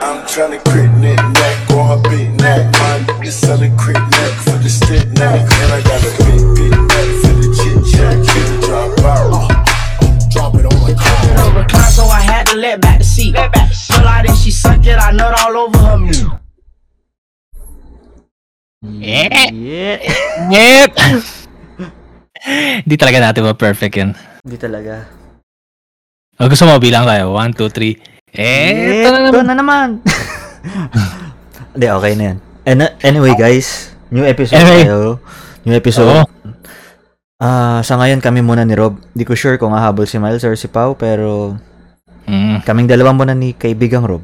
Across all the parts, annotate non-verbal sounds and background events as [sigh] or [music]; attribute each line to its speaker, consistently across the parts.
Speaker 1: I'm tryna crit neck neck on her big neck. My nigga selling crit neck for the stick neck. And I got a big, big neck for the chit chat. Kid drop out. Uh, drop it on my car.
Speaker 2: Recline, so I had to let back the seat. Pull out and she sucked it, I nut all over her meat.
Speaker 3: Yeah.
Speaker 4: Yeah.
Speaker 3: Yep. Hindi talaga natin ma-perfect yan.
Speaker 4: Hindi talaga.
Speaker 3: O gusto mo, bilang tayo. 1, 2, 3. Eh, ito na naman.
Speaker 4: na naman. [laughs] Hindi, okay na yan. Uh, anyway, guys. New episode
Speaker 3: Anyway.
Speaker 4: tayo. New episode.
Speaker 3: Oo.
Speaker 4: Ah, sa ngayon kami muna ni Rob. Di ko sure kung hahabol si Miles or si Pau, pero
Speaker 3: Mm,
Speaker 4: kaming dalawa muna ni kaibigang Rob.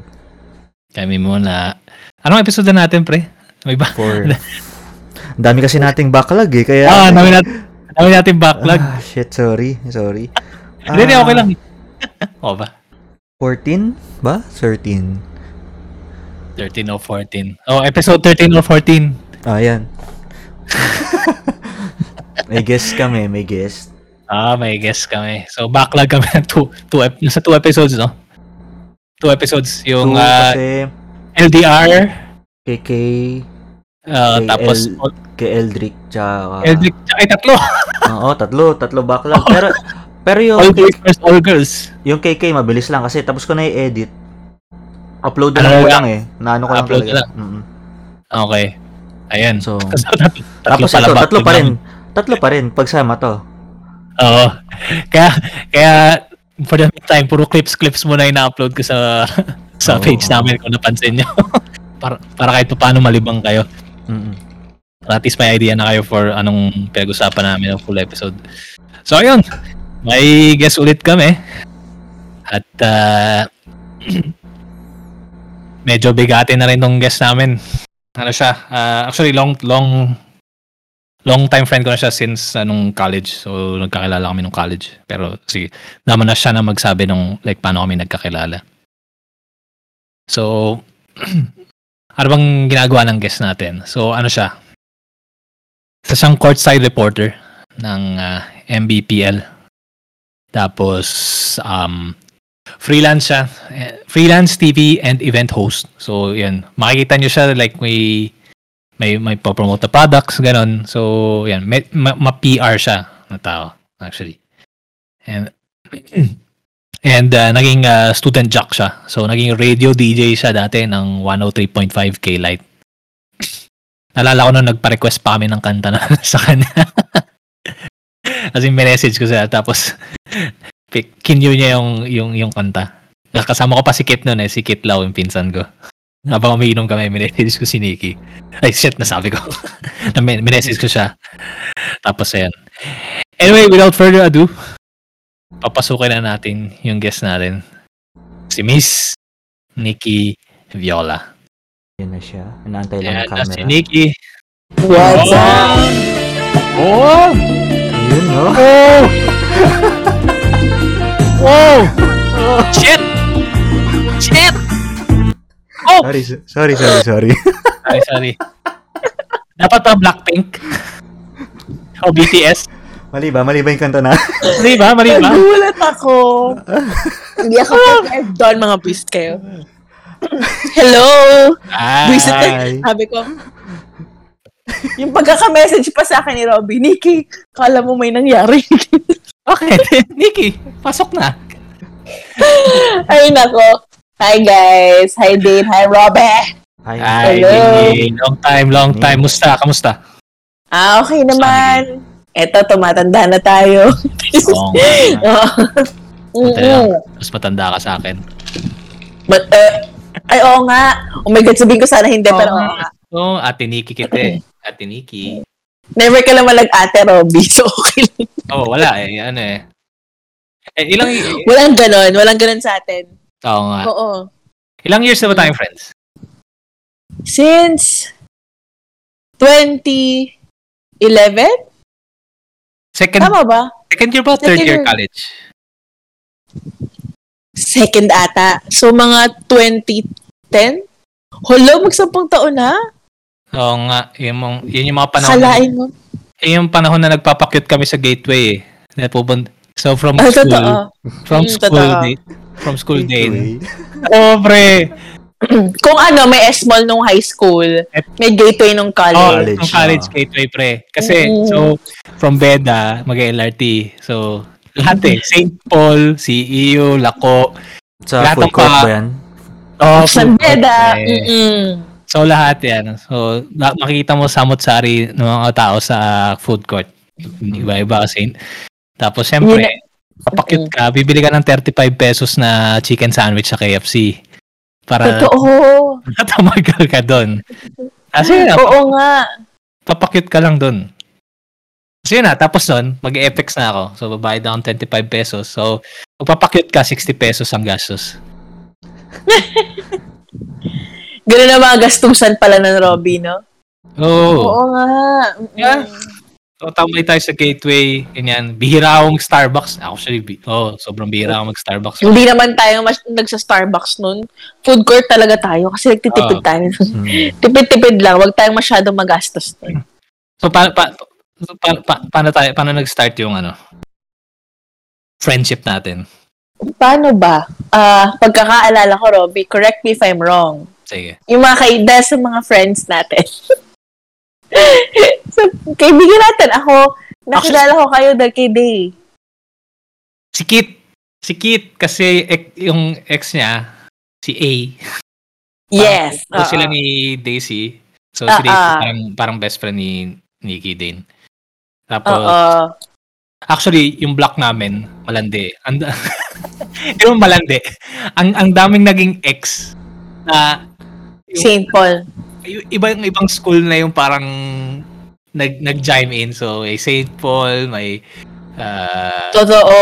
Speaker 3: kami muna. Anong episode na natin, pre? May ba?
Speaker 4: For... [laughs] Ang dami kasi nating backlog eh, kaya...
Speaker 3: Ah, dami natin, dami natin backlog.
Speaker 4: Ah, shit, sorry. Sorry.
Speaker 3: Hindi, hindi,
Speaker 4: Ah,
Speaker 3: okay lang. [laughs] O ba?
Speaker 4: 14 ba? 13.
Speaker 3: 13 o 14. Oh, episode 13 or 14.
Speaker 4: Ah, yan. may guest kami, may guest.
Speaker 3: Ah, may guess kami. So, backlog kami ng two, two, ep- nasa two episodes, no? Two episodes. Yung
Speaker 4: Two
Speaker 3: ah,
Speaker 4: kasi
Speaker 3: LDR,
Speaker 4: KK,
Speaker 3: ah,
Speaker 4: Kay
Speaker 3: tapos
Speaker 4: L- kay Eldrick, tsaka...
Speaker 3: Eldrick, tsaka ay, tatlo.
Speaker 4: Oo, tatlo, tatlo backlog. [laughs] Pero, pero yung,
Speaker 3: All boys first, all girls.
Speaker 4: yung KK, mabilis lang kasi tapos ko na i-edit. Upload
Speaker 3: Ano
Speaker 4: na lang ko
Speaker 3: lang?
Speaker 4: eh. Naano ko lang talaga.
Speaker 3: na lang.
Speaker 4: Mm-mm.
Speaker 3: Okay. Ayan.
Speaker 4: So, [laughs]
Speaker 3: So, tatlo,
Speaker 4: tapos ito, tatlo pa rin. Tatlo pa rin, pagsama to.
Speaker 3: Oo. Kaya, kaya, for the meantime, puro clips-clips muna yung na-upload ko sa [laughs] sa
Speaker 4: Oo.
Speaker 3: page namin kung napansin nyo. [laughs] para, para kahit pa paano malibang kayo. Para at least may idea na kayo for anong pinag-usapan namin ng full episode. So, ayun. May guest ulit kami. At, uh, [clears throat] medyo bigatin na rin tong guest namin. Ano siya? uh, actually, long, long, long time friend ko na siya since anong college. So, nagkakilala kami nung college. Pero, sige, naman na siya na magsabi nung, like, paano kami nagkakilala. So, [clears throat] ano bang ginagawa ng guest natin? So, ano siya? Isa siyang courtside reporter ng ah, MBPL. Tapos, um, freelance siya. Freelance TV and event host. So, yan. Makikita nyo siya like may may may promote na products, ganon. So, yan. May, ma, ma-PR siya na tao, actually. And, [clears throat] and uh, naging uh, student jock siya. So, naging radio DJ siya dati ng 103.5 K-Light. [clears throat] Nalala ko nung nagpa-request pa kami ng kanta na [laughs] sa kanya. Kasi message ko siya tapos kinyo niya yung, yung, yung kanta. Kasama ko pa si Kit noon eh, si Kit Lau, yung pinsan ko. Habang umiinom kami, minessage ko si Nikki. Ay, shit, nasabi ko. [laughs] Minessage ko siya. Tapos, ayan. Anyway, without further ado, papasukin na natin yung guest natin. Si Miss Nikki Viola.
Speaker 4: Yan na siya. Inaantay lang
Speaker 3: Ayan
Speaker 4: ng
Speaker 3: na si
Speaker 4: camera.
Speaker 3: Nikki.
Speaker 2: What's up?
Speaker 3: Oh!
Speaker 4: Yun, no?
Speaker 3: Oh! Oh! Shit! Shit! Oh!
Speaker 4: Sorry, sorry, sorry, sorry.
Speaker 3: Sorry, sorry. Dapat pa Blackpink? O BTS?
Speaker 4: mali ba? Mali ba yung kanta na?
Speaker 3: Mali ba? Mali ba?
Speaker 2: Nagulat ako. Hindi ako prepared doon, mga beast kayo. Hello!
Speaker 3: Ay.
Speaker 2: eh. Sabi ko, yung pagkaka-message pa sa akin ni Robby, Nikki, kala mo may nangyari. [laughs]
Speaker 3: Okay, [laughs] Nikki, pasok na.
Speaker 2: Ay, nako. Hi, guys. Hi, Dane. Hi.
Speaker 4: Ay,
Speaker 3: Ay,
Speaker 2: Hello.
Speaker 3: Nikki. Long time, long time. Musta? Kamusta?
Speaker 2: Ah, okay naman. Eto, tumatanda na tayo.
Speaker 3: Oo [laughs] nga.
Speaker 2: Oo.
Speaker 3: Mataya.
Speaker 2: Mm-mm.
Speaker 3: Mas matanda ka sa akin.
Speaker 2: But, uh, ay, oo nga. Oh my God, sabihin ko sana hindi, pero oo nga.
Speaker 3: Oo, Ate Nikki kita eh. Ate Nikki.
Speaker 2: Never ka naman nag-ate, Robby. [laughs] So, okay lang.
Speaker 3: Oh, wala eh. Ano eh. Eh, ilang, [laughs]
Speaker 2: Walang ganon. Walang ganon sa atin.
Speaker 3: oo nga.
Speaker 2: Oo.
Speaker 3: Ilang years na ba tayong friends?
Speaker 2: Since 2011?
Speaker 3: Second,
Speaker 2: Tama ba?
Speaker 3: second year ba? Third
Speaker 2: Second
Speaker 3: year
Speaker 2: year.
Speaker 3: college?
Speaker 2: Second ata. So, mga 2010? Hello, magsampung taon na?
Speaker 3: Oo nga. Yun, yung, yun yung mga panahon.
Speaker 2: Kalain mo.
Speaker 3: Yun yung panahon na nagpapakyut kami sa gateway eh. Na so from
Speaker 2: Ah,
Speaker 3: school,
Speaker 2: totoo.
Speaker 3: from
Speaker 2: Mm,
Speaker 3: school
Speaker 2: totoo.
Speaker 3: day, from school day. Oh, pre. [clears throat]
Speaker 2: Kung ano, may S-Mall nung high school, may gateway nung
Speaker 3: Oh,
Speaker 2: college.
Speaker 4: College,
Speaker 3: yung college
Speaker 4: oo.
Speaker 3: gateway pre. Kasi,
Speaker 2: Mm.
Speaker 3: so, from Beda, mag-LRT. So, lahat eh. St. Paul, CEU, Lako.
Speaker 4: Sa
Speaker 3: Lahat
Speaker 4: food court
Speaker 3: pa-
Speaker 4: ba yan?
Speaker 3: Oh,
Speaker 2: San Beda. Mm-mm.
Speaker 3: So, lahat yan. So, makikita mo samot-sari ng mga tao sa food court. Iba-iba kasi. Tapos, siyempre,
Speaker 2: Yun
Speaker 3: papakyut ka, bibili ka ng 35 pesos na chicken sandwich sa KFC. Para
Speaker 2: Totoo. [laughs]
Speaker 3: tamagal ka doon. Kasi,
Speaker 2: Oo nga.
Speaker 3: papakyut ka lang doon. So yun na, tapos doon, mag-FX na ako. So babayad ako ng 25 pesos. So, magpapakyut ka, 60 pesos ang gastos. [laughs]
Speaker 2: Ganun na mga gastusan pala ng Robby, no?
Speaker 3: Oo.
Speaker 2: Oo nga.
Speaker 3: Yeah. So, tambay tayo sa gateway, ganyan. Bihira akong Starbucks. Actually, bi- oh, sobrang bihira ako mag-Starbucks.
Speaker 2: Hindi naman tayo mas nagsa-Starbucks nun. Food court talaga tayo kasi nagtitipid
Speaker 3: Oo.
Speaker 2: tayo.
Speaker 4: Hmm.
Speaker 2: Tipid-tipid lang. Huwag tayong masyadong magastos. nun.
Speaker 3: So, pa, pa, so, pa, pa, paano tayo, paano nag-start yung ano? Friendship natin.
Speaker 2: Paano ba? Ah, pagkakaalala ko, Robby, correct me if I'm wrong.
Speaker 3: Sige.
Speaker 2: Yung mga kay dahil sa mga friends natin. [laughs] so, kaibigan natin, ako, nakilala ko kayo dahil kay Day.
Speaker 3: Si Kit. Si Kit, kasi ek- yung ex niya, si A. [laughs]
Speaker 2: Yes.
Speaker 3: So,
Speaker 2: oo.
Speaker 3: sila ni Daisy. So,
Speaker 2: Ah,
Speaker 3: si Daisy
Speaker 2: ah.
Speaker 3: parang, parang best friend ni Nikki din. Tapos,
Speaker 2: Oo.
Speaker 3: actually, yung block namin, malandi. And, yung [laughs] malandi. Ang, ang daming naging ex na
Speaker 2: St. Paul.
Speaker 3: yung iba yung ibang school na yung parang nag nag-chime in. So, may St. Paul, may uh,
Speaker 2: Totoo.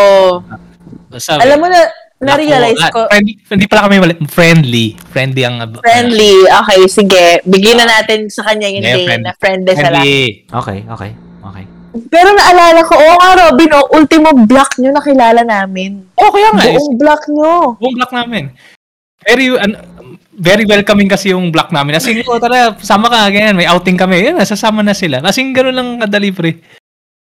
Speaker 3: sabi,
Speaker 2: Alam mo na, na-realize ko,
Speaker 3: ah, Friendly, hindi pala kami mali. Friendly. Friendly ang... uh,
Speaker 2: friendly. Okay, sige. Bigyan na natin sa kanya yung
Speaker 3: Yeah,
Speaker 2: day
Speaker 3: friend-
Speaker 2: na friendly siya lang.
Speaker 3: Friendly.
Speaker 4: Okay, okay, okay.
Speaker 2: Pero naalala ko, oo nga, Robin, oh, ultimo block nyo nakilala namin.
Speaker 3: Oh, kaya nga. eh.
Speaker 2: Buong block nyo.
Speaker 3: Buong block namin. Very, an, very welcoming kasi yung block namin. Kasi, oh, tara, sama ka, ganyan, may outing kami. Yan, nasasama na sila. Kasi gano'n lang kadali, pre.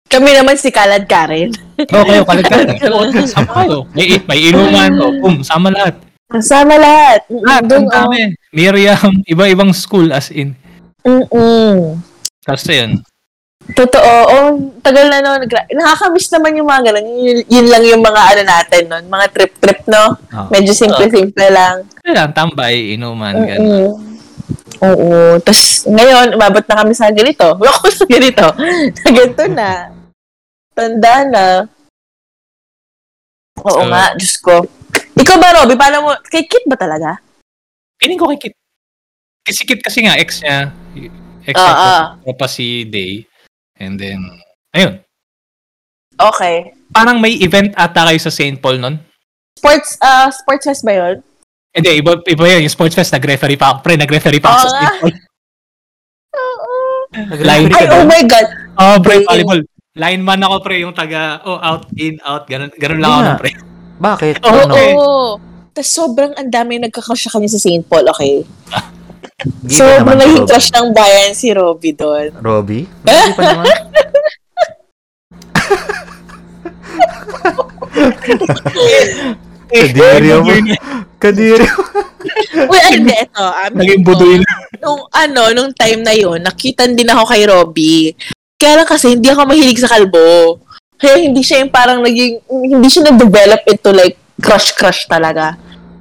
Speaker 2: Kami naman si Kalad Karen.
Speaker 3: Oo, kayo, kalag ka. Oo, sama kayo. May, may inuman, oh, boom, sama lahat.
Speaker 2: Kasama lahat.
Speaker 3: Lahat,
Speaker 2: Doon,
Speaker 3: ang dami. Miriam, iba-ibang school as in.
Speaker 2: Mm-mm.
Speaker 3: Tapos yun.
Speaker 2: Totoo. Oh, tagal na no. Nagra- Nakakamiss naman yung mga ganun. Yun, yun lang yung mga ano natin nun. Mga trip-trip, no?
Speaker 4: Oh.
Speaker 2: Medyo simple-simple lang.
Speaker 3: Kaya lang, tambay, inuman, gano'n.
Speaker 2: Mm-mm. Oo. Tapos, ngayon, umabot na kami sa ganito. [laughs] Ako sa ganito. [laughs] Na ganito na. Tanda na. Oo
Speaker 3: So-
Speaker 2: nga, Diyos ko. Ikaw ba, Robby? Paano mo? Kay Kit ba talaga?
Speaker 3: Piling ko kay Kit. Kasi Kit kasi nga, ex niya. Ex niya,
Speaker 2: ah.
Speaker 3: pa si Day. And then, ayun.
Speaker 2: Okay.
Speaker 3: Parang may event ata kayo sa St. Paul nun.
Speaker 2: Sports, uh, sports fest ba yun?
Speaker 3: Hindi, iba, iba yun. Yung sports fest, nag-referee pa ako. Pre, nag-referee pa ako
Speaker 2: Oo
Speaker 3: sa. St. Paul.
Speaker 2: Oo.
Speaker 3: Line,
Speaker 2: Ay, oh my God.
Speaker 3: oh, pre, volleyball. Lineman ako, pre. Yung taga, oh, out, in, out. Ganun, ganun lang
Speaker 4: Hindi
Speaker 3: ako, pre.
Speaker 4: Bakit?
Speaker 3: Oo,
Speaker 4: ano?
Speaker 3: okay.
Speaker 2: Oo. Tapos sobrang ang dami nagka-crush sa kanya sa St. Paul, okay? Sobrang
Speaker 4: naman,
Speaker 2: naging
Speaker 4: Robbie.
Speaker 2: crush ng bayan si Robby doon.
Speaker 4: Robby? Hindi pa naman. [laughs] Kadiri mo. Kadiri mo. [laughs]
Speaker 2: Uy, ay, hindi, ito. Um,
Speaker 3: Naging budoy na.
Speaker 2: Nung, ano, nung time na yun, nakita din ako kay Robby. Kaya lang kasi, hindi ako mahilig sa kalbo. Kaya hindi siya yung parang naging, hindi siya nag-develop into like, crush-crush talaga.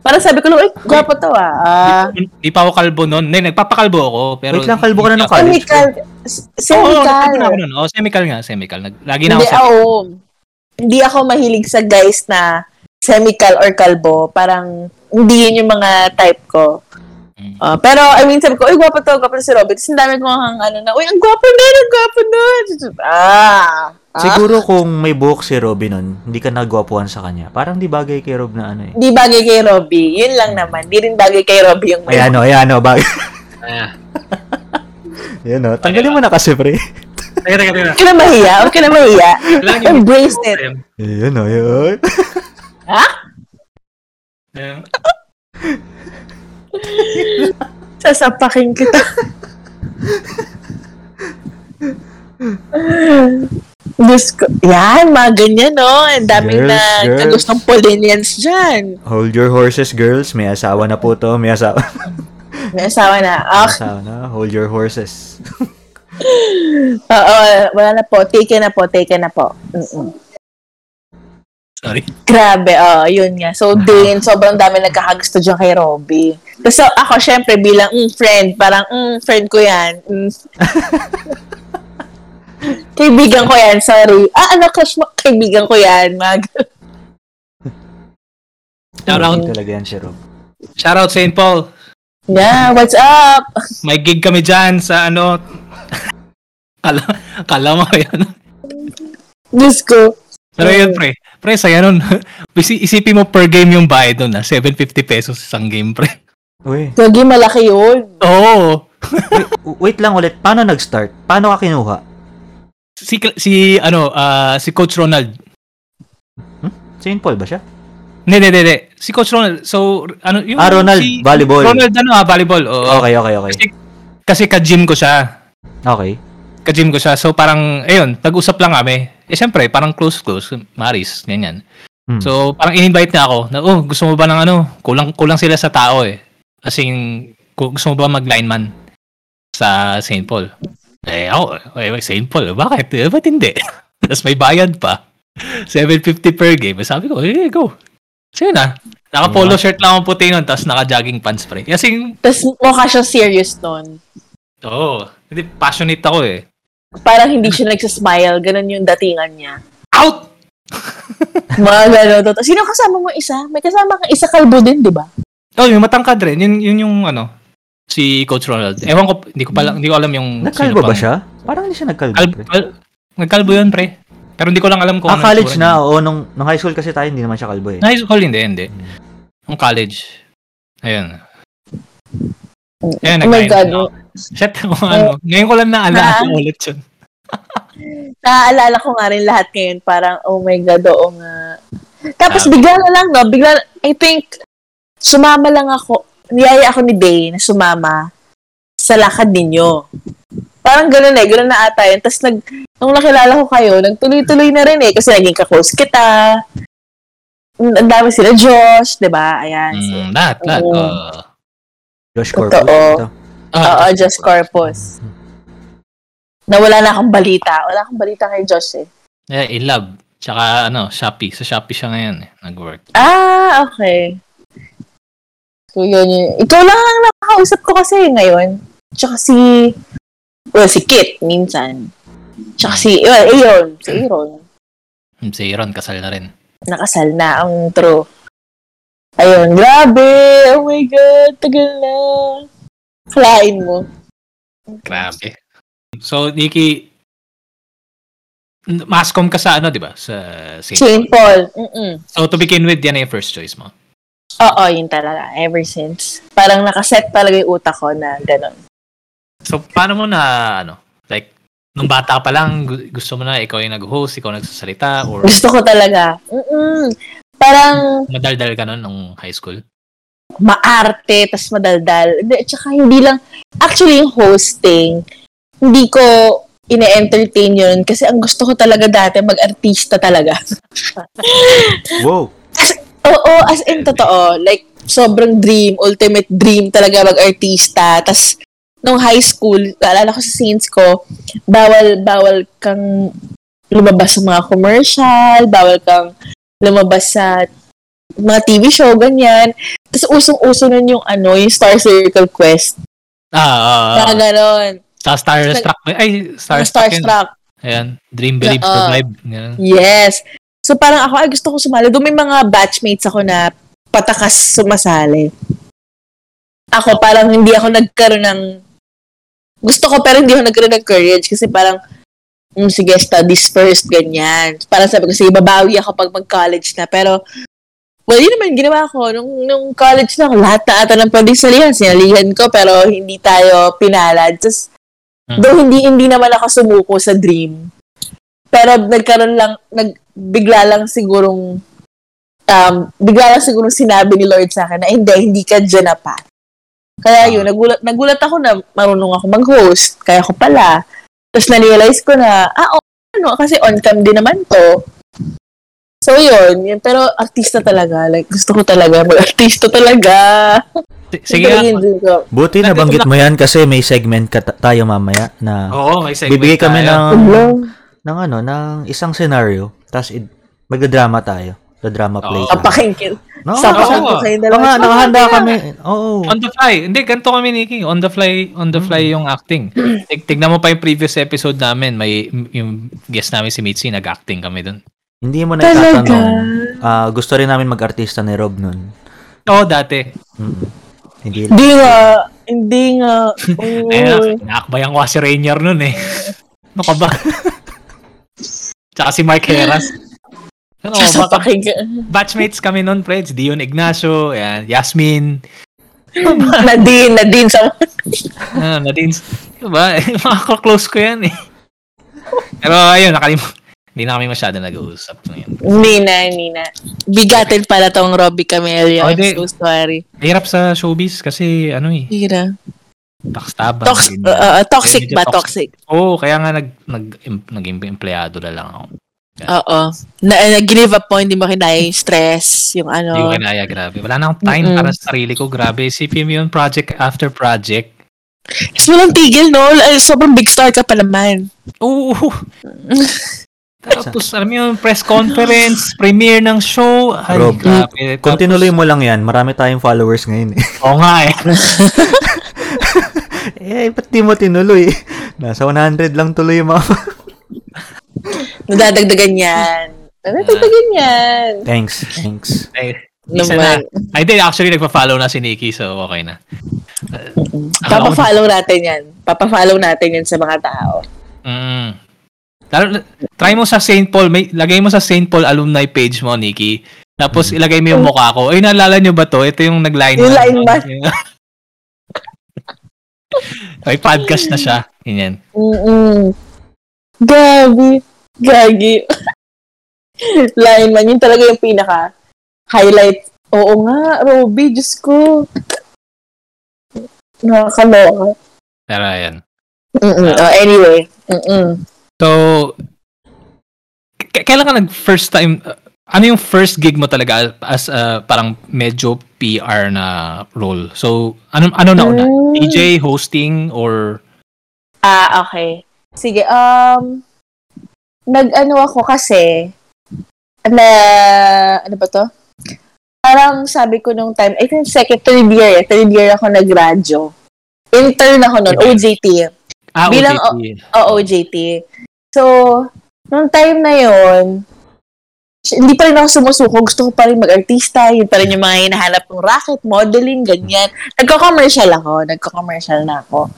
Speaker 2: Parang sabi ko lang, ay, gwapo to ah. Ah,
Speaker 3: Di pa ako kalbo nun. Hindi, nagpapakalbo ako. Pero,
Speaker 4: Wait lang, kalbo ka na ng college.
Speaker 2: Semical.
Speaker 3: Oo,
Speaker 2: Semical.
Speaker 3: nagkalbo na ako nun. Oh, semical nga, semical. Nag, lagi na ako
Speaker 2: Hindi,
Speaker 3: sa...
Speaker 2: ako, hindi ako mahilig sa guys na semical or kalbo. Parang, hindi yun yung mga type ko.
Speaker 3: Mm.
Speaker 2: Ah, pero, I mean, sabi ko, uy, gwapo to, gwapo to si Robert. Kasi ang dami ko ang ano na, uy, ang gwapo na, ang gwapo na. Ah. Ah.
Speaker 4: Siguro kung may buhok si Robby nun, hindi ka nagwapuan sa kanya. Parang di bagay kay Rob na ano eh.
Speaker 2: Di bagay kay Robby. Yun lang naman. Di rin bagay kay Robby yung
Speaker 4: Ay ano, ay ano, bagay.
Speaker 3: Ah. [laughs]
Speaker 4: Yan o, tanggalin mo na kasi pre.
Speaker 3: Teka, teka, teka.
Speaker 2: Huwag ka na mahiya. Huwag ka na mahiya. Embrace it.
Speaker 4: Yan o, yun. [laughs]
Speaker 2: Ha? [laughs] Sasapakin kita. Diyos ko. Yan, mga ganyan, no? Ang daming
Speaker 4: Girls,
Speaker 2: na,
Speaker 4: girls.
Speaker 2: gustong Polinians dyan.
Speaker 4: Hold your horses, girls. May asawa na po to. May asawa, [laughs]
Speaker 2: May asawa na.
Speaker 4: may
Speaker 2: Ah,
Speaker 4: asawa na. Hold your horses. [laughs]
Speaker 2: oo, wala na po. Take na po, take na po. Mm-mm.
Speaker 3: Sorry.
Speaker 2: Grabe, oh, yun nga. So, din, sobrang dami nagkakagusto dyan kay Robby. Tapos so, ako, syempre, bilang mm, friend, parang, mm, friend ko yan. Mm. [laughs] kaibigan ko yan, sorry. Ah, ano, crush mo? Kaibigan ko yan. Mag
Speaker 3: Shoutout,
Speaker 4: talaga yan si Rob.
Speaker 3: shoutout St. Paul.
Speaker 2: yeah, what's up?
Speaker 3: May gig kami dyan sa ano. kala, kala mo yan.
Speaker 2: Diyos ko.
Speaker 3: Pero yun, pre. Pre, saya nun. [laughs] Isi- Isipin mo per game yung bayad nun, ha? 750 pesos isang game, pre.
Speaker 4: Uy,
Speaker 2: Gagi, malaki yun.
Speaker 3: Oo.
Speaker 4: wait, wait lang ulit. Paano nag-start? Paano ka kinuha?
Speaker 3: Si, si, ano, ah, si Coach Ronald.
Speaker 4: St. Paul ba siya?
Speaker 3: Hindi, hindi, hindi. Si Coach Ronald. So, ano, yung...
Speaker 4: Ah, Ronald,
Speaker 3: si,
Speaker 4: volleyball.
Speaker 3: Ronald, ano, ah, volleyball. Oo.
Speaker 4: Okay, okay, okay.
Speaker 3: Kasi, kasi ka-gym ko siya.
Speaker 4: Okay.
Speaker 3: Ka-gym ko siya. So, parang, ayun, tag-usap lang kami. Eh, syempre, parang close-close. Maris, ganyan.
Speaker 4: Hmm.
Speaker 3: So, parang in-invite niya ako na, oh, gusto mo ba ng ano? Kulang, kulang sila sa tao eh. Kasi, gu- gusto mo ba mag-lineman sa St. Paul? Eh, ako, eh, St. Paul, bakit? Eh, ba't hindi? [laughs] Tapos may bayad pa. 750 per game. Sabi ko, eh, go. So, yun ah. Naka-polo shirt lang ang puti nun, tapos naka-jogging pants pre. Kasi,
Speaker 2: Tapos mukha siya serious nun.
Speaker 3: oo, hindi, passionate ako eh.
Speaker 2: Parang hindi siya nagsasmile. Ganon yung datingan niya.
Speaker 3: Out! [laughs]
Speaker 2: Mga ganon. Sino kasama mo isa? May kasama kang isa kalbo din, di ba?
Speaker 3: Oh, yung matangkad rin. Yun, yun yung ano, si Coach Ronald. Ewan ko, hindi ko pala, hindi ko alam yung...
Speaker 4: Nagkalbo ba siya? Parang hindi siya nagkalbo.
Speaker 3: Kalbo,
Speaker 4: pre.
Speaker 3: kal- nagkalbo yun, pre. Pero hindi ko lang alam kung
Speaker 4: Ah, college na. Oo, nung, nung high school kasi tayo, hindi naman siya kalbo eh.
Speaker 3: High school, hindi, hindi. Nung college. Ayun. Ayun,
Speaker 2: oh my God.
Speaker 3: ako. Shit, kung ano. Ngayon ko lang naalala
Speaker 2: Ah.
Speaker 3: ulit yun. [laughs]
Speaker 2: Naaalala ko nga rin lahat ngayon. Parang, oh my God, oo nga. Tapos
Speaker 3: Ah.
Speaker 2: bigla na lang, no? Bigla, I think, sumama lang ako. Niyaya ako ni Day na sumama sa lakad ninyo. Parang gano'n eh, gano'n na ata yun. Tapos nag, nung nakilala ko kayo, nagtuloy-tuloy na rin eh. Kasi naging ka-close kita. Ang dami sila Josh, di ba? Ayan. So,
Speaker 3: Mm, lahat, lahat.
Speaker 2: Oo.
Speaker 3: Oh.
Speaker 4: Josh
Speaker 2: Totoo.
Speaker 4: Corpus. ito.
Speaker 2: Oo, Josh Corpus. Na wala na akong balita. Wala akong balita kay Josh eh.
Speaker 3: Eh, in love. Tsaka, ano, Shopee. Sa Shopee siya ngayon eh. Nag-work.
Speaker 2: Ah, okay. So, yun yun. Ikaw lang ang nakakausap ko kasi ngayon. Tsaka si, well, si Kit, minsan. Tsaka si, well, Aaron. Si Aaron.
Speaker 3: Hmm, Si Aaron, kasal na rin.
Speaker 2: Nakasal na ang true. Ayun, grabe. Oh my God, tagal na. Kalain mo.
Speaker 3: Grabe. So, Nikki, mascom ka sa ano, di ba? Sa St.
Speaker 2: Paul. Mm-mm.
Speaker 3: So, to begin with, yan na yung first choice mo.
Speaker 2: Oo, yun talaga. Ever since. Parang nakaset talaga yung utak ko na gano'n.
Speaker 3: So, paano mo na, ano, like, nung bata pa lang, gu- gusto mo na ikaw yung nag-host, ikaw nagsasalita, or
Speaker 2: Gusto ko talaga. Mm-mm. Parang
Speaker 3: madaldal ka nun nung high school?
Speaker 2: maarte, tas madaldal. Hindi, tsaka hindi lang, actually yung hosting, hindi ko ine-entertain yun kasi ang gusto ko talaga dati mag-artista talaga.
Speaker 4: Wow.
Speaker 2: Oo, as in totoo. Like, sobrang dream, ultimate dream talaga mag-artista. Tas, nung high school, naalala ko sa scenes ko, bawal, bawal kang lumabas sa mga commercial, bawal kang lumabas sa mga TV show, ganyan. Tapos usong-uso nun yung ano, yung Star Circle Quest.
Speaker 3: Ah, ah, ah.
Speaker 2: ganon.
Speaker 3: sa Starstruck. Ay, Starstruck.
Speaker 2: Starstruck.
Speaker 3: Ayan. Dream, Believe. Survive. Ganun.
Speaker 2: Yes. So parang ako, ay gusto ko sumali. Doon may mga batchmates ako na patakas sumasali. Ako parang hindi ako nagkaroon ng gusto ko pero hindi ako nagkaroon ng courage kasi parang mm, sige, studies first, ganyan. Parang sabi ko, sige, babawi ako pag mag-college na. Pero, well, yun naman, ginawa ko. Nung, nung college na ako, lahat na ata ng pwedeng salihan. Sinalihan ko, pero hindi tayo pinalad. Tapos,
Speaker 3: Hmm.
Speaker 2: though hindi, hindi naman ako sumuko sa dream. Pero nagkaroon lang, nag, bigla lang sigurong, um, bigla lang sigurong sinabi ni Lord sa akin na hindi, hindi ka dyan na pa. Kaya yun, nagulat, nagulat ako na marunong ako mag-host. Kaya ko pala. Tapos na-realize ko na, ah, oh, ano, kasi on-cam din naman to. So, yun. yun. Pero artista talaga. Like, gusto ko talaga. Mag-artista talaga.
Speaker 3: Sige nga.
Speaker 4: Buti na banggit mo yan kasi may segment ka tayo mamaya na
Speaker 3: Oo, may segment
Speaker 4: bibigay kami
Speaker 3: tayo.
Speaker 4: ng,
Speaker 2: Hello.
Speaker 4: Ng ano, ng isang scenario. Tapos i- magda-drama tayo. The drama play. Tayo.
Speaker 2: Papakingkin.
Speaker 4: No,
Speaker 3: oo.
Speaker 2: ko kayo dalawa.
Speaker 4: nga, nakahanda kami. Oo.
Speaker 3: On the fly. Hindi, ganito kami, Nikki. On the fly, on the fly yung acting. [clears throat] Tig tignan mo pa yung previous episode namin. May, yung guest namin si Mitzi, nag-acting kami dun.
Speaker 4: Hindi mo na itatanong. Ah, gusto rin namin mag-artista ni Rob nun.
Speaker 3: Oo, dati.
Speaker 4: Mm. Hindi
Speaker 2: Hindi nga. Hindi nga. [laughs] Oo.
Speaker 3: Ayun, nakakbayan ko si Rainier nun eh. [laughs] Ano ka ba? [laughs] Tsaka si Mark Heras. [laughs] Ano, baka,
Speaker 2: Papakinggan.
Speaker 3: batchmates kami nun, Preds. Dion Ignacio, yan, Yasmin, [laughs]
Speaker 2: Nadine, Nadine. Sa...
Speaker 3: Ah, Nadine, diba? [laughs] Makaka-close ko yan eh. Pero ayun, nakalim hindi na kami masyado nag-uusap ngayon.
Speaker 2: Hindi na, hindi na. Bigatin pala tong Robbie Camellia.
Speaker 3: Oh,
Speaker 2: I'm so sorry.
Speaker 3: Mahirap sa showbiz kasi ano eh,
Speaker 2: Hira. Tox,
Speaker 3: ganyan.
Speaker 2: uh, uh, toxic ba? Toxic.
Speaker 3: Oo, kaya nga nag, nag, em- naging empleyado na lang ako.
Speaker 2: Oo. Na, nag-give up po, hindi mo kinaya yung stress, yung ano.
Speaker 3: Hindi ko kinaya, grabe. Wala na akong time
Speaker 2: Mm-mm.
Speaker 3: para sa sarili ko, grabe. Isipin mo yun, project after project.
Speaker 2: Kasi walang tigil, no? Sobrang big star ka pa naman.
Speaker 3: Oo. [laughs] Tapos, alam mo yung press conference, premiere ng show. Ay,
Speaker 4: Rob,
Speaker 3: grabe. Tapos-
Speaker 4: tinuloy mo lang yan, marami tayong followers ngayon eh.
Speaker 3: Oo nga eh. [laughs]
Speaker 4: eh, ba't di mo tinuloy? [laughs] Nasa 100 lang tuloy yung mga... [laughs]
Speaker 2: Nadadagdagan yan. Nadadagdagan yan.
Speaker 4: thanks, thanks.
Speaker 3: Ay, isa na.
Speaker 2: Naman.
Speaker 3: Ay, di, actually, nagpa-follow na si Nikki, so okay na.
Speaker 2: Papa-follow natin yan. Papa-follow natin yan sa mga tao.
Speaker 3: Mm. Lalo, try mo sa St. Paul, may, lagay mo sa St. Paul alumni page mo, Nikki. Tapos ilagay mo yung mukha ko. Ay, naalala nyo ba to? Ito yung nag-line
Speaker 2: Yung line man. [laughs]
Speaker 3: May podcast na siya. Ganyan.
Speaker 2: Mm-mm. Gabi. Gagi. [laughs] Lineman, yun talaga yung pinaka highlight. Oo nga, Robby, Diyos ko. Nakakaloka.
Speaker 3: Pero ayan.
Speaker 2: Mm-mm. Oh, anyway. Mm-mm.
Speaker 3: So, k- kailan ka nag first time, uh, ano yung first gig mo talaga as uh, parang medyo PR na role? So, ano ano na una?
Speaker 2: Mm.
Speaker 3: DJ, hosting, or
Speaker 2: Ah, okay. Sige, um, nag-ano ako kasi, na, ano ba to? Parang sabi ko nung time, I think second, third year, eh, third year ako nag-radyo. Intern ako nun, OJT.
Speaker 3: ah,
Speaker 2: Bilang-
Speaker 3: OJT.
Speaker 2: Oo, OJT. So, nung time na yon hindi pa rin ako sumusuko. Gusto ko pa rin mag-artista. Yun pa rin yung mga hinahanap ng racket, modeling, ganyan. Nagko-commercial ako. Nagko-commercial na ako.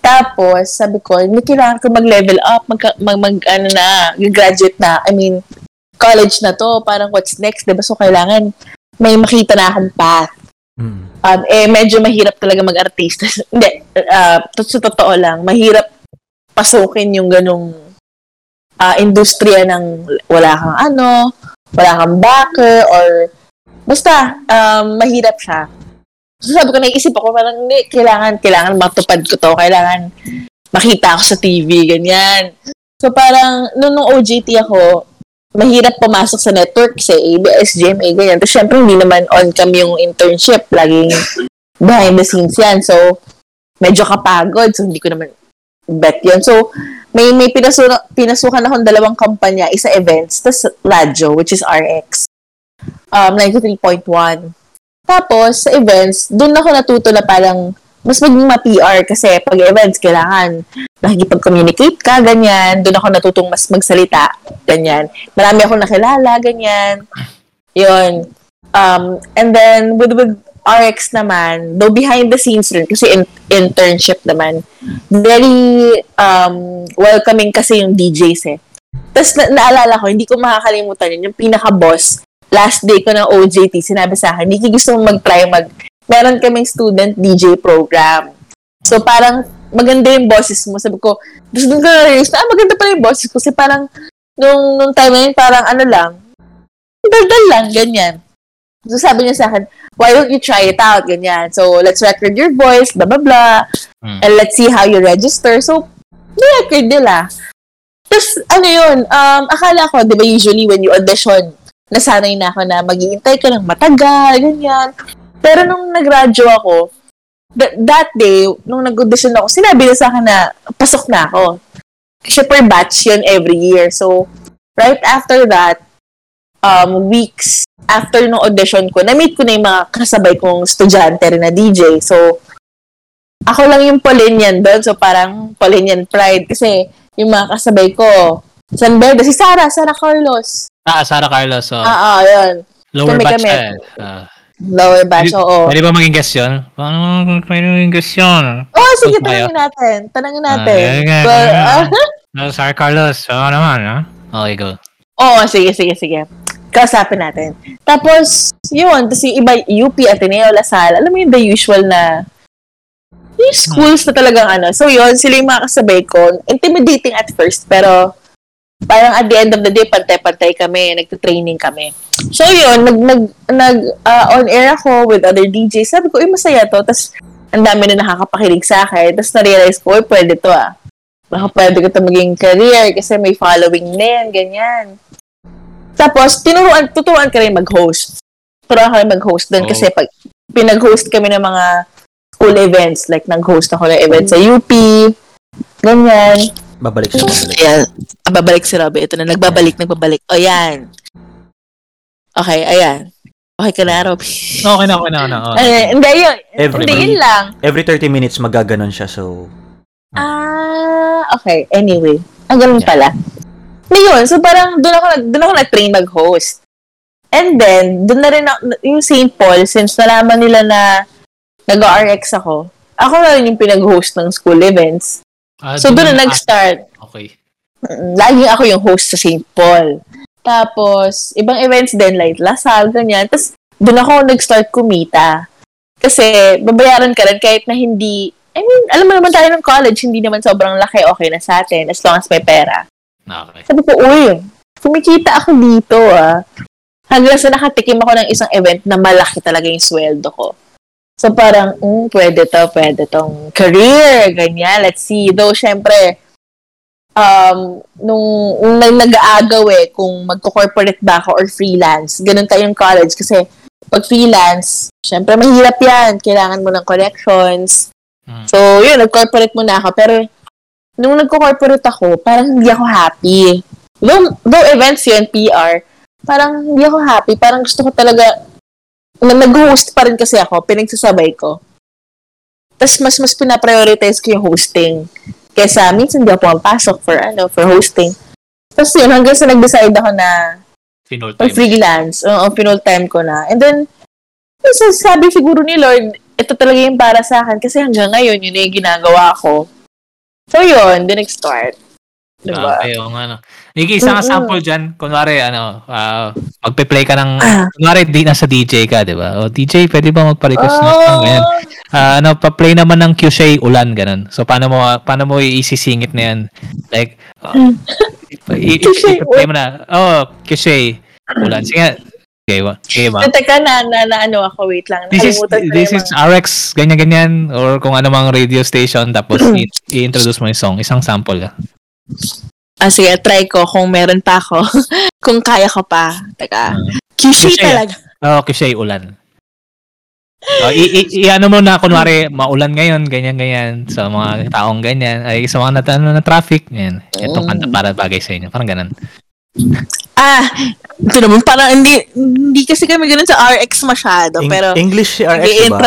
Speaker 2: Tapos, sabi ko, hindi kailangan ko mag-level up, mag, mag, mag ano na, graduate na. I mean, college na to. Parang what's next, diba? So, kailangan may makita na akong path.
Speaker 4: Mm.
Speaker 2: Um, eh, medyo mahirap talaga mag-artista. [laughs] Hindi, uh, sa totoo lang, mahirap pasukin yung ganong ah, industriya ng wala kang ano, wala kang backer, or basta, um, mahirap siya. So sabi ko, naisip ako, parang hindi, kailangan, kailangan matupad ko to, kailangan makita ako sa TV, ganyan. So parang, nung, nung OJT ako, mahirap pumasok sa network kasi ABS, GMA, ganyan. Tapos syempre, hindi naman on cam yung internship. Laging behind the scenes yan. So, medyo kapagod. So, hindi ko naman bet yun. So, may may pinasukan, pinasukan akong dalawang kampanya, isa events, tapos radyo, which is RX. Um, 93.1. Tapos, sa events, doon ako natuto na parang mas maging ma-PR kasi pag events, kailangan nakikipag-communicate ka, ganyan. Doon ako natutong mas magsalita, ganyan. Marami akong nakilala, ganyan. Yun. Um, and then, with, with RX naman, though behind the scenes rin, kasi in- internship naman, very um, welcoming kasi yung DJs eh. Tapos na- naalala ko, hindi ko makakalimutan yun, yung pinaka-boss, last day ko ng OJT, sinabi sa akin, Nikki, gusto mo mag-try mag... Meron kaming student DJ program. So, parang maganda yung boses mo. Sabi ko, doon ko na-realize na, ah, maganda pala yung boses ko. Kasi parang, nung, nung time na yun, parang ano lang, daldal lang, ganyan. So, sabi niya sa akin, why don't you try it out, ganyan. So, let's record your voice, blah, blah, blah.
Speaker 3: Hmm.
Speaker 2: And let's see how you register. So, ni-record nila. Tapos, ano yun, um, akala ko, di ba usually when you audition, nasanay na ako na maghihintay ka ng matagal, ganyan. Pero nung nag-radyo ako, that, that day, nung nag-audition ako, sinabi na sa akin na pasok na ako. Kasi per batch yun every year. So, right after that, um, weeks after nung audition ko, na-meet ko na yung mga kasabay kong estudyante rin na DJ. So, ako lang yung Polinian doon. So, parang Polinian pride. Kasi, yung mga kasabay ko, San Beda, si Sarah, Sarah Carlos.
Speaker 3: Ah, Sarah Carlos. So,
Speaker 2: Ah, ah, yun.
Speaker 3: lower
Speaker 2: kami,
Speaker 3: batch
Speaker 2: kami.
Speaker 3: ka. eh. Ah.
Speaker 2: Lower batch,
Speaker 3: Pwede-
Speaker 2: oo.
Speaker 3: Pwede ba maging guest yun? Paano pwede maging guest yun?
Speaker 2: Oh, sige,
Speaker 3: Gusto kayo?
Speaker 2: tanongin natin. Tanongin natin.
Speaker 3: Ah, okay,
Speaker 2: But,
Speaker 3: okay.
Speaker 2: ah,
Speaker 3: Ah, Sarah Carlos. Oo naman, ha? Okay, go.
Speaker 2: Oo, sige, sige, sige. Kausapin natin. Tapos, yun. Tapos yung iba, UP, Ateneo, Lasal. Alam mo yung the usual na yung schools na talagang ano. So yun, sila yung mga kasabay ko. Intimidating at first, pero parang at the end of the day, pantay-pantay kami, nagte-training kami. So yun, nag, nag, nag ah, on air ako with other DJs. Sabi ko, eh, masaya to. Tapos, ang dami na nakakapakinig sa akin. Tapos na-realize ko, pwede to ah. Baka pwede ko to maging career kasi may following na yan, ganyan. Tapos, tinuruan, tuturuan ka rin mag-host. Turuan ka rin mag-host doon
Speaker 3: Oh.
Speaker 2: kasi pag pinag-host kami ng mga school events, like nag-host ako ng events sa UP, ganyan.
Speaker 4: Babalik siya, babalik.
Speaker 2: Ayan, ah, babalik si Robby. Ito na, nagbabalik, nagbabalik. O, yan. Okay, ayan. Okay ka na, Robby.
Speaker 3: Okay na, okay na, okay na. [laughs] Okay.
Speaker 2: Eh, hindi, yun.
Speaker 4: Every-
Speaker 2: Hindi, yun lang.
Speaker 4: Every 30 minutes, magaganon siya, so...
Speaker 2: Ah, okay. Anyway, ang ganun
Speaker 4: Yeah.
Speaker 2: pala. Ngayon, so parang doon ako, nag- doon ako nag-train mag-host. And then, doon na rin ako, yung St. Paul, since nalaman nila na nag-RX ako, ako na rin yung pinag-host ng school events.
Speaker 3: Ah,
Speaker 2: So, doon na
Speaker 3: ah,
Speaker 2: nag-start.
Speaker 3: Okay.
Speaker 2: Mm, Lagi ako yung host sa St. Paul. Tapos, ibang events din, like Lasal, ganyan. Tapos, doon ako nag-start kumita. Kasi, babayaran ka rin kahit na hindi, I mean, alam mo naman tayo ng college, hindi naman sobrang laki, okay na sa atin, as long as may pera.
Speaker 3: Okay.
Speaker 2: Sabi ko, uy, kumikita ako dito, ah. Hanggang sa nakatikim ako ng isang event na malaki talaga yung sweldo ko. So, parang, mm, pwede to, pwede tong career, ganyan, let's see. Though, syempre, um, nung, nung nag- nag-aagaw eh, kung magko-corporate ba ako or freelance, ganun tayong college. Kasi, pag freelance, syempre, mahirap yan. Kailangan mo ng connections.
Speaker 3: Mm.
Speaker 2: So, yun, nag-corporate muna ako. Pero, nung nagko-corporate ako, parang hindi ako happy. Though, though events yun, PR, parang hindi ako happy. Parang gusto ko talaga, na nag-host pa rin kasi ako, pinagsasabay ko. Tapos mas mas pinaprioritize ko yung hosting. Kesa minsan hindi ako pumapasok for ano, for hosting. Tapos yun, hanggang sa nag-decide ako na
Speaker 3: Finol
Speaker 2: pag
Speaker 3: time.
Speaker 2: freelance, oo, pinol time ko na. And then, so, sabi siguro ni Lord, ito talaga yung para sa akin kasi hanggang ngayon, yun na yung ginagawa ko. So yun, the next start. Diba?
Speaker 3: Okay, yung ano. Niki, isa nga
Speaker 2: Mm-mm.
Speaker 3: sample dyan. Kunwari, ano, ah, magpe-play ka ng,
Speaker 2: Ah.
Speaker 3: kunwari, di nasa DJ ka, di ba? O, DJ, pwede ba magpa-request ng
Speaker 2: Oh,
Speaker 3: song? Ganyan. Ah, ano, pa-play naman ng Kyushay Ulan, ganun. So, paano mo, paano mo isisingit na yan? Like, uh, i- i-
Speaker 2: Kyushay
Speaker 3: i-play mo na. Oh, Kyushay Ulan. Sige, okay, wa- ba?
Speaker 2: Eh, teka na, na, na, ano ako, wait lang.
Speaker 3: This is this is RX ganyan-ganyan or kung ano mang radio station tapos [clears throat] i-introduce mo yung song, isang sample ka.
Speaker 2: Ah, sige, try ko kung meron pa ako. [laughs] kung kaya ko pa. Teka.
Speaker 3: Ah.
Speaker 2: talaga.
Speaker 3: Oh, Kyushay ulan. Oh, i, i, i- ano mo na kunwari maulan ngayon, ganyan ganyan sa mga taong ganyan ay sa mga nat- ano, na traffic, ganyan. Itong kanta para bagay sa inyo, parang ganun.
Speaker 2: Ah, ito naman, parang hindi, hindi kasi kami ganun sa RX masyado. Pero,
Speaker 4: English si RX, diba?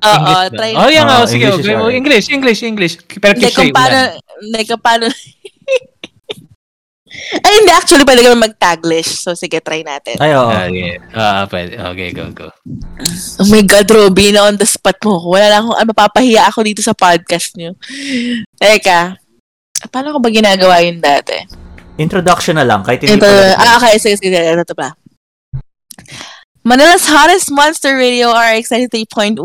Speaker 2: Oo,
Speaker 3: English ba?
Speaker 2: try.
Speaker 3: Oh, yan
Speaker 4: Ah,
Speaker 3: oh, sige,
Speaker 4: English is
Speaker 3: okay.
Speaker 4: RX.
Speaker 3: English, English, English. Pero Kyushay
Speaker 2: kung paano, kung [laughs] paano, ay, hindi, actually, pwede kami mag-taglish. So, sige, try natin.
Speaker 4: Ay, oo.
Speaker 3: Ah, yeah. Ah, pwede. Okay, go, go.
Speaker 2: Oh my God, Robby, na on the spot mo. Wala lang akong, ano, papahiya ako dito sa podcast niyo. Teka, paano ko ba ginagawa yun dati?
Speaker 4: Introduction na lang, kahit hindi
Speaker 2: Ito,
Speaker 4: pa
Speaker 2: ah, okay, sige, sige, ito, ito pa. Manila's hottest monster radio RX 93.1.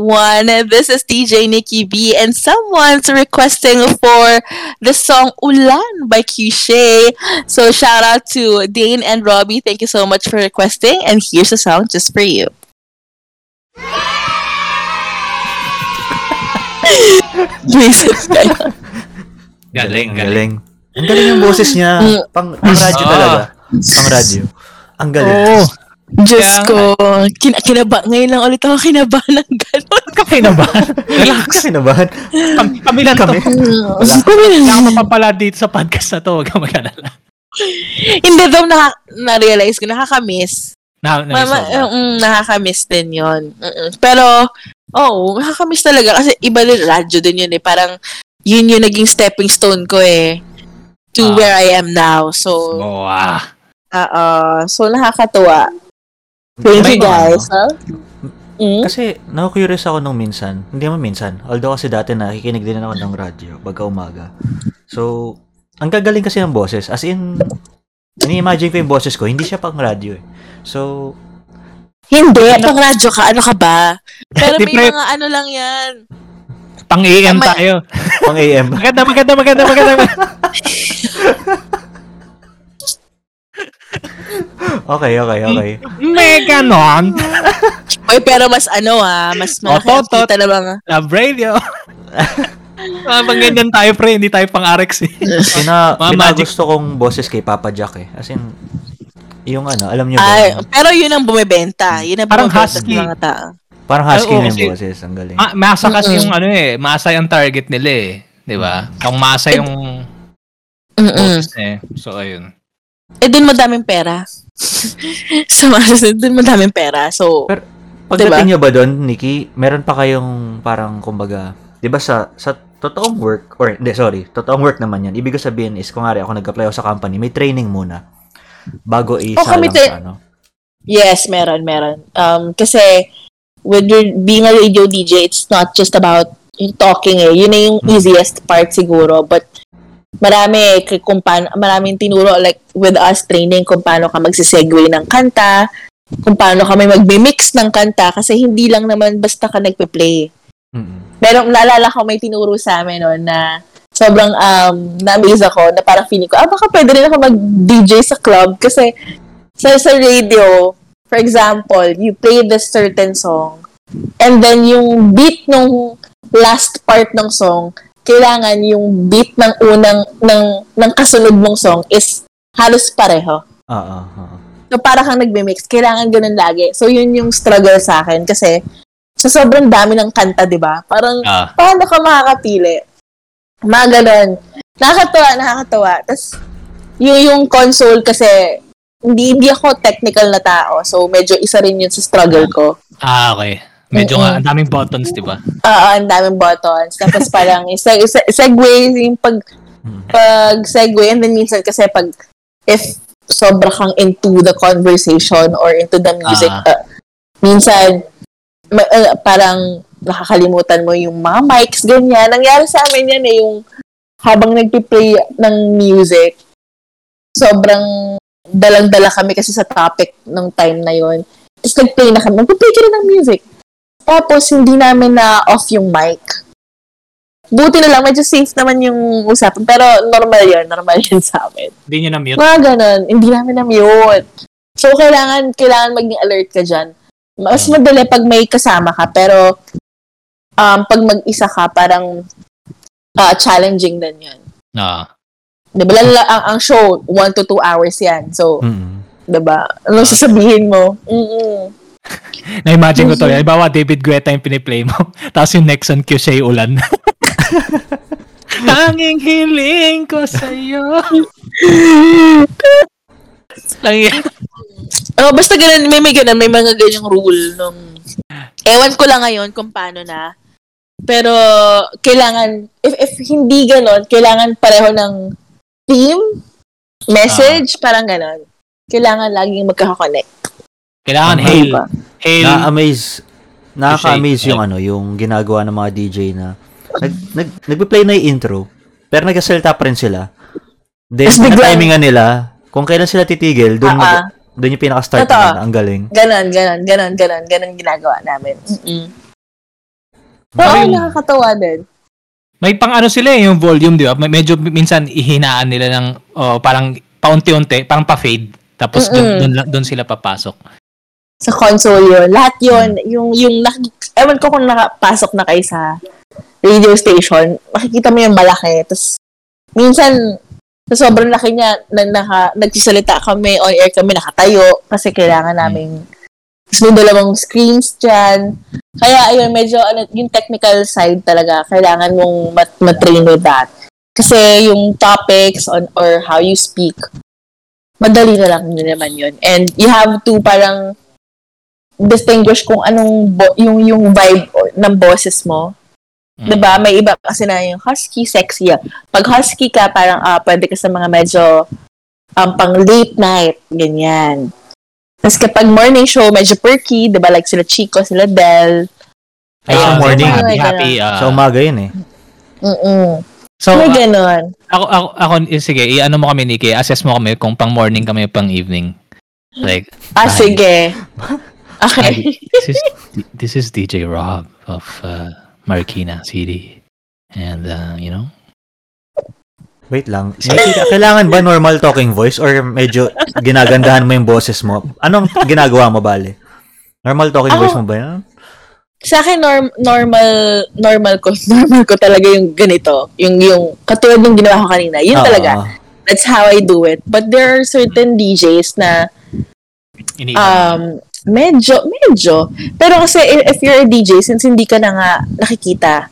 Speaker 2: This is DJ Nikki B and someone's requesting for the song Ulan by Cushay. So shout out to Dane and Robbie. Thank you so much for requesting and here's a song just for you. [laughs] Jesus Christ.
Speaker 3: Galing, galing.
Speaker 4: Galing. Ang galing yung boses niya.
Speaker 2: Mm.
Speaker 4: Pang, pang radyo
Speaker 3: Ah.
Speaker 4: talaga. Pang radyo. Ang galing.
Speaker 3: Oo.
Speaker 2: Diyos
Speaker 3: Kaya
Speaker 2: ko. Kin- kinaba, ngayon lang ulit ako kinabahan ng gano'n. [laughs]
Speaker 3: Kami na ba? Relax.
Speaker 4: Kinabahan.
Speaker 3: Kami, kami lang
Speaker 4: Kami.
Speaker 3: to.
Speaker 2: Wala.
Speaker 3: Kaya ako mapapala dito sa podcast na to. Huwag kang mag-alala.
Speaker 2: Hindi daw na, na-realize ko, nakakamiss.
Speaker 3: Na, na,
Speaker 2: Mama, mm, nakakamiss din yun. Mm-mm. Pero, oh, nakakamiss talaga. Kasi iba din, radyo din yun eh. Parang, yun yung naging stepping stone ko eh. To
Speaker 3: Ah.
Speaker 2: where I am now. So,
Speaker 3: oh, ah.
Speaker 2: uh, so nakakatuwa. Thank
Speaker 4: May
Speaker 2: you
Speaker 4: mga
Speaker 2: guys.
Speaker 4: ano,
Speaker 2: Huh? Mm?
Speaker 4: Kasi, na-curious ako nung minsan. Hindi naman minsan. Although kasi dati nakikinig din ako ng radyo pagka umaga. So, ang gagaling kasi ng boses. As in, ini-imagine ko yung boses ko, hindi siya pang radyo eh. So,
Speaker 2: Hindi, pang radyo ka. Ano ka ba? [laughs] Pero may mga ano lang yan.
Speaker 3: Pang AM
Speaker 2: Tama.
Speaker 3: tayo.
Speaker 4: pang AM.
Speaker 3: Maganda, maganda, maganda, maganda.
Speaker 4: Okay, okay, okay.
Speaker 3: May ganon.
Speaker 2: Oy, pero mas ano ah, mas
Speaker 3: Ototot.
Speaker 2: kita na mga...
Speaker 3: Love radio. Ah, pang ganyan tayo, pre. Hindi tayo pang RX eh.
Speaker 4: Pina,
Speaker 3: Mga magic.
Speaker 4: gusto kong boses kay Papa Jack eh. As in, yung ano, alam niyo
Speaker 2: Ay,
Speaker 4: ba?
Speaker 2: pero yun ang bumibenta. Yun ang
Speaker 3: Parang
Speaker 2: bumibenta
Speaker 3: husky.
Speaker 2: sa mga tao.
Speaker 4: Parang husky
Speaker 3: oo,
Speaker 4: na yung boses. Ang galing.
Speaker 3: Ma- masa kasi yung ano eh. Masa yung target nila eh. Di ba? Kung masa yung
Speaker 2: Mm-mm.
Speaker 3: boses eh. So, ayun.
Speaker 2: Eh, dun madaming pera. [laughs] so, dun madaming pera. So,
Speaker 4: Pero,
Speaker 2: Diba?
Speaker 4: Pagdating niyo ba doon, Nikki, meron pa kayong parang, kumbaga, di ba sa, sa totoong work, or hindi, sorry, totoong work naman yan. Ibig ko sabihin is, kung nga ako nag-apply ako sa company, may training muna bago
Speaker 2: Oh,
Speaker 4: isa
Speaker 2: kami
Speaker 4: lang sa ano.
Speaker 2: yes, meron, meron. Um, kasi, with your, being a radio DJ, it's not just about talking eh. Yun na yung easiest part siguro. But, marami, k- kung paano, maraming tinuro, like, with us training, kung paano ka magsisegue ng kanta, kung paano kami magmi-mix ng kanta, kasi hindi lang naman basta ka nagpe-play.
Speaker 4: Mm-mm.
Speaker 2: Pero naalala ko may tinuro sa amin noon na sobrang um, na-amaze ako na parang feeling ko, ah, baka pwede rin ako mag-DJ sa club kasi sa, sa radio, for example, you play this certain song and then yung beat nung last part ng song, kailangan yung beat ng unang, ng, ng kasunod mong song is halos pareho.
Speaker 4: Oo, oo.
Speaker 2: So, para kang nagme-mix. Kailangan ganun lagi. So, yun yung struggle sa akin. Kasi, sa sobrang dami ng kanta, di ba? Parang,
Speaker 3: Ah.
Speaker 2: paano ka makakapili? Mga ganun. Nakakatawa, nakakatawa. Tapos, yung, yung console kasi, hindi, hindi ako technical na tao. So, medyo isa rin yun sa struggle ko.
Speaker 3: Ah, okay. Medyo nga, ang daming buttons, di ba?
Speaker 2: Oo, ang daming buttons. Tapos parang, [laughs] se- se- segue, yung pag,
Speaker 4: Mm.
Speaker 2: pag segue, and then minsan kasi pag, if sobra kang into the conversation or into the music,
Speaker 3: Ah.
Speaker 2: uh, minsan, ma- uh, parang nakakalimutan mo yung mga mics, ganyan. Nangyari sa amin yan eh, yung habang nagpi-play ng music, sobrang dalang-dala kami kasi sa topic ng time na yon. Tapos nag-play na kami, nagpi-play ka ng music. Tapos, hindi namin na off yung mic. Buti na lang, medyo safe naman yung usapan. Pero normal yun, normal yun sa amin.
Speaker 3: Hindi nyo na-mute.
Speaker 2: Mga ganun, hindi namin na-mute. So, kailangan, kailangan maging alert ka dyan. Mas madali pag may kasama ka, pero um, pag mag-isa ka, parang ah, challenging din yun.
Speaker 3: Ah.
Speaker 2: Di ba? Ang, ang show, 1 to 2 hours yan. So,
Speaker 4: Mm-mm.
Speaker 2: di ba? Ano sasabihin mo? Mm-mm. [laughs]
Speaker 3: Na-imagine ko to. Halimbawa, David Guetta yung piniplay mo. [laughs] Tapos yung next on cue siya yung ulan. [laughs] Tanging hiling ko sa'yo. Lang yan.
Speaker 2: Oh, basta ganun, may may ganun, may mga ganyang rule nung Ewan ko lang ngayon kung paano na. Pero kailangan if if hindi ganun, kailangan pareho ng theme, message, parang ganun. Kailangan laging magkaka-connect.
Speaker 3: Kailangan
Speaker 4: Tama.
Speaker 3: hail. Hail.
Speaker 4: Na-amaze, nakaka-amaze yung ano, yung ginagawa ng mga DJ na nag, nag, nagpe-play na yung intro, pero nagsasalita pa rin sila. Then,
Speaker 2: Tapos biglang-
Speaker 4: timingan nila, kung kailan sila titigil, doon,
Speaker 2: Ah, ah.
Speaker 4: doon yung pinaka-start
Speaker 2: Totoo.
Speaker 4: nila. Ang galing.
Speaker 2: Ganon, ganon, ganon, ganon, ganon ginagawa namin. Mm-mm. Oo,
Speaker 3: yung-
Speaker 2: nakakatawa din.
Speaker 3: May pang ano sila eh, yung volume, di ba? Medyo minsan ihinaan nila ng oh, parang paunti-unti, parang pa-fade. Tapos doon, doon, sila papasok.
Speaker 2: Sa console yun. Lahat yun, yung, yung, nak- ewan ko kung nakapasok na kayo sa radio station, makikita mo yung malaki. Tapos, minsan, Sa sobrang laki niya, na, naka, nagsisalita kami, on air kami, nakatayo, kasi kailangan namin tapos may dalawang screens dyan. Kaya, ayun, medyo, ano, yung technical side talaga, kailangan mong mat- matrain with that. Kasi yung topics on or how you speak, madali na lang din naman yun. And you have to parang distinguish kung anong bo- yung yung vibe ng boses mo.
Speaker 3: Mm.
Speaker 2: 'Di ba? May iba kasi na yung husky, sexy. ah. Pag husky ka, parang ah, pwede ka sa mga medyo um, pang late night, ganyan. Tapos kapag morning show, medyo perky, 'di ba? Like sila Chico, sila Del.
Speaker 4: Ay,
Speaker 3: Ah,
Speaker 4: sa morning.
Speaker 2: Ayun,
Speaker 3: happy,
Speaker 2: ayun.
Speaker 3: happy. ah.
Speaker 4: Sa umaga yun eh.
Speaker 2: Mm-mm.
Speaker 3: so,
Speaker 2: May
Speaker 3: ah,
Speaker 2: ganon.
Speaker 3: ako, ako, ako, eh, sige, i-ano mo kami, Nikki, assess mo kami kung pang morning kami o pang evening. Like,
Speaker 2: Ah,
Speaker 3: Bye.
Speaker 2: sige. Okay.
Speaker 3: this is this is DJ Rob of uh, Marikina City, and uh, you know,
Speaker 4: Wait lang. Nikki, [laughs] kailangan ba normal talking voice or medyo ginagandahan mo yung boses mo? Anong ginagawa mo, bale? Normal talking
Speaker 2: Ako-
Speaker 4: voice mo ba yan?
Speaker 2: sa akin norm, normal normal ko [laughs] normal ko talaga yung ganito yung yung katulad ng ginawa ko kanina yun
Speaker 4: Oo.
Speaker 2: talaga that's how I do it but there are certain DJs na um medyo medyo pero kasi i- if you're a DJ since hindi ka na nga nakikita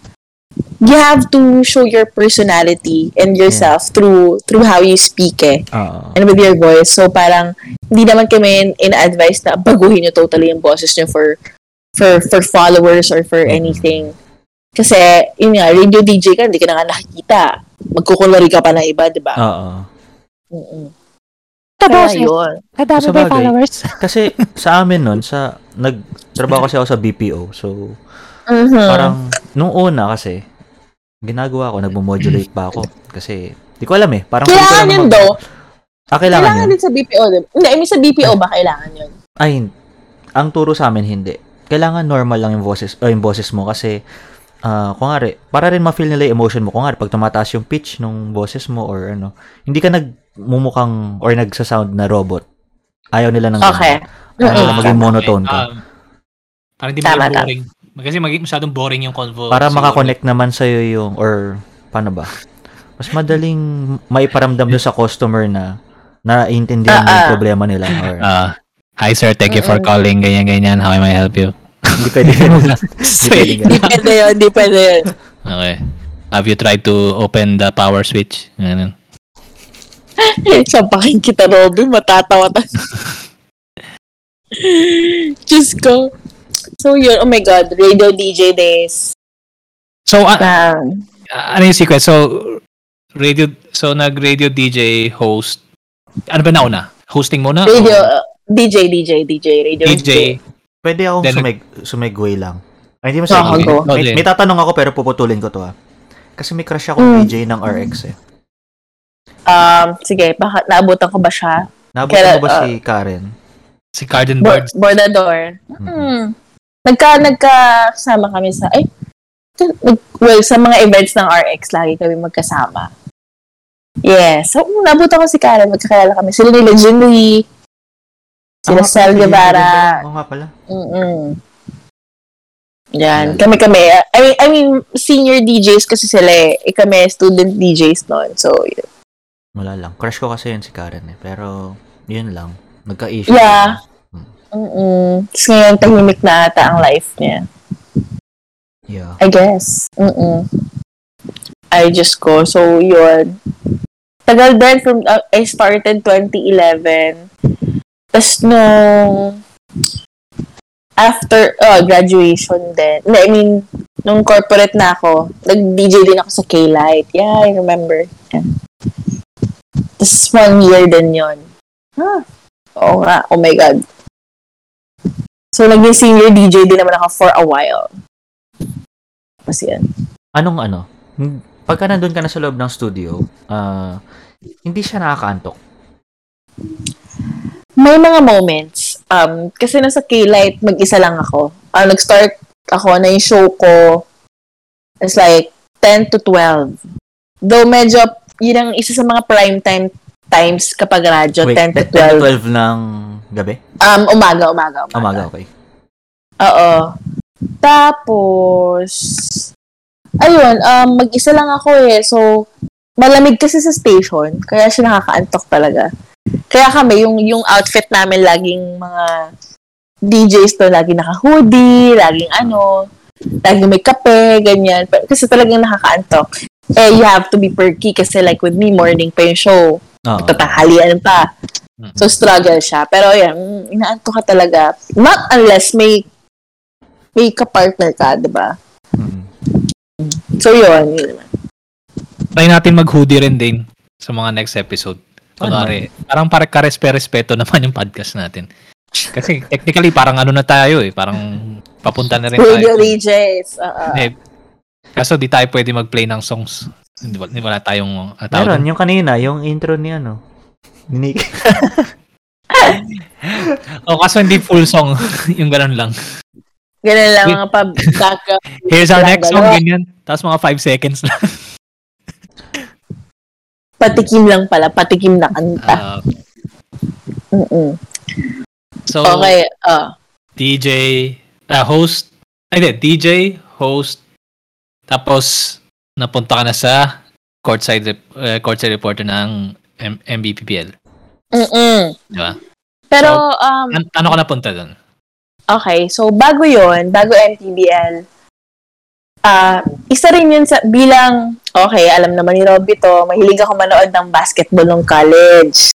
Speaker 2: you have to show your personality and yourself through through how you speak eh
Speaker 4: Oo.
Speaker 2: and with your voice. So parang hindi naman kami in-advise na baguhin nyo totally yung boses nyo for for for followers or for anything. Kasi, yun nga, radio DJ ka, hindi ka na nga nakikita. Magkukulari ka pa ng iba, di ba?
Speaker 4: Oo.
Speaker 2: Mm-mm.
Speaker 5: Tapos,
Speaker 2: Kaya yun.
Speaker 5: kadami ba followers?
Speaker 4: Kasi sa amin nun, sa nagtrabaho kasi ako sa BPO. So,
Speaker 2: Mhm.
Speaker 4: parang nung una kasi ginagawa ko, nagmo-modulate pa ako kasi di ko alam eh, parang hindi ko
Speaker 2: Kailangan
Speaker 4: lang
Speaker 2: yun,
Speaker 4: mag-
Speaker 2: though.
Speaker 4: Ah, kailangan,
Speaker 2: Kailangan
Speaker 4: yun.
Speaker 2: din sa BPO. Hindi, I mean, sa BPO ba kailangan yun?
Speaker 4: Ay, ang turo sa amin hindi. Kailangan normal lang yung boses, uh, yung boses mo kasi ah kung nga para rin ma-feel nila yung emotion mo. Kung nga pag tumataas yung pitch ng boses mo or ano, hindi ka nagmumukhang or nagsa-sound na robot. Ayaw nila ng ganun.
Speaker 2: Okay.
Speaker 4: Ayaw nila maging monotone ka.
Speaker 3: Um, parang di
Speaker 2: Tama,
Speaker 3: maging boring. Kasi maging masyadong boring yung convo.
Speaker 4: Para
Speaker 3: siguro.
Speaker 4: makakonect naman sa'yo yung, or paano ba? Mas madaling maiparamdam doon sa customer na naiintindihan mo yung
Speaker 2: Ah, ah.
Speaker 4: problema nila. Or, [laughs]
Speaker 3: Ah, hi sir, thank you for calling. Ganyan, ganyan. How am I help you?
Speaker 4: hindi pwede. [laughs] [laughs]
Speaker 2: Hindi pwede yun, hindi pwede yun.
Speaker 3: Okay. Have you tried to open the power switch? Ganun.
Speaker 2: Sampakin kita, Robin. Matatawa tayo. Diyos ko. So, yun. Oh my God. Radio DJ days.
Speaker 3: So, ah,
Speaker 2: Um,
Speaker 3: ano yung secret? So, radio, so nag-radio DJ host. Ano ba nauna? Hosting muna?
Speaker 2: radio, uh, DJ, DJ, DJ. Radio
Speaker 3: DJ.
Speaker 4: Pwede akong
Speaker 3: Then-
Speaker 4: sumeg, sumegway lang. Ay, hindi mo
Speaker 2: Ah,
Speaker 4: sumeg.
Speaker 2: go.
Speaker 3: Oh,
Speaker 4: May, may tatanong ako pero puputulin ko to ha. Kasi may crush ako
Speaker 2: Mm.
Speaker 4: DJ ng RX eh.
Speaker 2: Um, sige, baka naabutan ko ba siya?
Speaker 4: Nabutan
Speaker 2: Kaya,
Speaker 4: mo ba
Speaker 2: ah,
Speaker 4: si Karen?
Speaker 3: Si Garden
Speaker 2: Bo-
Speaker 3: Birds.
Speaker 2: Bordador.
Speaker 4: Mhm.
Speaker 2: Hmm. Nagka, nagkasama kami sa, ay, well, sa mga events ng RX, lagi kami magkasama. Yes. So, um, nabutan ko si Karen, magkakilala kami. Sila nila Jinri, sila
Speaker 4: Ah,
Speaker 2: Sel Guevara.
Speaker 4: Oo nga pala.
Speaker 2: Mm-mm. Yan.
Speaker 4: Yan.
Speaker 2: Kami kami. I mean, I mean, senior DJs kasi sila eh. Eh, kami, student DJs noon. So, yun.
Speaker 4: Wala lang. Crush ko kasi yun si Karen eh. Pero, yun lang. Nagka-issue.
Speaker 2: Yeah. Mm-mm. Tapos ngayon, tahimik na ata ang life niya.
Speaker 4: Yeah.
Speaker 2: I guess. Mm-mm. I just go. So, yun. Tagal din from, uh, I started 2011. Tapos nung, after, uh, graduation din. I mean, nung corporate na ako, nag-DJ din ako sa K-Light. Yeah, I remember. Yeah. Tapos one year din yun. Huh. Oo nga. Oh my God. So, naging senior DJ din naman ako for a while. Tapos yan.
Speaker 4: Anong ano? Pagka nandun ka na sa loob ng studio, ah, hindi siya nakakaantok.
Speaker 2: May mga moments. Um, kasi nasa K-Light, mag-isa lang ako. Ah, nag-start ako na yung show ko is like 10 to 12. Though medyo, yun ang isa sa mga prime time times kapag radyo,
Speaker 4: Wait,
Speaker 2: 10 to
Speaker 4: 10
Speaker 2: 12.
Speaker 4: 12 ng gabi?
Speaker 2: Um, umaga, umaga, umaga.
Speaker 4: Umaga, okay.
Speaker 2: Oo. Tapos, ayun, um, mag-isa lang ako eh. So, malamig kasi sa station, kaya siya nakakaantok talaga. Kaya kami, yung, yung outfit namin laging mga DJs to, laging naka-hoodie, laging ano, laging may kape, ganyan. Kasi talagang nakakaantok. Eh, you have to be perky kasi like with me, morning pa yung show.
Speaker 4: Oo.
Speaker 2: Tatanghalian pa. So, struggle siya. Pero, yan, mm, inaantok ka talaga. Not unless may may ka-partner ka, di ba?
Speaker 4: Mm.
Speaker 2: So, yun. yun.
Speaker 3: Try natin mag-hoodie rin din sa mga next episode. Kunwari, parang pare karespe-respeto [laughs] naman yung podcast natin. Kasi technically parang ano na tayo eh, parang papunta na rin
Speaker 2: Radio
Speaker 3: tayo.
Speaker 2: DJs. oo.
Speaker 3: Eh, kaso di tayo pwede mag-play ng songs. Hindi wala, wala tayong uh,
Speaker 4: Meron, yung kanina, yung intro ni ano. Ni Nick. [laughs]
Speaker 3: Oh, kaso hindi full song. [laughs] yung ganun lang.
Speaker 2: Ganun lang mga pub background. [laughs]
Speaker 3: Here's our next song, ganyan. Tapos mga 5 seconds lang.
Speaker 2: Patikim lang pala. Patikim na kanta.
Speaker 3: Ah,
Speaker 2: Mm-mm.
Speaker 3: so,
Speaker 2: Okay. ah
Speaker 3: DJ, ah, host, ay hindi, DJ, host, tapos napunta ka na sa courtside, eh, courtside reporter ng M- MBPPL.
Speaker 2: Mm-mm.
Speaker 3: Di ba?
Speaker 2: Pero, um,
Speaker 3: An- ano ka napunta doon?
Speaker 2: okay. So, bago yon bago MTBL, ah isa rin yun sa, bilang, okay, alam naman ni Robby to, mahilig ako manood ng basketball nung college.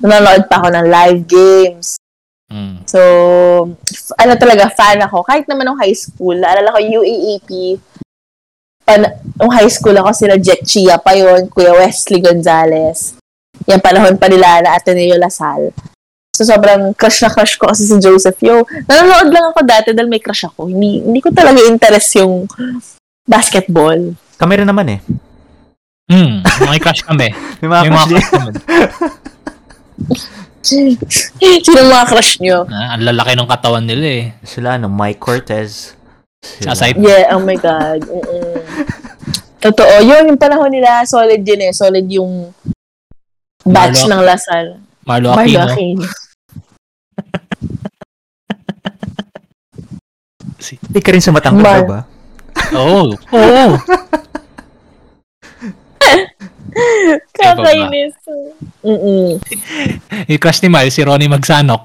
Speaker 2: Nanonood pa ako ng live games.
Speaker 3: Mm.
Speaker 2: So, f- ano talaga, fan ako. Kahit naman nung high school, naalala ko UAAP, pan, nung high school ako, sila Jet Chia pa yon Kuya Wesley Gonzalez. Yan panahon pa nila na Ateneo Lasal. So, sobrang crush na crush ko kasi si Joseph Yo. Nanonood lang ako dati dahil may crush ako. Hindi, hindi ko talaga interest yung basketball.
Speaker 4: Kami rin naman eh.
Speaker 3: Mm, may crush kami. [laughs]
Speaker 4: May mga
Speaker 3: May mga
Speaker 4: crush
Speaker 3: crush kami. [laughs]
Speaker 2: Sino mga crush nyo?
Speaker 3: Ah, ang lalaki ng katawan nila eh.
Speaker 4: Sila ano, Mike Cortez. Sila.
Speaker 3: Sa side.
Speaker 2: Yeah, oh my God. Mm-mm. Totoo. Yun, yung panahon nila, solid yun eh. Solid yung batch
Speaker 3: Marlo-
Speaker 2: ng Lasal.
Speaker 3: Marlo
Speaker 2: Marlo
Speaker 3: Aquino.
Speaker 2: Aquino. [laughs]
Speaker 4: Hindi ka rin sa matangkad
Speaker 2: Mar-
Speaker 4: ka ba?
Speaker 3: Oo. Oo. [laughs] [laughs]
Speaker 2: Kakainis. Mm-mm.
Speaker 3: Yung crush ni Miles, si Ronnie Magsanok.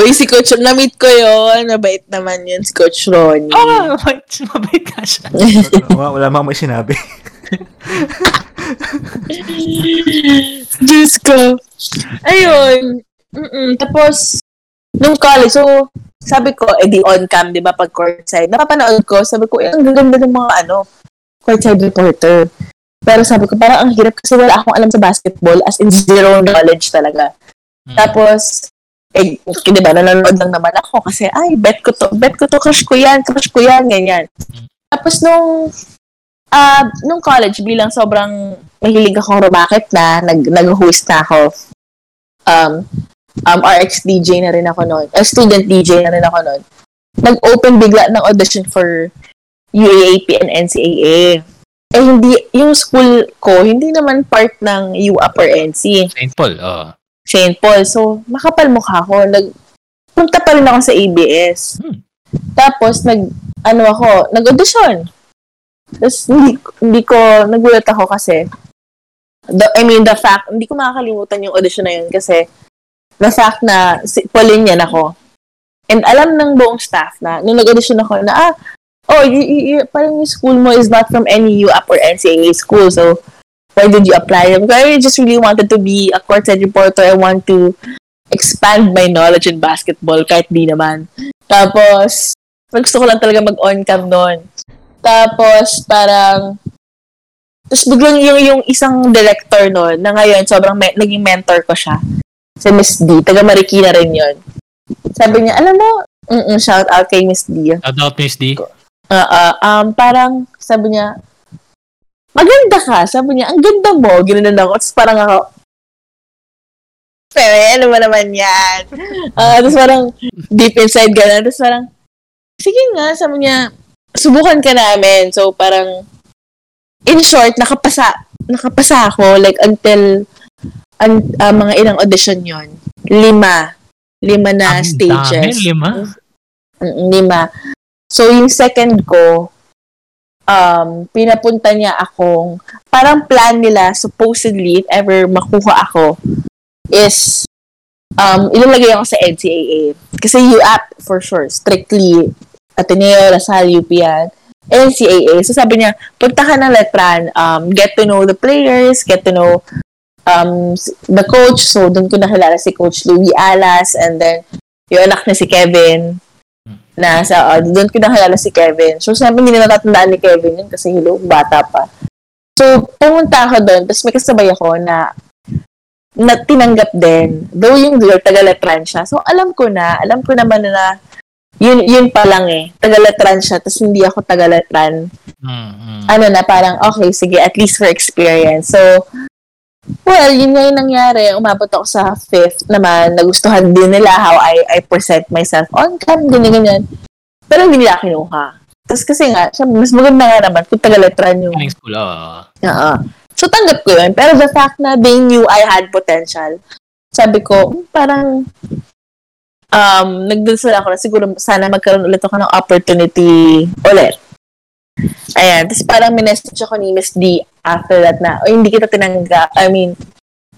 Speaker 2: Uy, si Coach, na-meet ko yun. Mabait naman yun, si Coach Ronnie.
Speaker 3: Ah, mabait, mabait ka siya.
Speaker 4: wala, wala mga may sinabi.
Speaker 2: Diyos ko. Ayun. Mm-mm. Tapos, nung college, so, sabi ko, eh di on-cam, di ba, pag courtside. Napapanood ko, sabi ko, eh, ang gaganda ng mga, ano, courtside reporter. Pero sabi ko, parang ang hirap kasi wala akong alam sa basketball, as in zero knowledge talaga.
Speaker 3: Mm.
Speaker 2: Tapos, eh, di ba, nanonood lang naman ako kasi, ay, bet ko to, bet ko to, crush ko yan, crush ko yan, ganyan. Tapos nung, ah, nung college, bilang sobrang mahilig akong rumakit na, nag, nag-host na ako, um, um, RX DJ na rin ako noon, uh, student DJ na rin ako noon, nag-open bigla ng audition for UAAP and NCAA. Eh, hindi, yung school ko, hindi naman part ng UAP or NC.
Speaker 3: Saint Paul, oh.
Speaker 2: St. Paul. So, makapal mukha ko. Nag, punta pa rin ako sa ABS.
Speaker 3: Hmm.
Speaker 2: Tapos, nag, ano ako, nag-audition. Tapos, hindi, hindi ko, nagulat ako kasi, the, I mean, the fact, hindi ko makakalimutan yung audition na yun kasi, the fact na, si, Pauline yan ako. And alam ng buong staff na, nung nag-audition ako na, ah, oh, y- y- y- parang yung school mo is not from any UAP or NCAA school. So, why did you apply? I just really wanted to be a courtside reporter. I want to expand my knowledge in basketball kahit di naman. Tapos, gusto ko lang talaga mag-on-cam noon. Tapos, parang, tapos biglang yung, yung isang director noon, na ngayon, sobrang me- naging mentor ko siya. Si Miss D. Taga Marikina rin yon Sabi niya, alam mo, mm shout out kay Miss D.
Speaker 3: Shout out Miss D.
Speaker 2: Ah, ah, um, parang, sabi niya, maganda ka. Sabi niya, ang ganda mo. Ginanon ako. Tapos parang ako, pero ano ba naman yan? [laughs] Ah, tapos parang, deep inside gano'n. Tapos parang, sige nga, sabi niya, subukan ka namin. So parang, in short, nakapasa, nakapasa ako, like, until, an, ah, mga ilang audition yon Lima. Lima na
Speaker 3: Ang
Speaker 2: stages.
Speaker 3: dami, lima.
Speaker 2: Mm, lima. So, yung second ko, um, pinapunta niya akong, parang plan nila, supposedly, if ever makuha ako, is, um, ilalagay ako sa NCAA. Kasi UAP, for sure, strictly, Ateneo, Lasal, UP yan. NCAA. So sabi niya, punta ka ng Letran, um, get to know the players, get to know um, the coach. So doon ko nakilala si Coach Louis Alas and then yung anak niya si Kevin na sa uh, doon ko nakilala si Kevin. So sabi hindi na natatandaan ni Kevin yun kasi hello, bata pa. So pumunta ako doon, tapos may kasabay ako na na tinanggap din. Though yung girl, taga-Letran siya. So alam ko na, alam ko naman na yun, yun pa lang eh. Taga-Letran siya, tapos hindi ako taga-Letran.
Speaker 3: Mm, mm.
Speaker 2: Ano na, parang, okay, sige, at least for experience. So, well, yun nga yung nangyari. Umabot ako sa fifth naman. Nagustuhan din nila how I, I present myself on cam, ganyan-ganyan. Pero hindi nila kinuha. Tapos kasi nga, siya, mas maganda nga naman kung taga-Letran yung
Speaker 3: Galing school, oo.
Speaker 2: Oo. So, tanggap ko yun. Pero the fact na they knew I had potential, sabi ko, "Hmm, parang, um, nagdasal ako na siguro sana magkaroon ulit ako ng opportunity ulit. Ayan. Tapos parang minessage ako ni Miss D after that na, o hindi kita tinanggap. I mean,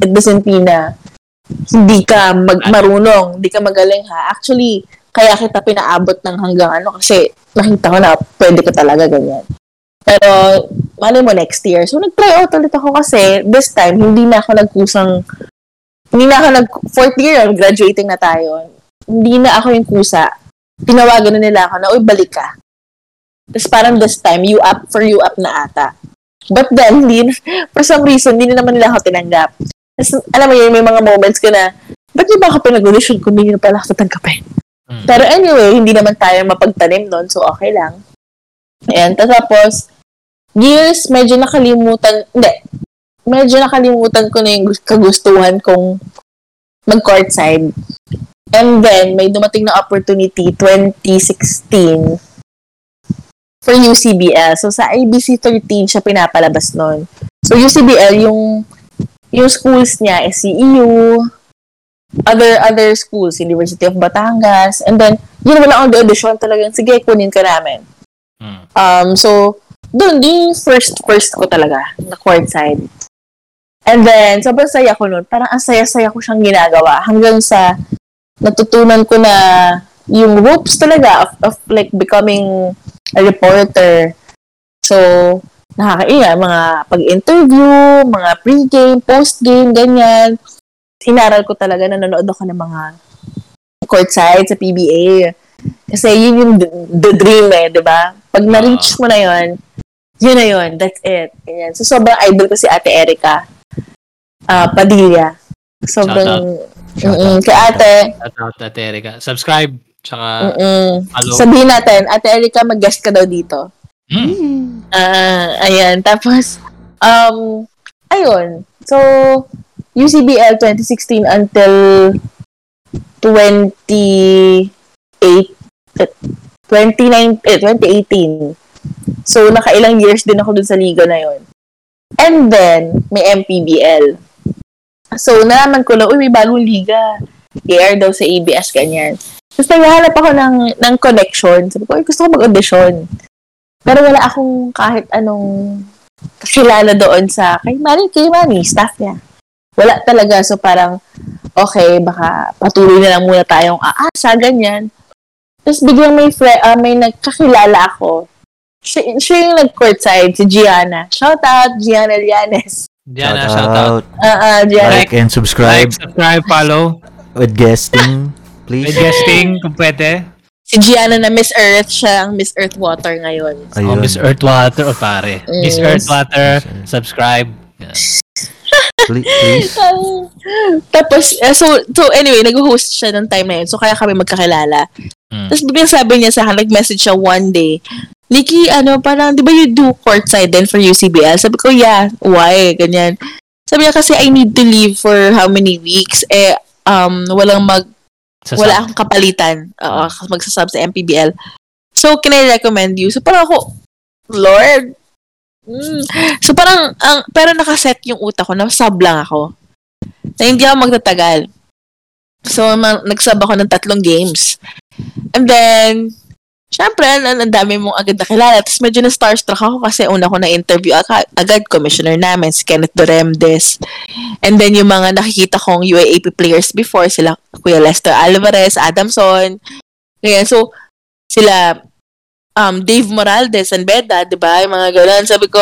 Speaker 2: it doesn't mean na hindi ka mag- marunong, hindi ka magaling ha. Actually, kaya kita pinaabot ng hanggang ano kasi nakita ko na pwede ka talaga ganyan. Pero, mali mo next year. So, nag-try out ulit ako kasi this time, hindi na ako nagkusang, hindi na ako nag, fourth year, graduating na tayo. Hindi na ako yung kusa. Tinawagan na nila ako na, uy, balik ka. Tapos parang this time, you up for you up na ata. But then, hindi, [laughs] for some reason, hindi na naman nila ako tinanggap. Tapos, alam mo yun, may mga moments ko na, ba't yung baka pinag-audition kung hindi na pala ako tatanggapin?
Speaker 3: Mm.
Speaker 2: Pero anyway, hindi naman tayo mapagtanim doon, so okay lang. Ayan, tapos, years, medyo nakalimutan, hindi, medyo nakalimutan ko na yung gus- kagustuhan kong mag-courtside. And then, may dumating na opportunity, 2016, for UCBL. So, sa ABC 13 siya pinapalabas nun. So, UCBL, yung yung schools niya is CEU, other other schools, University of Batangas, and then, yun wala akong audition talagang, sige, kunin ka namin.
Speaker 3: Mm.
Speaker 2: Um, so, doon, din yung first, first ko talaga, na courtside. And then, sobrang saya ko nun. Parang ang saya-saya ko siyang ginagawa. Hanggang sa natutunan ko na yung ropes talaga of, of like becoming a reporter. So, nakakaiya, mga pag-interview, mga pre-game, post-game, ganyan. Inaral ko talaga, nanonood ako ng mga courtside sa PBA. Kasi yun yung the, the dream eh, di ba? Pag na-reach mo na yun, yun na yun, that's it. Ganyan. So, sobrang idol ko si Ate Erica ah Padilla. Sobrang, mm kay ate,
Speaker 3: Shout out Ate Erica. Subscribe, tsaka
Speaker 2: mm
Speaker 3: follow.
Speaker 2: sabihin natin, Ate Erica, mag-guest ka daw dito.
Speaker 3: Mm.
Speaker 2: Ah, ayan. Tapos, um, ayun. So, UCBL 2016 until 28, 29, eh, 2018. So, nakailang years din ako dun sa liga na yon. And then, may MPBL. So, nalaman ko na, uy, may bagong liga. I-air daw sa ABS, ganyan. Tapos naghahanap ako ng, ng connection. Sabi ko, gusto ko mag-audition. Pero wala akong kahit anong kakilala doon sa kay Manny, kay Manny, staff niya. Wala talaga. So parang, okay, baka patuloy na lang muna tayong aasa, ganyan. Tapos biglang may, fre- ah, may nagkakilala ako. Siya, siya yung nag-courtside, si Gianna. Shout out, Gianna Llanes.
Speaker 3: Diana, shout out.
Speaker 2: Ah, ah, Gianna.
Speaker 4: Like and subscribe
Speaker 3: Like, subscribe, follow.
Speaker 4: with guesting, please.
Speaker 3: guesting kung pwede.
Speaker 2: Si Gianna na Miss Earth, siya ang Miss Earth Water ngayon.
Speaker 3: Oh,
Speaker 4: Ayun.
Speaker 3: Miss Earthwater, oh, pare. Miss
Speaker 2: Yes.
Speaker 3: Earthwater, subscribe. Yeah.
Speaker 4: Please, [laughs] please.
Speaker 2: Tapos, eh, so, so anyway, nag-host siya ng time na yun. So, kaya kami magkakilala.
Speaker 3: Mm.
Speaker 2: Tapos, biglang sabi niya sa akin, nag-message siya one day, Nikki, ano, parang, di ba you do courtside then for UCBL? Sabi ko, yeah, why? Ganyan. Sabi niya kasi, I need to leave for how many weeks? Eh, um, walang mag,
Speaker 3: Sa
Speaker 2: wala akong kapalitan. Oo, magsasub sa MPBL. So, can I recommend you? So, parang ako, Lord. Mm. So, parang, ang, pero nakaset yung utak ko na sub lang ako. Na hindi ako magtatagal. So, ma- nag-sub ako ng tatlong games. And then, syempre, ang, ang dami mong agad nakilala. Tapos medyo na starstruck ako kasi una ko na-interview agad, agad commissioner namin, si Kenneth Doremdes. And then yung mga nakikita kong UAAP players before, sila Kuya Lester Alvarez, Adamson. Ganyan. So, sila um, Dave Morales and Beda, di ba? Yung mga ganun. Sabi ko,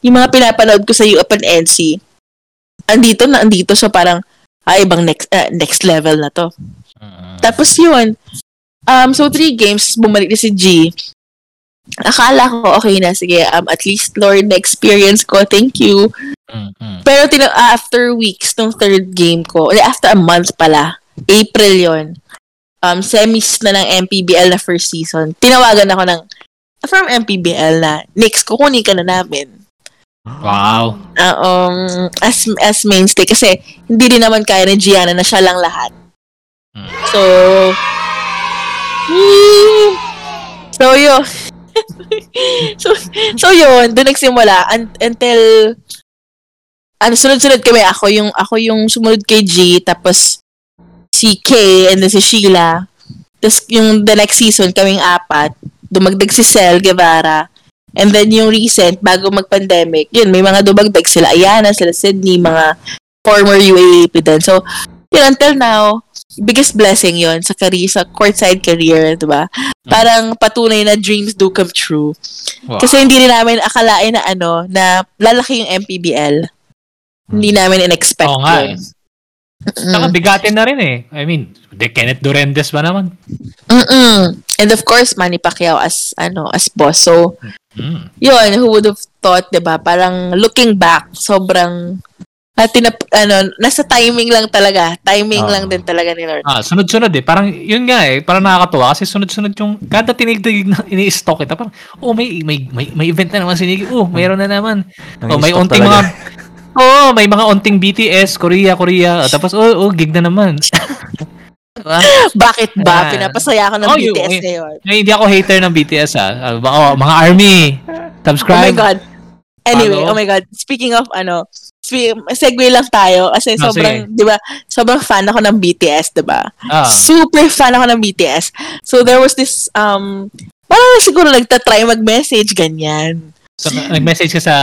Speaker 2: yung mga pinapanood ko sa UAP and NC, andito na andito siya parang, ay, ibang next, uh, next level na to.
Speaker 3: Mm.
Speaker 2: Tapos yun, um, so three games, bumalik na si G. Akala ko, okay na, sige, um, at least Lord, na-experience ko, thank you.
Speaker 3: Mm, mm.
Speaker 2: Pero tina- after weeks, nung third game ko, or after a month pala, April yon um, semis na ng MPBL na first season, tinawagan ako ng, from MPBL na, next, kukunin ka na namin.
Speaker 3: Wow.
Speaker 2: Ah, um, as, as mainstay. Kasi, hindi rin naman kaya ni Gianna na siya lang lahat.
Speaker 3: Mm.
Speaker 2: So, [gasps] so yun. [laughs] so, so yun, doon nagsimula un- until ano, sunod-sunod kami. Ako yung, ako yung sumunod kay G, tapos si Kay, and then si Sheila. Tapos yung the next season, kaming apat. Dumagdag si Cel Guevara. And then yung recent, bago mag-pandemic, yun, may mga dumagdag sila. Ayana, sila Sydney, mga former UAAP din. So, yun, until now, biggest blessing yun sa career, sa courtside career, di ba? Parang patunay na dreams do come true.
Speaker 3: Wow.
Speaker 2: Kasi hindi rin namin akalain na ano, na lalaki yung MPBL. Hindi namin in-expect
Speaker 3: Oo nga
Speaker 2: yun.
Speaker 3: eh. Saka bigatin na rin eh. I mean, de Kenneth Durendes ba naman?
Speaker 2: Mm-mm. And of course, Manny Pacquiao as, ano, as boss. So,
Speaker 3: Mm.
Speaker 2: yun, who would have thought, 'di ba? Parang looking back, sobrang at tinap, ano, nasa timing lang talaga. Timing
Speaker 4: Oo.
Speaker 2: lang din talaga ni Lord.
Speaker 3: Ah, sunod-sunod eh. Parang, yun nga eh. Parang nakakatuwa kasi sunod-sunod yung, kada tinigdig na [laughs] ini-stock kita, parang, oh, may, may, may, may event na naman si Nikki. Oh, mayroon na naman. Oh, may
Speaker 4: Nang-stock
Speaker 3: onting mga,
Speaker 4: talaga.
Speaker 3: oh, may mga onting BTS, Korea, Korea. Ah, Tapos, oh, oh, gig na naman. [laughs] diba?
Speaker 2: Bakit ba?
Speaker 3: Ah.
Speaker 2: Pinapasaya ko ng
Speaker 3: Oh,
Speaker 2: BTS
Speaker 3: yun.
Speaker 2: ngayon.
Speaker 3: Ngayon, hindi ako hater ng BTS ah. Ah, baka, oh, mga ARMY,
Speaker 2: Oh my
Speaker 3: subscribe.
Speaker 2: God. Anyway,
Speaker 3: Follow.
Speaker 2: oh my God. Speaking of, ano, segue lang tayo kasi
Speaker 3: Ah,
Speaker 2: sobrang, di ba, sobrang fan ako ng BTS, di ba?
Speaker 3: Ah,
Speaker 2: Super fan ako ng BTS. So, there was this, um, parang siguro nagtatry mag-message, ganyan.
Speaker 3: So, nag-message ka sa,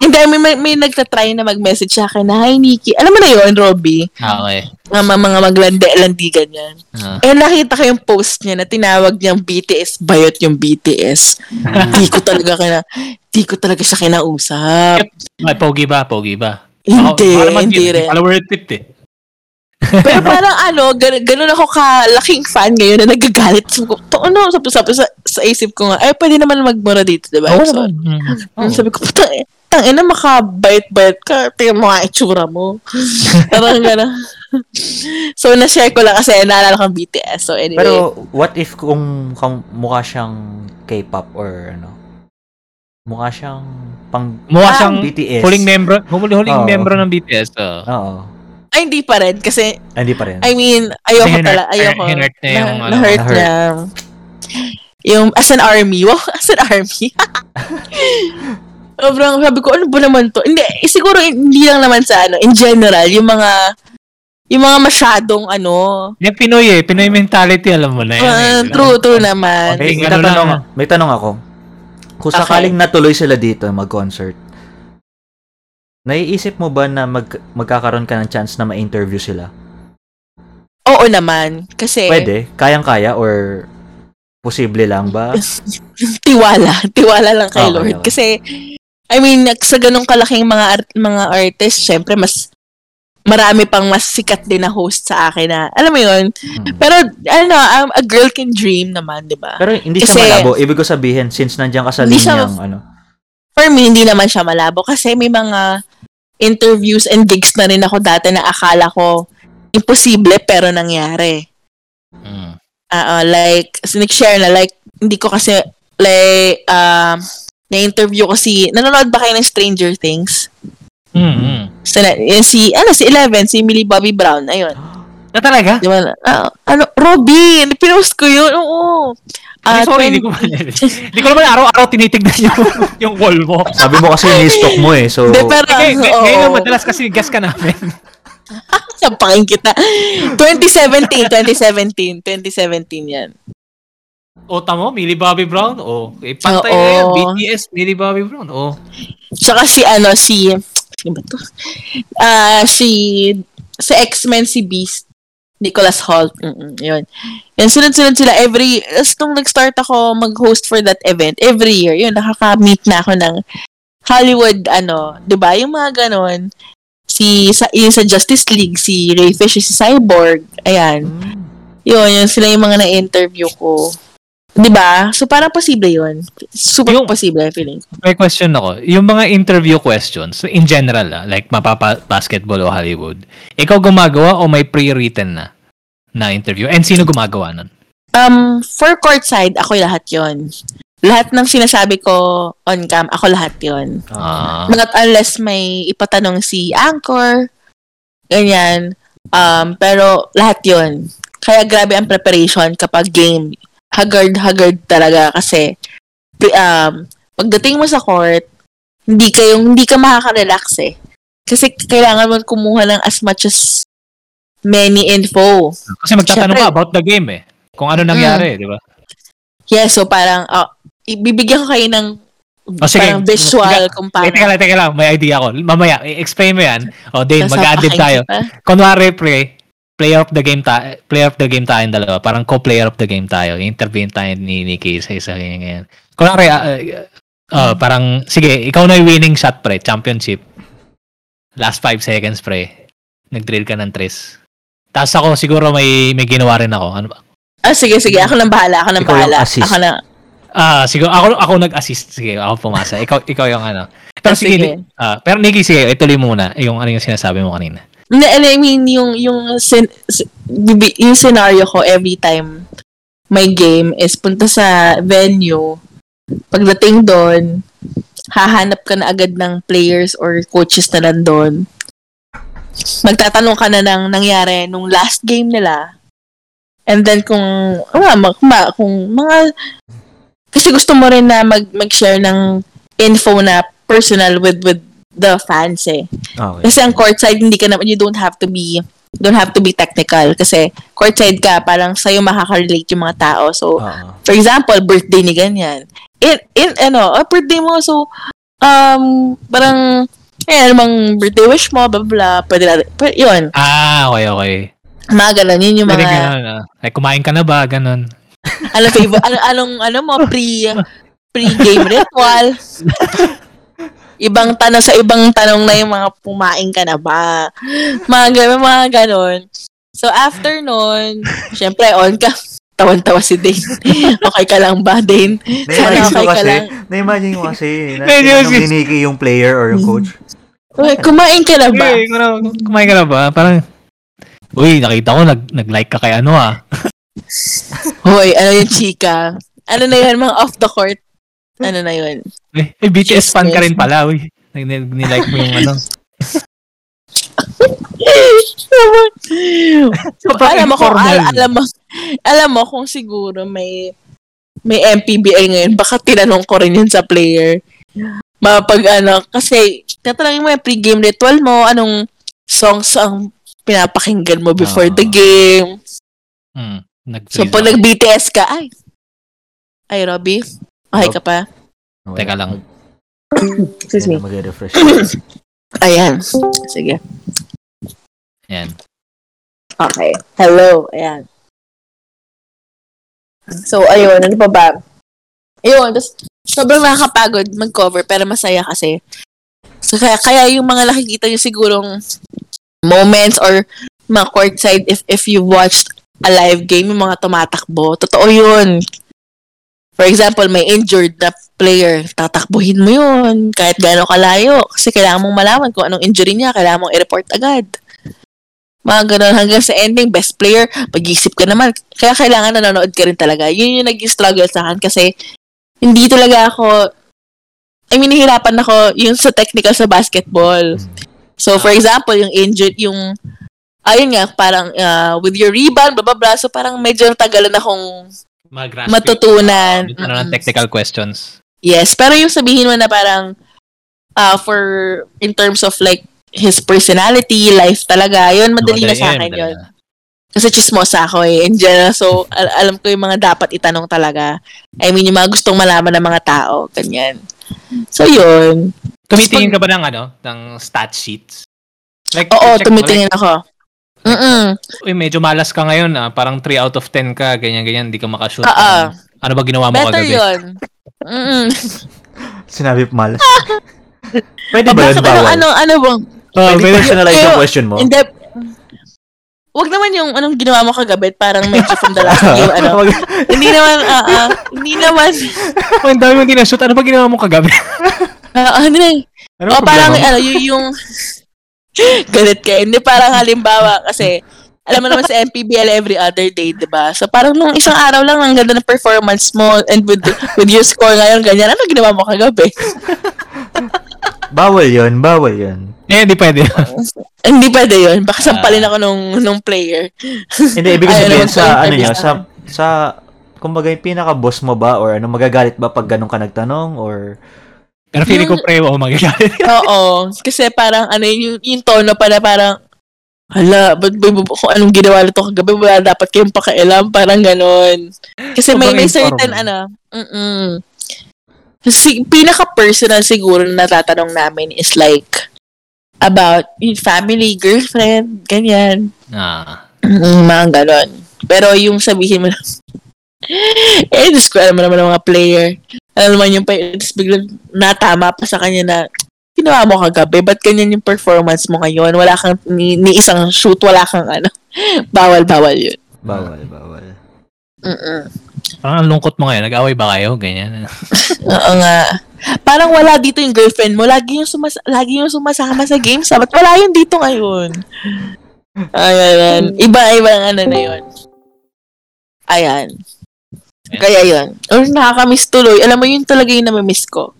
Speaker 2: Hindi, may, may, may nagtatry na mag-message sa akin na, Hi, Nikki. Alam mo na yun, Robby?
Speaker 3: ah, okay.
Speaker 2: Mga, mga, mga maglandi-landi, ganyan.
Speaker 3: Ah.
Speaker 2: Eh, nakita ko yung post niya na tinawag niyang BTS, bayot yung BTS. [laughs] Di ko talaga kina, di ko talaga siya kinausap.
Speaker 3: May pogi ba? Pogi ba?
Speaker 2: Hindi,
Speaker 3: naman
Speaker 2: hindi rin.
Speaker 3: Follower tip eh.
Speaker 2: Pero parang ano, gan- ganun ako kalaking fan ngayon na nagagalit. Sabi ko, to ano, sabi, sabi, sa, sa isip ko nga, ay, pwede naman magmura dito, diba?
Speaker 3: Oo
Speaker 2: so,
Speaker 3: naman. Mm.
Speaker 2: Mm, Sabi ko, putang eh, tang ina, makabait-bait ka. Tingnan mo nga itsura mo. [laughs] Parang gano'n. so, na-share ko lang kasi naalala ko ang BTS. So, anyway.
Speaker 4: Pero what if kung, kung mukha siyang K-pop or ano? Mukha siyang pang
Speaker 3: Mukha siyang
Speaker 4: BTS.
Speaker 3: huling membro, huling, huling
Speaker 4: Oo.
Speaker 3: membro ng BTS. Oh.
Speaker 4: Oo.
Speaker 2: Ay, hindi pa rin. Kasi,
Speaker 4: Ah, Hindi pa rin.
Speaker 2: I mean, ayoko
Speaker 3: Kasi
Speaker 2: pala.
Speaker 3: hinurt-
Speaker 2: Ayoko.
Speaker 3: hinurt niya yung
Speaker 2: na,
Speaker 3: ano,
Speaker 2: na-hurt
Speaker 4: na-hurt.
Speaker 2: niya. Yung, as an army. [laughs] Wow, as an army. [laughs] Sobrang, sabi ko, ano ba naman to? Hindi, eh, siguro hindi lang naman sa ano, in general, yung mga, yung mga masyadong ano,
Speaker 3: Yung Pinoy eh. Pinoy mentality, alam mo na yan.
Speaker 2: uh,
Speaker 3: eh.
Speaker 2: true, true naman.
Speaker 4: Okay,
Speaker 3: May
Speaker 4: may
Speaker 3: ano
Speaker 4: tanong,
Speaker 3: lang.
Speaker 4: may tanong ako. Kung
Speaker 2: Okay.
Speaker 4: sakaling natuloy sila dito mag-concert, naiisip mo ba na mag, magkakaroon ka ng chance na ma-interview sila?
Speaker 2: Oo naman. Kasi,
Speaker 4: Pwede? Kayang-kaya or posible lang ba? [laughs]
Speaker 2: tiwala. Tiwala lang kay
Speaker 4: Okay,
Speaker 2: Lord.
Speaker 4: okay.
Speaker 2: Kasi, I mean, sa ganong kalaking mga art, mga artist, syempre, mas marami pang mas sikat din na host sa akin na, alam mo yun?
Speaker 4: Hmm.
Speaker 2: Pero, ano, um, a girl can dream naman, di ba?
Speaker 4: Pero hindi siya
Speaker 2: Kasi-
Speaker 4: malabo. Ibig ko sabihin, since nandiyan ka sa
Speaker 2: Hindi siya-
Speaker 4: linyang, ano,
Speaker 2: For me, hindi naman siya malabo kasi may mga interviews and gigs na rin ako dati na akala ko imposible pero nangyari.
Speaker 3: Mm.
Speaker 2: Ah, ah, like, sinig-share na, like, hindi ko kasi, like, um, na-interview ko si, nanonood ba kayo ng Stranger Things?
Speaker 3: Mm, mm.
Speaker 2: Sa, yun si, ano, si Eleven, si Millie Bobby Brown, ayun.
Speaker 3: Na talaga?
Speaker 2: Di ba? Ah, ano, Robin, pinost ko yun, oo.
Speaker 3: Ay,
Speaker 2: Ah,
Speaker 3: sorry, hindi ko [laughs] Hindi ko naman araw-araw tinitignan yung, [laughs] yung wall mo.
Speaker 4: sabi mo kasi ni-stock mo eh. So,
Speaker 2: Hindi, pero,
Speaker 3: ngay-
Speaker 2: oo.
Speaker 3: Ngayon, madalas kasi guest ka namin. [laughs]
Speaker 2: Sampakin kita. 2017, 2017, 2017 yan.
Speaker 3: O, tamo, Millie Bobby Brown. O, eh, pantay na yan. BTS, Millie Bobby Brown. O,
Speaker 2: Tsaka si ano, si, sino ba to? Ah, si, si X-Men, si Beast. Nicholas Holt. Mm-mm, yun. Yan, sunod-sunod sila every, as nung nag-start ako mag-host for that event, every year, yun, nakaka-meet na ako ng Hollywood, ano, di ba? Yung mga ganon. Si, sa, yung sa Justice League, si Ray Fish, si Cyborg, ayan. Yun, yun sila yung mga na-interview ko. Di ba? So, parang posible yun. Super
Speaker 3: Yung-
Speaker 2: posible, feeling
Speaker 3: may question ako. Yung mga interview questions, in general, ah, like mapapa-basketball o Hollywood, ikaw gumagawa o may pre-written na na interview? And sino gumagawa nun?
Speaker 2: Um, for courtside, ako lahat yon. Lahat ng sinasabi ko on cam, ako lahat yon.
Speaker 3: Ah,
Speaker 2: Not unless may ipatanong si Anchor, ganyan. Um, pero lahat yon. Kaya grabe ang preparation kapag game. Haggard-haggard talaga kasi um, pagdating mo sa court, hindi kayong hindi ka makaka-relax eh. Kasi kailangan mo kumuha ng as much as many info.
Speaker 3: kasi magtatanong
Speaker 2: Syempre.
Speaker 3: ka about the game eh. Kung ano nangyari, di ba?
Speaker 2: Yes, so parang, uh, ibibigyan ko kayo ng
Speaker 3: O, sige.
Speaker 2: parang visual
Speaker 3: Teka-
Speaker 2: kung
Speaker 3: Teka
Speaker 2: paano.
Speaker 3: lang, teka lang. May idea ako. Mamaya, i-explain mo yan. O, Dane,
Speaker 2: Tapos
Speaker 3: mag-adlib tayo.
Speaker 2: pa.
Speaker 3: Kunwari, pre, player of the game tayo, player of the game tayong dalawa. Parang co-player of the game tayo. Intervene tayo ni Nikki sa isa ganyan ganyan. Kunwari, ah, ah, parang, sige, ikaw na yung winning shot, pre. Championship. Last 5 seconds, pre. Nag-drill ka ng tres. Tapos ako, siguro may may ginawa rin ako. Ano ba?
Speaker 2: Ah, sige, sige. Ako nang bahala. Ako nang
Speaker 4: Ikaw
Speaker 2: bahala.
Speaker 4: assist.
Speaker 2: Ako na.
Speaker 3: Ah, siguro ako ako nag-assist. Sige, ako pumasa. Ikaw ikaw yung ano. Pero
Speaker 2: Ah,
Speaker 3: sige,
Speaker 2: sige.
Speaker 3: ah, pero Nikki, sige, ituloy muna yung ano yung sinasabi mo kanina.
Speaker 2: Hindi, I mean, yung, yung, sen- yung scenario ko every time may game is punta sa venue. Pagdating doon, hahanap ka na agad ng players or coaches na nandun. Magtatanong ka na ng nangyari nung last game nila. And then kung, ah, ma, ma- kung mga, kasi gusto mo rin na mag, mag-share ng info na personal with with the fans eh.
Speaker 4: Okay.
Speaker 2: Kasi ang courtside, hindi ka naman, you don't have to be, don't have to be technical. Kasi courtside ka, parang sa'yo makaka-relate yung mga tao. So,
Speaker 4: Oo.
Speaker 2: for example, birthday ni ganyan. In, in, ano, oh, birthday mo, so, um, parang, eh, ano bang birthday wish mo, blah, blah, blah, pwede na, pwede, yun,
Speaker 3: Ah, okay, okay.
Speaker 2: mga ganun, yun yung
Speaker 3: Pwede
Speaker 2: mga,
Speaker 3: ganun, ah. Like, kumain ka na ba? Ganun.
Speaker 2: ano, favorite, ano, anong, ano mo, pre, pre-game [laughs] ritual. [laughs] ibang tanong sa ibang tanong na yung mga pumain ka na ba? Mga ganun, mga ganun. So, after nun, syempre, on ka. [laughs] Tawan-tawa si Dane. [laughs] okay ka lang ba, Dane?
Speaker 4: Na-imagine
Speaker 2: okay
Speaker 4: ko
Speaker 2: ka
Speaker 4: kasi,
Speaker 2: lang.
Speaker 4: na-imagine ko kasi, na,
Speaker 3: Medyo
Speaker 4: tinanong
Speaker 3: si-
Speaker 4: ni Nikki yung player or yung coach.
Speaker 2: Uy, kumain ka na ba?
Speaker 3: Okay, kumain, ka na ba? Parang, uy, nakita ko, nag, nag-like ka kay ano ah. [laughs]
Speaker 2: Hoy, ano yung chika? Ano na yun, mga off the court? Ano na yun?
Speaker 3: Eh, eh, BTS fan ka rin pala, uy. Nag- nag- Nilike mo yung ano. [laughs]
Speaker 2: alam mo kung al- alam mo alam mo kung siguro may may MPBA ngayon baka tinanong ko rin yun sa player mapag ano kasi tatanungin mo yung pre-game ritual mo anong songs ang pinapakinggan mo before the
Speaker 4: Ah.
Speaker 2: game
Speaker 3: Hmm, nag
Speaker 2: so pag nag-BTS ka ay ay Robby okay ka pa
Speaker 4: Okay.
Speaker 3: Teka lang.
Speaker 2: excuse me
Speaker 4: Mag-refresh. [coughs]
Speaker 2: ayan sige
Speaker 3: Yan.
Speaker 2: Okay. Hello. Ayan. So, ayun. Ano pa ba? Ayun. Tapos, sobrang nakakapagod mag-cover pero masaya kasi. So, kaya, kaya yung mga nakikita nyo sigurong moments or mga courtside if, if you watched a live game, yung mga tumatakbo. Totoo yun. For example, may injured na player, tatakbuhin mo yun kahit gaano kalayo. Kasi kailangan mong malaman kung anong injury niya, kailangan mong i-report agad mga ganun, hanggang sa ending, best player, mag-isip ka naman. Kaya kailangan nanonood ka rin talaga. Yun yung nag-struggle sa akin kasi hindi talaga ako, I mean, nahihirapan ako yung sa technical sa basketball. So, for example, yung injured, yung, ayun nga, parang uh, with your rebound, blah, blah, blah. So, parang medyo tagalan akong
Speaker 3: Mag-grasp
Speaker 2: matutunan.
Speaker 3: Yung, ano ng
Speaker 2: Mm-mm.
Speaker 3: technical questions.
Speaker 2: Yes, pero yung sabihin mo na parang uh, for in terms of like his personality, life talaga, yun madali na
Speaker 3: Madali
Speaker 2: sa akin yun.
Speaker 3: na.
Speaker 2: Kasi chismosa ako eh, in general. So, al- alam ko yung mga dapat itanong talaga. I mean, yung mga gustong malaman ng mga tao. Ganyan. So, yun.
Speaker 3: Tumitingin ka ba ng ano, ng stat sheets? Like,
Speaker 2: Oo,
Speaker 3: check
Speaker 2: tumitingin ako. Mm-mm.
Speaker 3: Uy, medyo malas ka ngayon ah. Parang 3 out of 10 ka, ganyan-ganyan, hindi ka makashoot.
Speaker 2: Oo.
Speaker 3: Ano, ano ba ginawa mo
Speaker 2: Better
Speaker 3: kagabi?
Speaker 2: yun. Mm-mm.
Speaker 4: Sinabi pa malas. [laughs] Pwede ba yun
Speaker 2: Bakit ano,
Speaker 4: bawal?
Speaker 2: ano, ano bang,
Speaker 3: Oh,
Speaker 4: Pwede personalize yung question mo?
Speaker 2: Hindi. Wag naman yung anong ginawa mo kagabi, parang medyo from the last game, ano. [laughs]
Speaker 4: Wag-
Speaker 2: hindi naman, ah, ah, hindi naman,
Speaker 3: Oh, [laughs] ang dami mong ginashoot. Ano ba ginawa mo kagabi?
Speaker 2: ah, ah, hindi na,
Speaker 4: Ano
Speaker 2: o
Speaker 4: ang
Speaker 2: parang,
Speaker 4: problema mo?
Speaker 2: ano, yung, yung, [laughs] galit ka, hindi parang halimbawa, kasi, alam mo naman sa MPBL every other day, di ba? So, parang nung isang araw lang, ang ganda ng performance mo, and with, with your score ngayon, ganyan, ano ginawa mo kagabi? [laughs]
Speaker 4: Bawal yun, bawal yun.
Speaker 3: eh, hindi pwede. [laughs]
Speaker 2: hindi pwede yun. Baka sampalin ako nung, nung player.
Speaker 4: Hindi, ibig sabihin sa, ano
Speaker 2: sa
Speaker 4: sa, sa, kumbaga yung pinaka-boss mo ba, or ano, magagalit ba pag ganun ka nagtanong, or,
Speaker 3: Pero feeling ko
Speaker 2: Yung-
Speaker 3: pre, oh, magagalit. [laughs]
Speaker 2: Oo. Kasi parang ano yung, yung tono pala parang Hala, ba't ba, ba- kung anong ginawa nito kagabi, wala dapat kayong pakialam, parang ganon. Kasi may, may certain, ano, mm Si, pinaka-personal siguro na natatanong namin is like, about yung family, girlfriend, ganyan.
Speaker 3: Ah.
Speaker 2: Mm, mga ganon. Pero yung sabihin mo na, [laughs] eh, Diyos ko, alam mo naman ng mga player. Alam naman yung pa, tapos biglang natama pa sa kanya na, ginawa mo kagabi, ba't ganyan yung performance mo ngayon? Wala kang, ni, ni isang shoot, wala kang ano. [laughs] bawal, bawal yun.
Speaker 4: bawal, bawal.
Speaker 2: Mm-mm.
Speaker 3: Parang ang lungkot mo ngayon. Nag-away ba kayo? Ganyan. [laughs]
Speaker 2: Oo nga. Parang wala dito yung girlfriend mo. Lagi yung, sumas lagi yung sumasama sa games. Ba't wala yun dito ngayon? Ayan. Iba-iba ang ano na yun. Ayan. Kaya yun. Or nakakamiss tuloy. Alam mo yun talaga yung namimiss ko.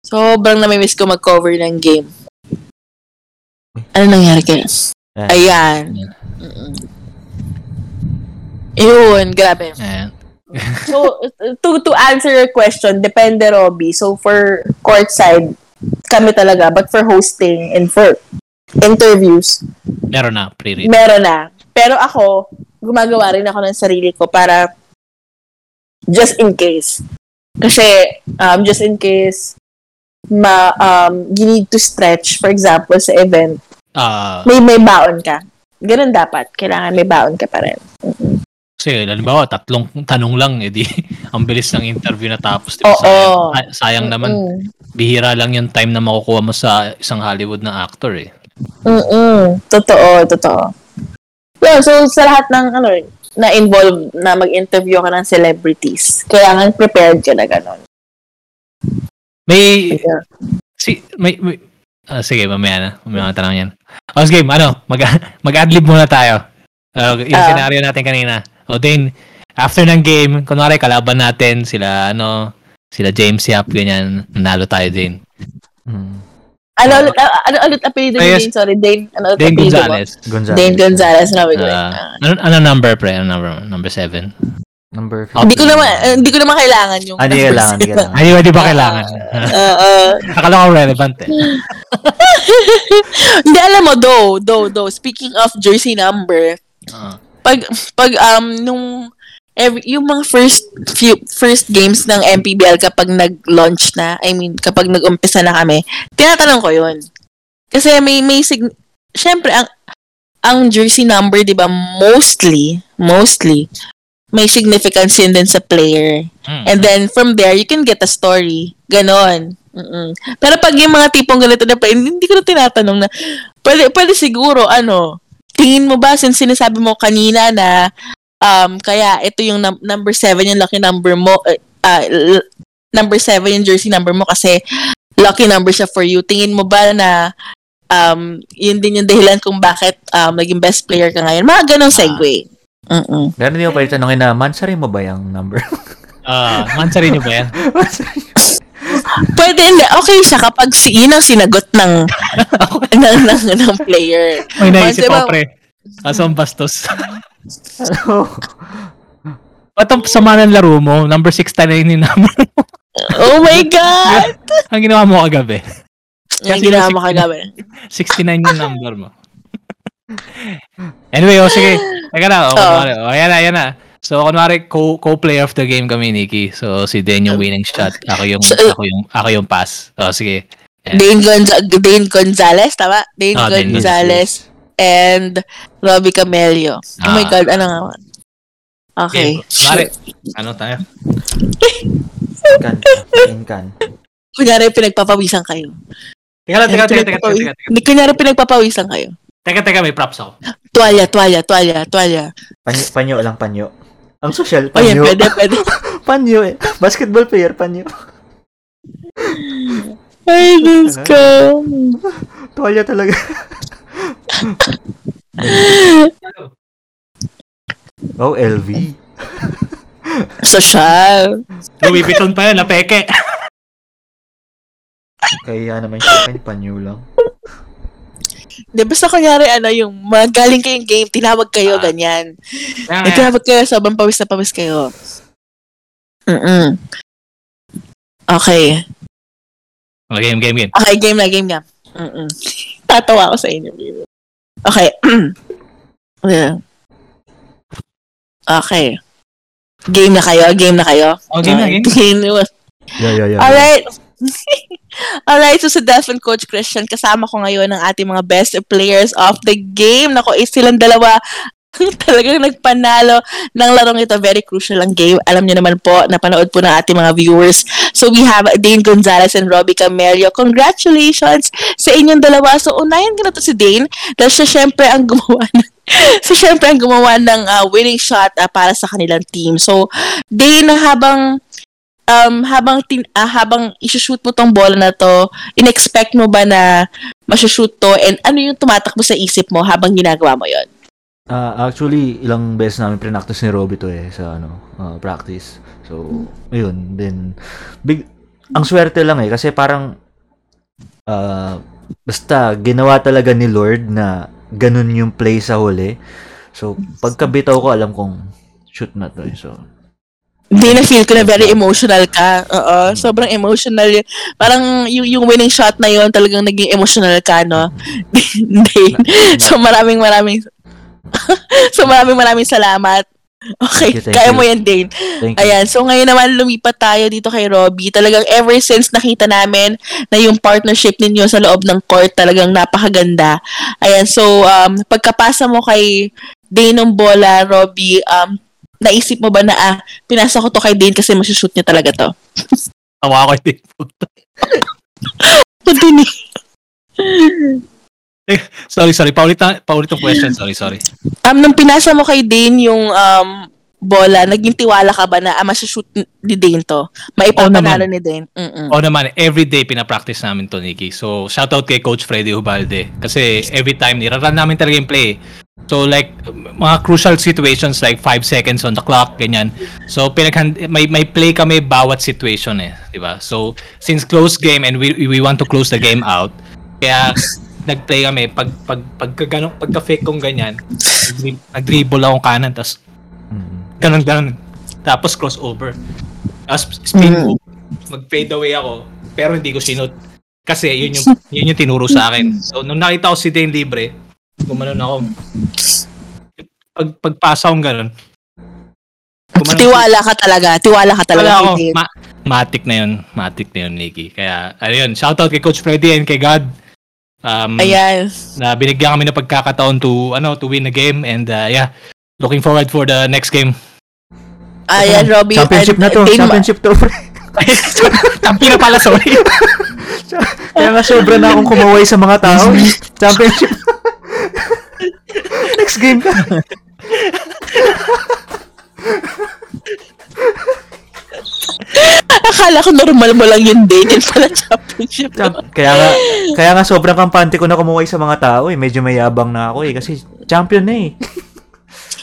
Speaker 2: Sobrang namimiss ko mag-cover ng game. Ano nangyari kaya?
Speaker 4: Ayan.
Speaker 2: Ayan. Mm-mm. Yun, grabe.
Speaker 3: Ayan. [laughs]
Speaker 2: So, to to answer your question, depende, Robby. So, for courtside, kami talaga. But for hosting and for interviews,
Speaker 3: Meron na, pre-read.
Speaker 2: meron na. Pero ako, gumagawa rin ako ng sarili ko para just in case. Kasi, um, just in case, ma, um, you need to stretch, for example, sa event,
Speaker 3: Ah,
Speaker 2: may may baon ka. Ganun dapat. Kailangan may baon ka pa rin.
Speaker 3: kasi, halimbawa, tatlong tanong lang, edi, [laughs] ang bilis ng interview na tapos. Di
Speaker 2: Oo.
Speaker 3: ba? Sayang, ay- sayang naman,
Speaker 2: Mm.
Speaker 3: bihira lang yung time na makukuha mo sa isang Hollywood na actor eh.
Speaker 2: Mm-mm. Totoo, totoo. Yeah, so sa lahat ng ano, na involved na mag-interview ka ng celebrities, kailangan prepared ka na gano'n.
Speaker 3: May,
Speaker 2: Yeah.
Speaker 3: si, may, may ah, sige, mamaya na. Mamaya na tanong yan. O, sige, ano, mag, [laughs] mag-adlib muna tayo. Uh, yung
Speaker 2: Ah.
Speaker 3: scenario natin kanina. O, then, after ng game, kunwari, kalaban natin, sila, ano, sila James Yap, ganyan, nanalo tayo din.
Speaker 4: Hmm.
Speaker 2: Ano ulit, ah, ano ulit apelido ni
Speaker 3: Yes.
Speaker 2: Dane? Sorry, Dane. Ano ulit
Speaker 3: Dane
Speaker 2: apelido mo?
Speaker 3: Gonzalez.
Speaker 4: Gonzales.
Speaker 2: Dane Gonzalez.
Speaker 3: Ah,
Speaker 2: ah.
Speaker 3: ano, ano number, pre? Ano number? Number seven.
Speaker 4: Number
Speaker 3: Oh,
Speaker 2: Hindi ko naman, ah, hindi ko naman kailangan yung
Speaker 4: Ah, di
Speaker 2: numbers.
Speaker 4: kailangan, di kailangan.
Speaker 3: Ay, di ba kailangan? [laughs]
Speaker 2: Ah, ah.
Speaker 3: Akala ko relevant eh.
Speaker 2: Hindi, alam mo, though, though, though, speaking of jersey number,
Speaker 3: Ah.
Speaker 2: pag, pag, um, nung, every, yung mga first few, first games ng MPBL kapag nag-launch na, I mean, kapag nag-umpisa na kami, tinatanong ko yun. Kasi may, may, sig- syempre, ang, ang jersey number, di ba, mostly, mostly, may significance yun din sa player.
Speaker 3: Mm.
Speaker 2: And then, from there, you can get a story. Ganon. Mm-mm. Pero pag yung mga tipong ganito na pa, hindi ko na tinatanong na, pwede, pwede siguro, ano, tingin mo ba, since sinasabi mo kanina na, um, kaya ito yung num- number 7 yung lucky number mo, ah, l- number 7 yung jersey number mo kasi lucky number siya for you. Tingin mo ba na um, yun din yung dahilan kung bakit um, naging best player ka ngayon? Mga ganong segue. Mm-mm.
Speaker 4: Pero hindi mo pa tanongin na, Mansari mo ba yung number? [laughs]
Speaker 3: Ah, mansari niyo ba yan? [laughs]
Speaker 2: Pwede hindi. Okay siya kapag si yun ang sinagot ng, [laughs] ng, ng, ng player.
Speaker 3: May naisip
Speaker 2: Mansari
Speaker 3: ako, pre. Kaso ang bastos.
Speaker 4: Ano? [laughs]
Speaker 3: Ba't ang sama ng laro mo? Number 6 na yun yung number mo. [laughs]
Speaker 2: Oh my God! [laughs]
Speaker 3: ang ginawa mo kagabi. Kasi
Speaker 2: ginawa mo
Speaker 3: 69
Speaker 2: kagabi.
Speaker 3: 69 yung number mo. Anyway, oh, sige. Teka na. Oh, kunwari, oh, ayan na, ayan na. So, kunwari, co- co-player of the game kami, Nikki. So, si Den yung winning shot. Ako yung,
Speaker 2: So,
Speaker 3: ako yung, ako yung pass. Oh, sige.
Speaker 2: Dane, Gonza- Dane Gonzalez, tama? Dane
Speaker 3: Ah, Dane
Speaker 2: Gonzalez and Robbie Camello. Oh my
Speaker 3: Ah.
Speaker 2: God, ano nga? Okay.
Speaker 3: Kunwari, ano tayo? [laughs]
Speaker 4: Kan. Kan.
Speaker 2: Kunyari, pinagpapawisan kayo.
Speaker 3: Teka lang, teka, teka, teka, teka, teka,
Speaker 2: kunyari, pinagpapawisan kayo.
Speaker 3: Teka, teka, may props ako.
Speaker 2: Tuwalya, tuwalya, tuwalya, tuwalya.
Speaker 4: Panyo, panyo lang, panyo. Ang social,
Speaker 2: O yan,
Speaker 4: panyo.
Speaker 2: pwede, pwede. [laughs]
Speaker 4: panyo eh. Basketball player, panyo.
Speaker 2: Ay, Diyos ko.
Speaker 4: Tuwalya talaga. [laughs] oh, LV.
Speaker 2: Social.
Speaker 3: Louis Vuitton pa yun, napeke.
Speaker 4: Kaya naman siya, panyo, panyo lang.
Speaker 2: Di, basta kunyari, ano, yung magaling kayong game, tinawag kayo,
Speaker 3: Ah.
Speaker 2: ganyan. Eh,
Speaker 3: nga,
Speaker 2: tinawag kayo, sobrang pawis na pawis kayo. Mm-mm. Okay.
Speaker 3: Oh, game, game, game.
Speaker 2: Okay, game na, game na. Mm-mm. Tatawa ako sa inyo. Okay. [clears throat] Yeah. okay. Game na kayo? Game na kayo?
Speaker 3: Oh, game na, game.
Speaker 2: Game na.
Speaker 4: Yeah, yeah, yeah.
Speaker 2: Alright. [laughs] Alright, so sa Delphin Coach Christian, kasama ko ngayon ang ating mga best players of the game. Nako, is silang dalawa [laughs] talagang nagpanalo ng larong ito. Very crucial ang game. Alam niyo naman po, napanood po ng ating mga viewers. So we have Dane Gonzalez and Robbie Camello. Congratulations sa inyong dalawa. So unahin ko na to si Dane dahil siya syempre ang [laughs] gumawa ng so syempre ang gumawa ng ah, winning shot ah, para sa kanilang team. So Dane, habang um, habang tin, ah, habang isushoot mo tong bola na to, in-expect mo ba na masushoot to and ano yung tumatakbo sa isip mo habang ginagawa mo yon?
Speaker 4: Ah, actually, ilang beses namin prinactice ni Robby to eh sa ano, ah, practice. So, ayun, then big ang swerte lang eh kasi parang ah, basta ginawa talaga ni Lord na ganun yung play sa huli. So, pagkabitaw ko alam kong shoot na to eh. So,
Speaker 2: Hindi na feel ko na very emotional ka. Oo, sobrang emotional. Parang yung, yung winning shot na yon talagang naging emotional ka, no? [laughs] Hindi. so maraming maraming [laughs] so maraming maraming salamat. Okay,
Speaker 4: Thank you, thank
Speaker 2: kaya
Speaker 4: you.
Speaker 2: mo yan, Dane.
Speaker 4: thank you.
Speaker 2: Ayan, so ngayon naman lumipat tayo dito kay Robbie. Talagang ever since nakita namin na yung partnership ninyo sa loob ng court talagang napakaganda. Ayan, so um, pagkapasa mo kay Dane ng bola, Robbie, um, naisip mo ba na ah, pinasa ko to kay Dane kasi masushoot niya talaga to?
Speaker 3: Tawa ko [laughs] din. [laughs] [laughs] Sorry, sorry. Paulit, na, paulit yung question. Sorry, sorry.
Speaker 2: Um, nung pinasa mo kay Dane yung um, bola, naging tiwala ka ba na ah, masushoot ni Dane to? Maipapanalo ni Dane? Mm-mm.
Speaker 3: Oo naman, everyday pinapractice namin to, Nikki. So, shoutout kay Coach Freddy Ubalde. Kasi every time, niraran namin talaga yung play. So, like, mga crucial situations like 5 seconds on the clock, ganyan. So, pinag may, may play kami bawat situation eh. di ba So, since close game and we, we want to close the game out, kaya nag-play kami, pag, pag, pagka, ganun, pagka fake kong ganyan, nag- nag-dribble akong kanan, tapos
Speaker 4: Mm.
Speaker 3: ganun, ganun. Tapos crossover. Tapos spin move. Mag-fade away ako. Pero hindi ko sinut. Kasi yun yung, yun yung tinuro sa akin. So, nung nakita ko si Dane libre, gumanon ako. Pag, pagpasa akong ganun. gumanon-
Speaker 2: Tiwala ka talaga. Tiwala ka talaga
Speaker 3: Wala ako. Ma- matic na yun. Matic na yun, Nikki. Kaya, ayun. Shoutout kay Coach Freddy and kay God. Um,
Speaker 2: Ayan.
Speaker 3: na binigyan kami ng pagkakataon to ano to win the game and uh, yeah looking forward for the next game
Speaker 2: Ayan, Robbie.
Speaker 4: Championship na to.
Speaker 2: Dane,
Speaker 4: Championship to. [laughs]
Speaker 3: Tampi na pala sorry [laughs]
Speaker 4: Kaya nga sobra na akong kumaway sa mga tao. Championship. [laughs] Next game ka.
Speaker 2: Akala ko normal mo lang yung Dane. Yun pala championship.
Speaker 4: Champ- kaya nga kaya nga sobrang kampante ko na kumaway sa mga tao eh. Medyo mayabang na ako eh kasi champion na eh. [laughs]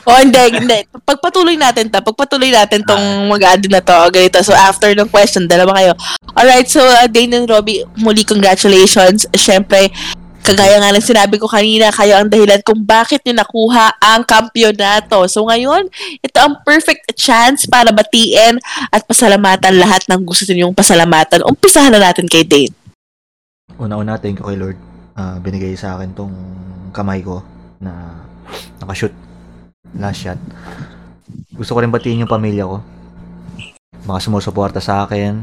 Speaker 2: Oh, hindi, hindi. Pagpatuloy natin to. Pagpatuloy natin tong mag-add na to. Ganito. So, after ng question, dalawa kayo. Alright, so, uh, Dane and Robbie, muli congratulations. Siyempre, kagaya nga ng sinabi ko kanina, kayo ang dahilan kung bakit nyo nakuha ang kampyonato. So, ngayon, ito ang perfect chance para batiin at pasalamatan lahat ng gusto ninyong pasalamatan. Umpisahan na natin kay Dane.
Speaker 4: Una-una thank you kay Lord. Ah, binigay sa akin tong kamay ko na nakashoot last shot. Gusto ko rin batiin yung pamilya ko. Mga sumusuporta sa akin,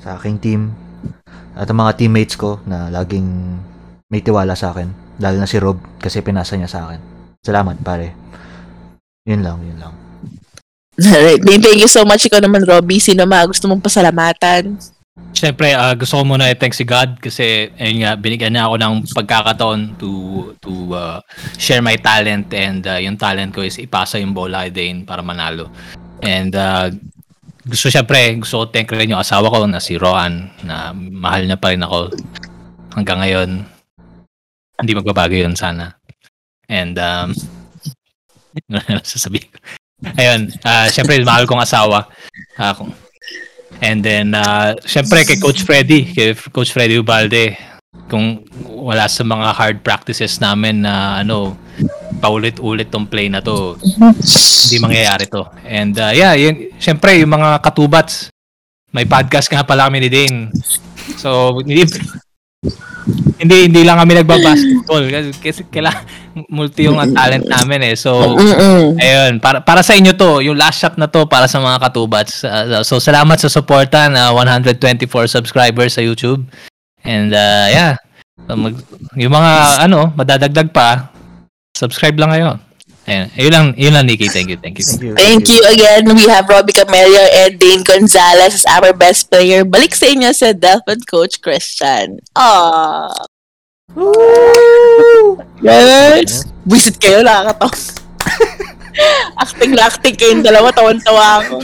Speaker 4: sa aking team, at ang mga teammates ko na laging may tiwala sa akin. Lalo na si Rob kasi pinasa niya sa akin. Salamat pare. Yun lang, yun lang.
Speaker 2: Alright, thank you so much. Ikaw naman, Robby. Sino mga gusto mong pasalamatan?
Speaker 3: Siyempre, ah, gusto ko muna i-thank si God kasi ayun nga, binigyan niya ako ng pagkakataon to to ah, share my talent and ah, yung talent ko is ipasa yung bola kay Dane para manalo. And ah, gusto siyempre, gusto ko thank rin yung asawa ko na si Roan na mahal niya pa rin ako hanggang ngayon. Hindi magbabago yun sana. And um, [laughs] sasabihin ko. Ayun, ah siyempre mahal kong asawa. Kung- And then, uh, syempre kay Coach Freddy, kay Coach Freddy Ubalde, kung wala sa mga hard practices namin na ano, paulit-ulit tong play na to, hindi mangyayari to. And uh, yeah, yun, syempre yung mga katubats, may podcast nga pala kami ni Dane. So, hindi, hindi, hindi lang kami nagbabasketball kasi, kasi kaila, multi yung talent namin eh. So,
Speaker 2: Mm-mm.
Speaker 3: Ayun, para para sa inyo to, yung last shot na to para sa mga katubats. Uh, so salamat sa suporta na 124 subscribers sa YouTube. And uh, yeah, So, mag, yung mga ano, madadagdag pa, subscribe lang kayo. Ayun, ayun lang, yun lang Nikki. Thank you, thank you.
Speaker 4: Thank you.
Speaker 2: Thank you again. We have Robbie Camello and Dane Gonzalez as our best player. Balik sa inyo sa Delphin Coach Christian. Aww. Yes. Visit kayo, nakakatawa. [laughs] acting acting kayong dalawa, tawan-tawa ako.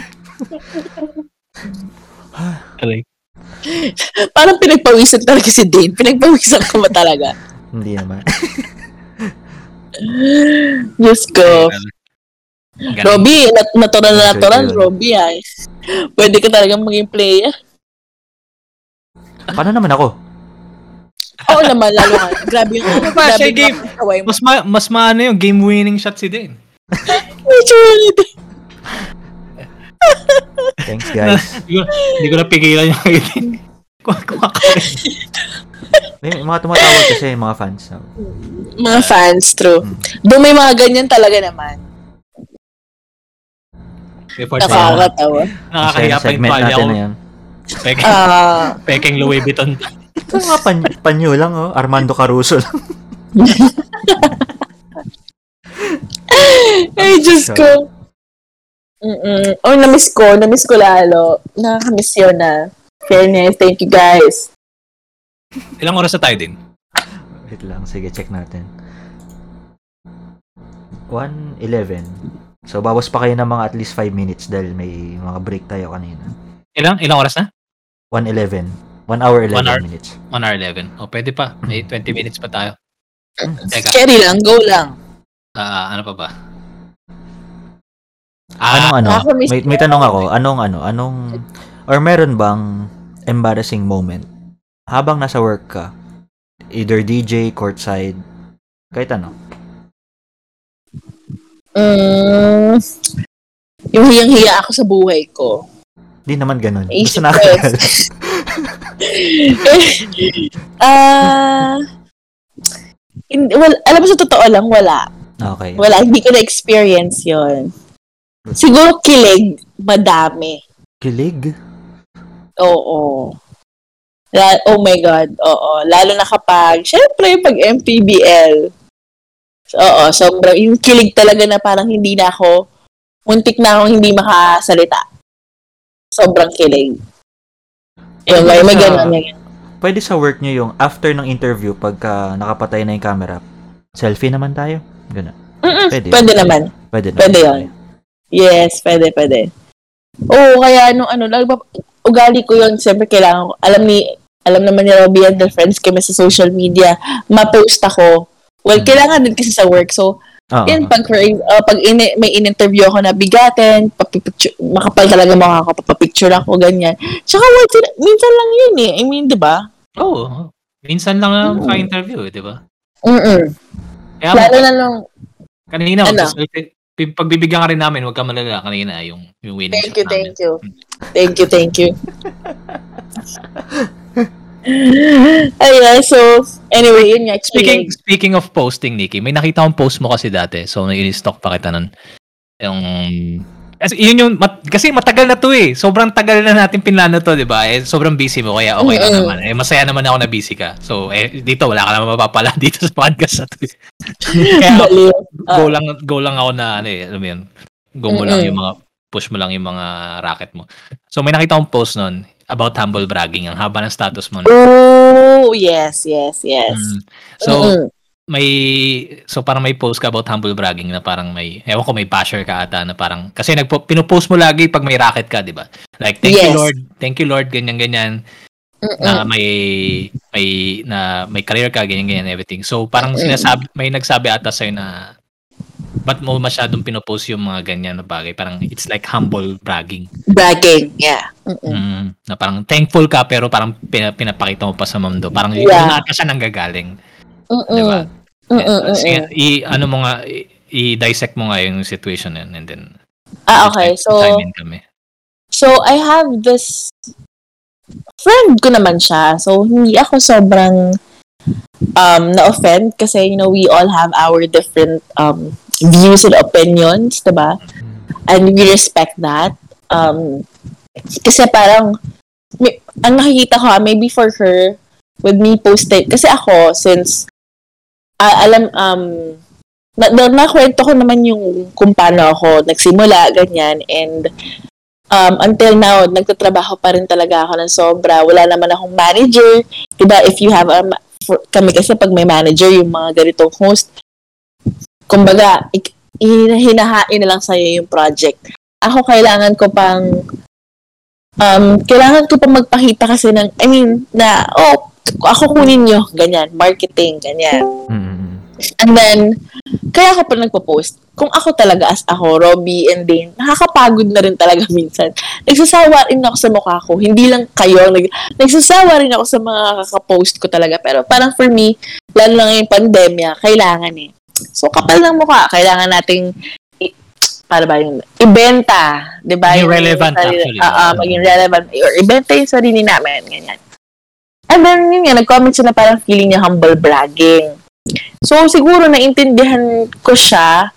Speaker 3: Okay.
Speaker 2: Parang pinagpawisan talaga si Dane. Pinagpawisan ko ba talaga?
Speaker 4: Hindi naman. [laughs]
Speaker 2: Diyos ko.
Speaker 3: Ganun.
Speaker 2: Robby, nat natural na natural. Robby ay. Pwede ka talaga maging player.
Speaker 4: Paano naman ako?
Speaker 2: Oo naman, lalo nga. Grabe yung,
Speaker 3: Ano siya
Speaker 2: grabe
Speaker 3: game?
Speaker 2: yung kaway mo.
Speaker 3: Mas ma mas maano yung game winning shot si Dane.
Speaker 2: Ulit.
Speaker 4: Thanks guys. [laughs]
Speaker 3: Hindi ko, hindi ko napigilan yung ngiti. Kumakawin.
Speaker 4: May mga tumatawag kasi mga fans. No?
Speaker 2: Mga fans, true. Doon may mga ganyan talaga naman. Nakakatawa.
Speaker 3: nakakahiya pa yung
Speaker 4: segment
Speaker 3: palya
Speaker 4: natin
Speaker 3: ko.
Speaker 4: na yan.
Speaker 3: Peking,
Speaker 2: Ah,
Speaker 3: peking Louis Vuitton.
Speaker 4: Ito mga pan panyo lang, oh. Armando Caruso lang. [laughs]
Speaker 2: ay, Diyos ko. Mm-mm. Oh, na-miss ko. Na-miss ko lalo. Nakakamiss yun na. Fairness. Thank you, guys.
Speaker 3: Ilang oras na tayo din?
Speaker 4: Wait lang, sige, check natin. 1.11. So, bawas pa kayo ng mga at least 5 minutes dahil may mga break tayo kanina.
Speaker 3: Ilang ilang oras na?
Speaker 4: 1.11. 1 hour 11
Speaker 3: One hour.
Speaker 4: minutes.
Speaker 3: 1 hour 11. O, pwede pa. May 20 minutes pa tayo. Teka,
Speaker 2: Carry lang. Go lang.
Speaker 3: ah, ano pa ba? Ah,
Speaker 4: Anong ano? May, may tanong ako. Anong ano? Anong or meron bang embarrassing moment habang nasa work ka? Either DJ, courtside, kahit ano.
Speaker 2: Mm, yung hiyang-hiya ako sa buhay ko.
Speaker 4: Di naman ganun. Basta
Speaker 2: ko [laughs] [laughs] Ah, hindi, well, alam mo sa totoo lang, wala.
Speaker 4: okay.
Speaker 2: Wala, hindi ko na-experience yon. Siguro kilig, madami.
Speaker 4: Kilig?
Speaker 2: Oo. La- oh my God, oo. Lalo na kapag, syempre, pag MPBL. Oo, sobrang, yung kilig talaga na parang hindi na ako, muntik na akong hindi makasalita. Sobrang kilig. Yung, may, ganun.
Speaker 4: Pwede sa work nyo yung after ng interview pagka nakapatay na yung camera, selfie naman tayo? Ganun.
Speaker 2: Mm-mm,
Speaker 4: Pwede.
Speaker 2: Pwede naman.
Speaker 4: Pwede na.
Speaker 2: Pwede yun. Yes, pwede, pwede. Oo, kaya nung ano, nagpa- ugali ko yun, siyempre kailangan ko, alam ni, alam naman ni Robbie and the friends kami sa social media, ma-post ako. Well,
Speaker 4: Hmm.
Speaker 2: kailangan din kasi sa work. So,
Speaker 4: Oo.
Speaker 2: yun, pag, uh, pag ini, may in-interview ako na bigatin, makapal talaga mga kapapapicture ako, ganyan. Tsaka, tin- minsan lang yun eh. I mean, di ba?
Speaker 3: Oo. minsan lang ang ka-interview, eh, di ba?
Speaker 2: Mm-mm.
Speaker 3: Kaya
Speaker 2: Lalo na nung,
Speaker 3: kanina,
Speaker 2: Ano?
Speaker 3: pagbibigyan ka rin namin, huwag ka malala kanina, yung, yung winning
Speaker 2: thank you,
Speaker 3: shot namin.
Speaker 2: thank you. Thank you, thank [laughs] you. Ayun, so, anyway, yun nga.
Speaker 3: Speaking
Speaker 2: kilig.
Speaker 3: speaking of posting, Nikki, may nakita akong post mo kasi dati. So, nai-stalk pa kita nun. Yung... Kasi yun yung... Mat, kasi matagal na to eh. Sobrang tagal na natin pinlano to, di ba? Eh, sobrang busy mo, kaya okay lang naman. Eh, masaya naman ako na busy ka. So, eh, dito, wala ka naman mapapala [laughs] dito sa podcast na to. eh. [laughs] kaya
Speaker 2: Baliw.
Speaker 3: go
Speaker 2: Ah.
Speaker 3: lang go lang ako na ano eh, alam mo yun. Go mo lang yung mga push mo lang yung mga racket mo. So may nakita akong post nun about humble bragging. Ang haba ng status mo.
Speaker 2: Oh, yes, yes, yes.
Speaker 3: Mm. So
Speaker 2: Mm-mm.
Speaker 3: may so parang may post ka about humble bragging na parang may ewan ko may basher ka ata na parang kasi nagpo pinopost mo lagi pag may racket ka, 'di ba? Like thank you
Speaker 2: Yes.
Speaker 3: Lord, thank you Lord ganyan ganyan
Speaker 2: Mm-mm.
Speaker 3: na may may na may career ka ganyan ganyan everything. So parang
Speaker 2: Mm-mm.
Speaker 3: sinasabi may nagsabi ata sa'yo na ba't mo masyadong pinopost yung mga ganyan na bagay? Parang it's like humble bragging.
Speaker 2: Bragging, yeah. Mm-mm.
Speaker 3: Mm, na parang thankful ka pero parang pina, pinapakita mo pa sa mundo. Parang
Speaker 2: Yeah.
Speaker 3: yeah. ata siya nanggagaling.
Speaker 2: Mm-mm.
Speaker 3: Di ba?
Speaker 2: Mm-mm,
Speaker 3: Sige,
Speaker 2: mm-mm.
Speaker 3: i, ano mo nga, i, i-dissect mo nga yung situation yun and then
Speaker 2: Ah, okay. So,
Speaker 3: kami.
Speaker 2: so I have this friend ko naman siya. So, hindi ako sobrang um, na-offend kasi, you know, we all have our different um, views and opinions, diba? And we respect that. Um, kasi parang, may, ang nakikita ko, ah, maybe for her, with me posting, kasi ako, since, ah, alam, um, na, na, nakwento ko naman yung kung paano ako nagsimula, ganyan, and um, until now, nagtatrabaho pa rin talaga ako ng sobra. Wala naman akong manager. Diba, if you have a, for, kami kasi pag may manager, yung mga ganitong host, kumbaga, ik, hin- hinahain na lang sa'yo yung project. Ako, kailangan ko pang, um, kailangan ko pang magpakita kasi ng, I mean, na, oh, ako kunin nyo, ganyan, marketing, ganyan.
Speaker 4: Mm-mm.
Speaker 2: And then, kaya ako pa nagpo-post. Kung ako talaga as ako, Robby and Dane, nakakapagod na rin talaga [laughs] minsan. Nagsasawa rin ako sa mukha ko. Hindi lang kayo. Nag, nagsasawa rin ako sa mga kakapost ko talaga. Pero parang for me, lalo lang yung pandemya, kailangan eh. So, kapal ng mukha, kailangan nating i- para ba yung ibenta, 'di ba? Yung
Speaker 3: relevant,
Speaker 2: sarili-
Speaker 3: actually.
Speaker 2: Ah, ah, maging relevant or ibenta yung sarili namin, ganyan. And then, yun nga, nag-comment siya na parang feeling niya humble bragging. So, siguro naintindihan ko siya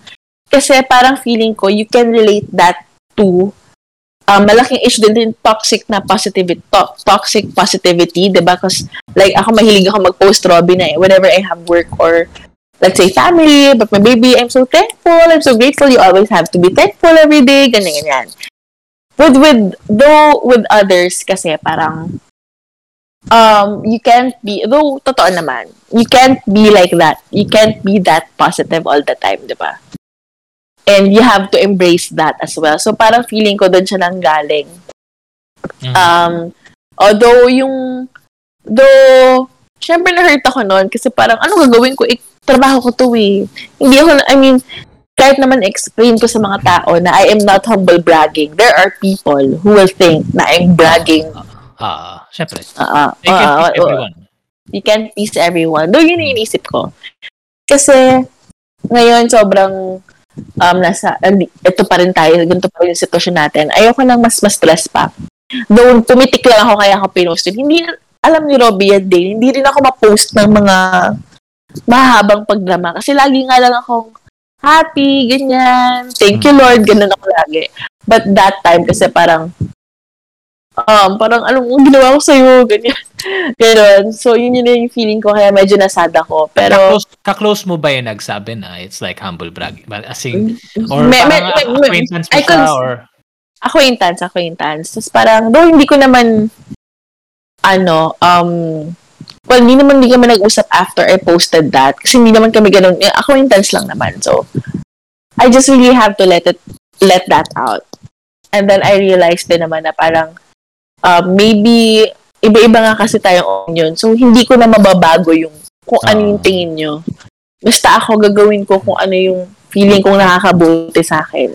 Speaker 2: kasi parang feeling ko you can relate that to um, malaking issue din din toxic na positivity, to- toxic positivity, 'di ba? Kasi like ako mahilig ako mag-post Robin na eh, whenever I have work or let's say family, but my baby, I'm so thankful, I'm so grateful. You always have to be thankful every day, ganyan ganyan. With with though with others kasi parang um, you can't be, though, totoo naman, you can't be like that. You can't be that positive all the time, di ba? And you have to embrace that as well. So, parang feeling ko doon siya nang galing.
Speaker 3: Mhm.
Speaker 2: Um, although, yung, though, syempre na-hurt ako noon kasi parang, ano gagawin ko? Ik- trabaho ko to eh. Hindi ako, I mean, kahit naman explain ko sa mga tao na I am not humble bragging, there are people who will think na I'm bragging.
Speaker 3: Ah, syempre.
Speaker 2: Uh,
Speaker 3: They can
Speaker 2: uh,
Speaker 3: please everyone.
Speaker 2: you can't please everyone. Though yun yung inisip ko. Kasi, ngayon sobrang um, nasa, ito pa rin tayo, ganito pa rin yung sitwasyon natin. Ayoko nang mas mas stress pa. Though pumitik lang ako kaya ako pinost yun. Hindi, alam ni Robbie yan din, hindi rin ako ma-post ng mga mahabang pagdrama. Kasi lagi nga lang akong happy, ganyan. Thank you Lord, ganun ako lagi. But that time, kasi parang, um, parang anong ginawa ko sa'yo, ganyan. [laughs] Ganon. So, yun yun yung feeling ko, kaya medyo nasad ako. Pero,
Speaker 3: Ka-close, ka-close mo ba yung nagsabi na it's like humble bragging? But as in, or
Speaker 2: Me- me-
Speaker 3: parang
Speaker 2: me- me-
Speaker 3: acquaintance mo siya or
Speaker 2: acquaintance, acquaintance. Tapos parang, though hindi ko naman, ano, um, well, hindi naman hindi kami nag-usap after I posted that. Kasi hindi naman kami ganun. eh, Acquaintance lang naman. So, I just really have to let it, let that out. And then I realized din naman na parang, um, maybe, iba-iba nga kasi tayong onion. So, hindi ko na mababago yung kung ano yung
Speaker 3: Ah.
Speaker 2: tingin nyo. Basta ako gagawin ko kung ano yung feeling kong nakakabuti sa akin.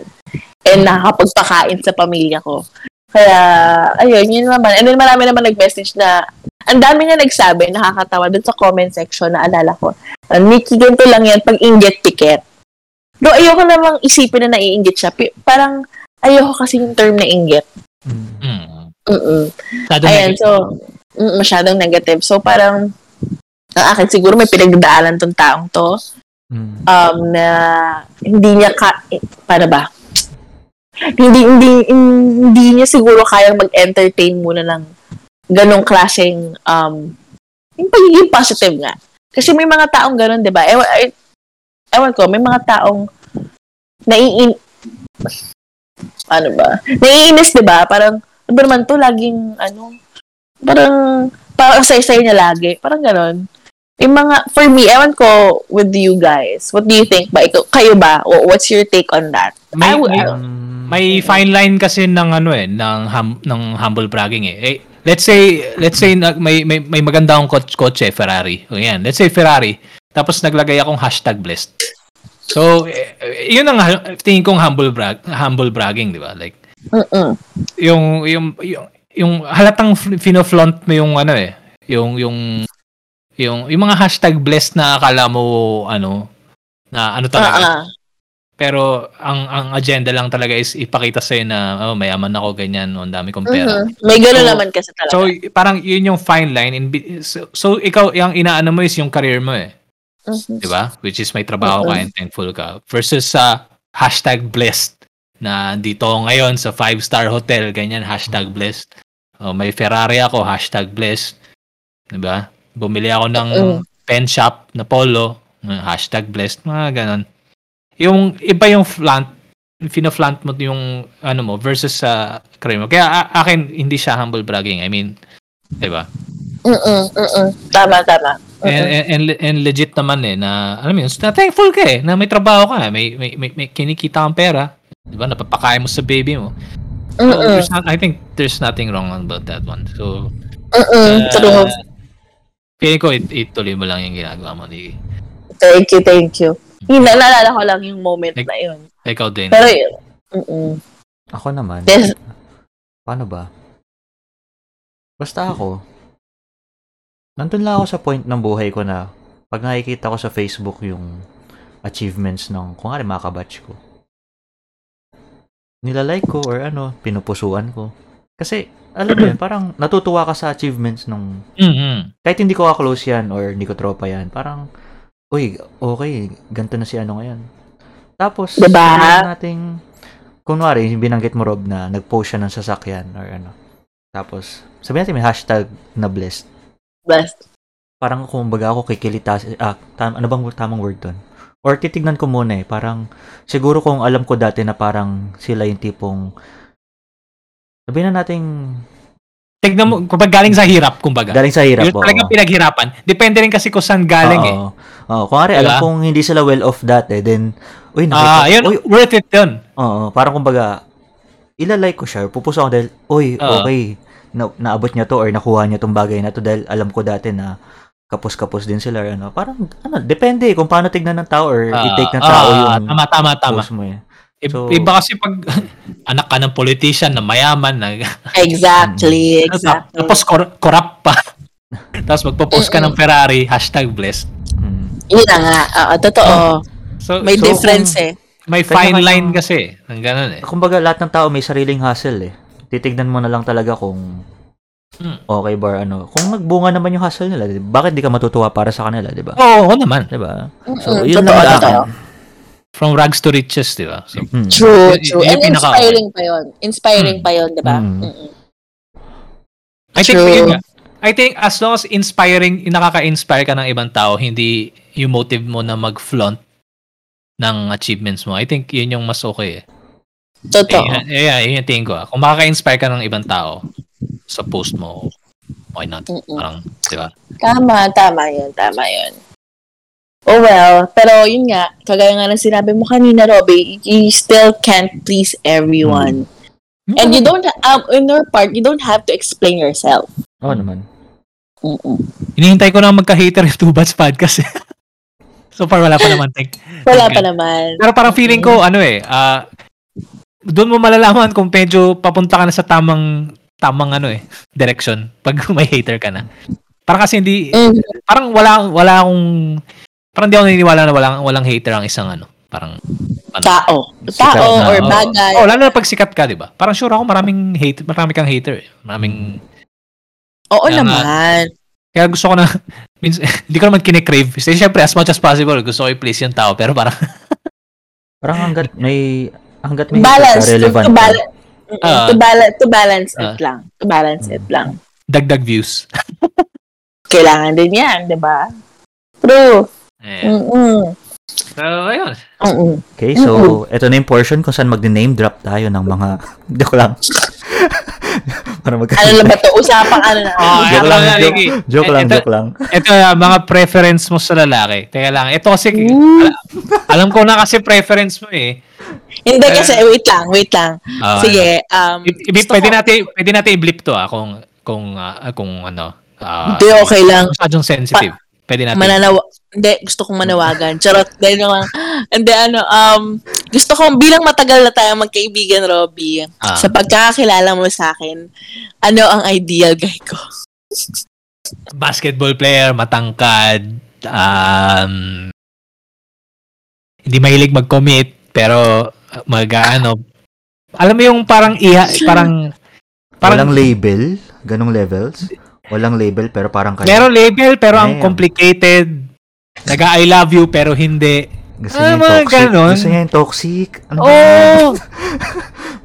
Speaker 2: And nakakapagpakain sa pamilya ko. Kaya, ayun, yun naman. And then marami naman nag-message na, ang dami nga nagsabi, nakakatawa dun sa comment section na alala ko. Uh, Nikki, ganito lang yan, pag inggit ticket. Do ayoko namang isipin na naiinggit siya. Pi- parang, ayoko kasi yung term na inggit.
Speaker 4: Mm.
Speaker 3: mm,
Speaker 2: Ayan,
Speaker 3: negative.
Speaker 2: so, mm, masyadong negative. So, parang, ang akin siguro may pinagdaanan tong taong to
Speaker 4: Mm.
Speaker 2: um, na hindi niya ka, eh, paano ba? Hindi, hindi, hindi niya siguro kayang mag-entertain muna ng ganong klaseng, um, yung pagiging positive nga. Kasi may mga taong ganon, di ba? Ewan, ewan ko, may mga taong naiin, ano ba? Naiinis, di ba? Parang, ano ba naman to, laging, ano, parang, parang say-say niya lagi. Parang ganon. Yung mga, for me, ewan ko with you guys. What do you think ba? Ikaw, kayo ba? Wh- What's your take on that?
Speaker 3: May-
Speaker 2: I
Speaker 3: may-
Speaker 2: I-
Speaker 3: May fine line kasi ng ano eh, ng hum, ng humble bragging eh. eh let's say let's say na, may, may may maganda akong kotse, kotse Ferrari. O yan, let's say Ferrari. Tapos naglagay akong hashtag blessed. So, eh, yun ang tingin kong humble brag, humble bragging, di ba? Like
Speaker 2: Mm-mm.
Speaker 3: yung yung yung, yung halatang fino-flaunt mo yung ano eh, yung yung yung yung mga hashtag blessed na akala mo ano na ano talaga.
Speaker 2: Ah.
Speaker 3: Pero ang ang agenda lang talaga is ipakita sa'yo na oh, mayaman ako ganyan, oh, ang dami kong pera.
Speaker 2: Mhm. May gano'n
Speaker 3: So-
Speaker 2: naman kasi talaga.
Speaker 3: So parang yun yung fine line in so, so ikaw yung inaano mo is yung career mo eh,
Speaker 2: Mhm.
Speaker 3: 'di ba? Which is may trabaho ka and thankful ka versus sa hashtag blessed na dito ngayon sa five star hotel ganyan hashtag blessed. Oh, may Ferrari ako hashtag blessed. 'Di ba? Bumili ako ng
Speaker 2: Mm.
Speaker 3: pen shop na polo uh, hashtag blessed mga ganon. Yung iba yung flaunt fina-flaunt mo yung ano mo versus sa career mo. Kaya a- akin hindi siya humble bragging. I mean, 'di ba?
Speaker 2: Mm-mm, mm-mm. Tama, tama.
Speaker 3: And, and, and, and legit naman eh na alam mo yun, na thankful ka eh na may trabaho ka, may may may, may kinikita kang pera, 'di ba? Napapakain mo sa baby mo. So, there's not, I think there's nothing wrong about that one. So,
Speaker 2: Mm-mm.
Speaker 3: uh,
Speaker 2: True.
Speaker 3: feeling ko it, ituloy mo lang yung ginagawa mo ni
Speaker 2: Thank you, thank you. Yung naalala ko lang yung moment na yun.
Speaker 3: ikaw din.
Speaker 2: Pero yun. Mm-mm.
Speaker 4: Ako naman.
Speaker 2: Yes.
Speaker 4: Paano ba? Basta ako, nandun lang ako sa point ng buhay ko na pag nakikita ko sa Facebook yung achievements ng, kung nga mga kabatch ko, nilalike ko or ano, pinupusuan ko. Kasi, alam mo yun, [clears throat] parang natutuwa ka sa achievements nung,
Speaker 3: Mhm.
Speaker 4: kahit hindi ko ka-close yan or hindi ko tropa yan, parang, uy, okay, ganito na si ano ngayon. Tapos,
Speaker 2: Diba?
Speaker 4: nating, kunwari, binanggit mo, Rob, na nag-post siya ng sasakyan or ano. Tapos, sabihin natin may hashtag na blessed.
Speaker 2: Best.
Speaker 4: Parang kumbaga ako kikilita, ah, tam, ano bang tamang word doon? Or titignan ko muna eh, parang, siguro kung alam ko dati na parang sila yung tipong, sabihin na nating,
Speaker 3: Tignan mo, kapag galing sa hirap, kumbaga.
Speaker 4: galing sa hirap.
Speaker 3: Yung
Speaker 4: oo.
Speaker 3: talagang pinaghirapan. Depende rin kasi kung saan galing eh.
Speaker 4: Oo. Oo, kung nga alam
Speaker 3: Diba?
Speaker 4: kong hindi sila well off dati, then, uy,
Speaker 3: Ah,
Speaker 4: nakita,
Speaker 3: yun,
Speaker 4: uy,
Speaker 3: worth it yun.
Speaker 4: oo, parang kumbaga, ilalike ko siya, pupuso ako dahil, uy,
Speaker 3: Oo.
Speaker 4: okay, na, naabot niya to or nakuha niya tong bagay na to dahil alam ko dati na kapos-kapos din sila or ano. Parang, ano, depende kung paano tignan ng tao or
Speaker 3: Ah,
Speaker 4: i-take ng tao
Speaker 3: ah,
Speaker 4: yung
Speaker 3: tama, tama, tama.
Speaker 4: post mo eh. So-
Speaker 3: iba kasi pag [laughs] anak ka ng politician na mayaman, na, [laughs]
Speaker 2: Exactly, exactly.
Speaker 3: tapos cor- corrupt pa. [laughs] tapos magpo-post ka ng Ferrari, hashtag blessed.
Speaker 4: Mm.
Speaker 2: Yun na nga. Oo, totoo.
Speaker 3: So,
Speaker 2: May
Speaker 4: So,
Speaker 2: difference
Speaker 4: kung-
Speaker 2: eh.
Speaker 3: may fine
Speaker 4: kanyang-
Speaker 3: line kasi. Ng ganun eh.
Speaker 4: Kumbaga, lahat ng tao may sariling hustle eh. Titignan mo na lang talaga kung
Speaker 3: Hmm.
Speaker 4: okay ba or ano. Kung nagbunga naman yung hustle nila, di- bakit di ka matutuwa para sa kanila, di ba?
Speaker 3: Oo, oo naman.
Speaker 4: Di ba? So, yun
Speaker 2: totoo,
Speaker 4: lang
Speaker 2: totoo.
Speaker 3: From rags to riches, di ba? So,
Speaker 4: Hmm.
Speaker 2: True, true.
Speaker 3: yun
Speaker 2: And
Speaker 3: yung pinaka-
Speaker 2: inspiring pa yun. Inspiring
Speaker 3: Mm.
Speaker 2: pa yun, di ba?
Speaker 4: Mm.
Speaker 2: Mm-mm.
Speaker 3: I think,
Speaker 2: True.
Speaker 3: yun. I think as long as inspiring, nakaka-inspire ka ng ibang tao, hindi yung motive mo na mag-flaunt ng achievements mo. I think yun yung mas okay eh.
Speaker 2: Totoo.
Speaker 3: Eh, yeah, yun yung tingin ko. ah. Kung makaka-inspire ka ng ibang tao sa post mo, why not?
Speaker 2: Mm-mm.
Speaker 3: Parang, di ba?
Speaker 2: Tama, tama yun, tama yun. Oh well, pero yun nga, kagaya nga ng sinabi mo kanina, Robby, you still can't please everyone. And you don't, um, in your part, you don't have to explain yourself.
Speaker 4: Oo naman.
Speaker 2: Mm-mm.
Speaker 3: Hinihintay ko na magka-hater yung Two Bats podcast. [laughs] so far, wala pa naman. Think.
Speaker 2: Wala pa naman.
Speaker 3: Pero parang feeling ko, ano eh, ah, doon mo malalaman kung medyo papunta ka na sa tamang, tamang ano eh, direction pag [laughs] may hater ka na. Parang kasi hindi,
Speaker 2: Mm.
Speaker 3: parang wala, wala akong, parang di ako naniniwala na walang, walang hater ang isang ano. Parang, ano.
Speaker 2: Tao.
Speaker 4: Sikat
Speaker 2: Tao
Speaker 4: na,
Speaker 2: or
Speaker 3: Oo.
Speaker 2: bagay.
Speaker 3: Oh, lalo na pag sikat ka, di ba? Parang sure ako maraming hate, marami kang hater eh. Maraming,
Speaker 2: Oo
Speaker 3: Kaya nga-
Speaker 2: naman.
Speaker 3: Kaya gusto ko na, [laughs] means, [laughs] hindi ko naman kine-crave. Kasi syempre, as much as possible, gusto ko i-please yung tao. Pero parang, [laughs]
Speaker 4: Parang hanggat may hanggat may
Speaker 2: balance. To,
Speaker 4: relevant
Speaker 2: to, bala- Mm,
Speaker 3: Ah.
Speaker 2: to, bala- to balance
Speaker 3: Ah.
Speaker 2: it lang. To balance it lang.
Speaker 3: dagdag views.
Speaker 2: Kailangan din yan, di ba? True.
Speaker 3: Ayan.
Speaker 2: Mm-mm.
Speaker 3: So, ayun.
Speaker 2: Mm-mm.
Speaker 4: Okay, so ito na yung portion kung saan mag-name drop tayo ng mga [laughs] joke lang. [laughs] Para mag
Speaker 2: Ano na ba to? Usapang ano na. [laughs]
Speaker 3: Oh,
Speaker 4: Joke
Speaker 3: ito
Speaker 4: lang,
Speaker 3: na,
Speaker 4: joke- joke lang,
Speaker 3: Ito-
Speaker 4: joke lang.
Speaker 3: Ito, ah, mga preference mo sa lalaki. Teka lang. Ito kasi,
Speaker 2: Ooh.
Speaker 3: al- alam ko na kasi preference mo eh.
Speaker 2: Hindi kasi, wait lang, wait lang.
Speaker 3: Ah,
Speaker 2: Sige, um,
Speaker 3: I- i- pwede
Speaker 2: ko-
Speaker 3: natin pwede natin i-blip to ah kung kung ah, kung ano. ah,
Speaker 2: Hindi, okay lang.
Speaker 3: Masyadong sensitive. Pwede natin.
Speaker 2: Mananawa, hindi, gusto kong manawagan. Charot, dahil naman, hindi, ano, um, gusto kong, bilang matagal na tayo magkaibigan, Robby,
Speaker 3: Ah.
Speaker 2: sa pagkakakilala mo sa akin, ano ang ideal guy ko?
Speaker 3: basketball player, matangkad, um, hindi mahilig mag-commit, pero mag ano, alam mo yung parang iha, parang parang
Speaker 4: Walang label, ganong levels. Walang label pero parang kayo.
Speaker 3: meron label pero ang
Speaker 4: Damn.
Speaker 3: complicated. Naga I love you pero hindi.
Speaker 4: Gusto
Speaker 3: Ah,
Speaker 4: niya yung
Speaker 3: mga
Speaker 4: toxic.
Speaker 3: ganon.
Speaker 4: Gusto niya yung toxic. Ano ba? [laughs]
Speaker 3: Oh.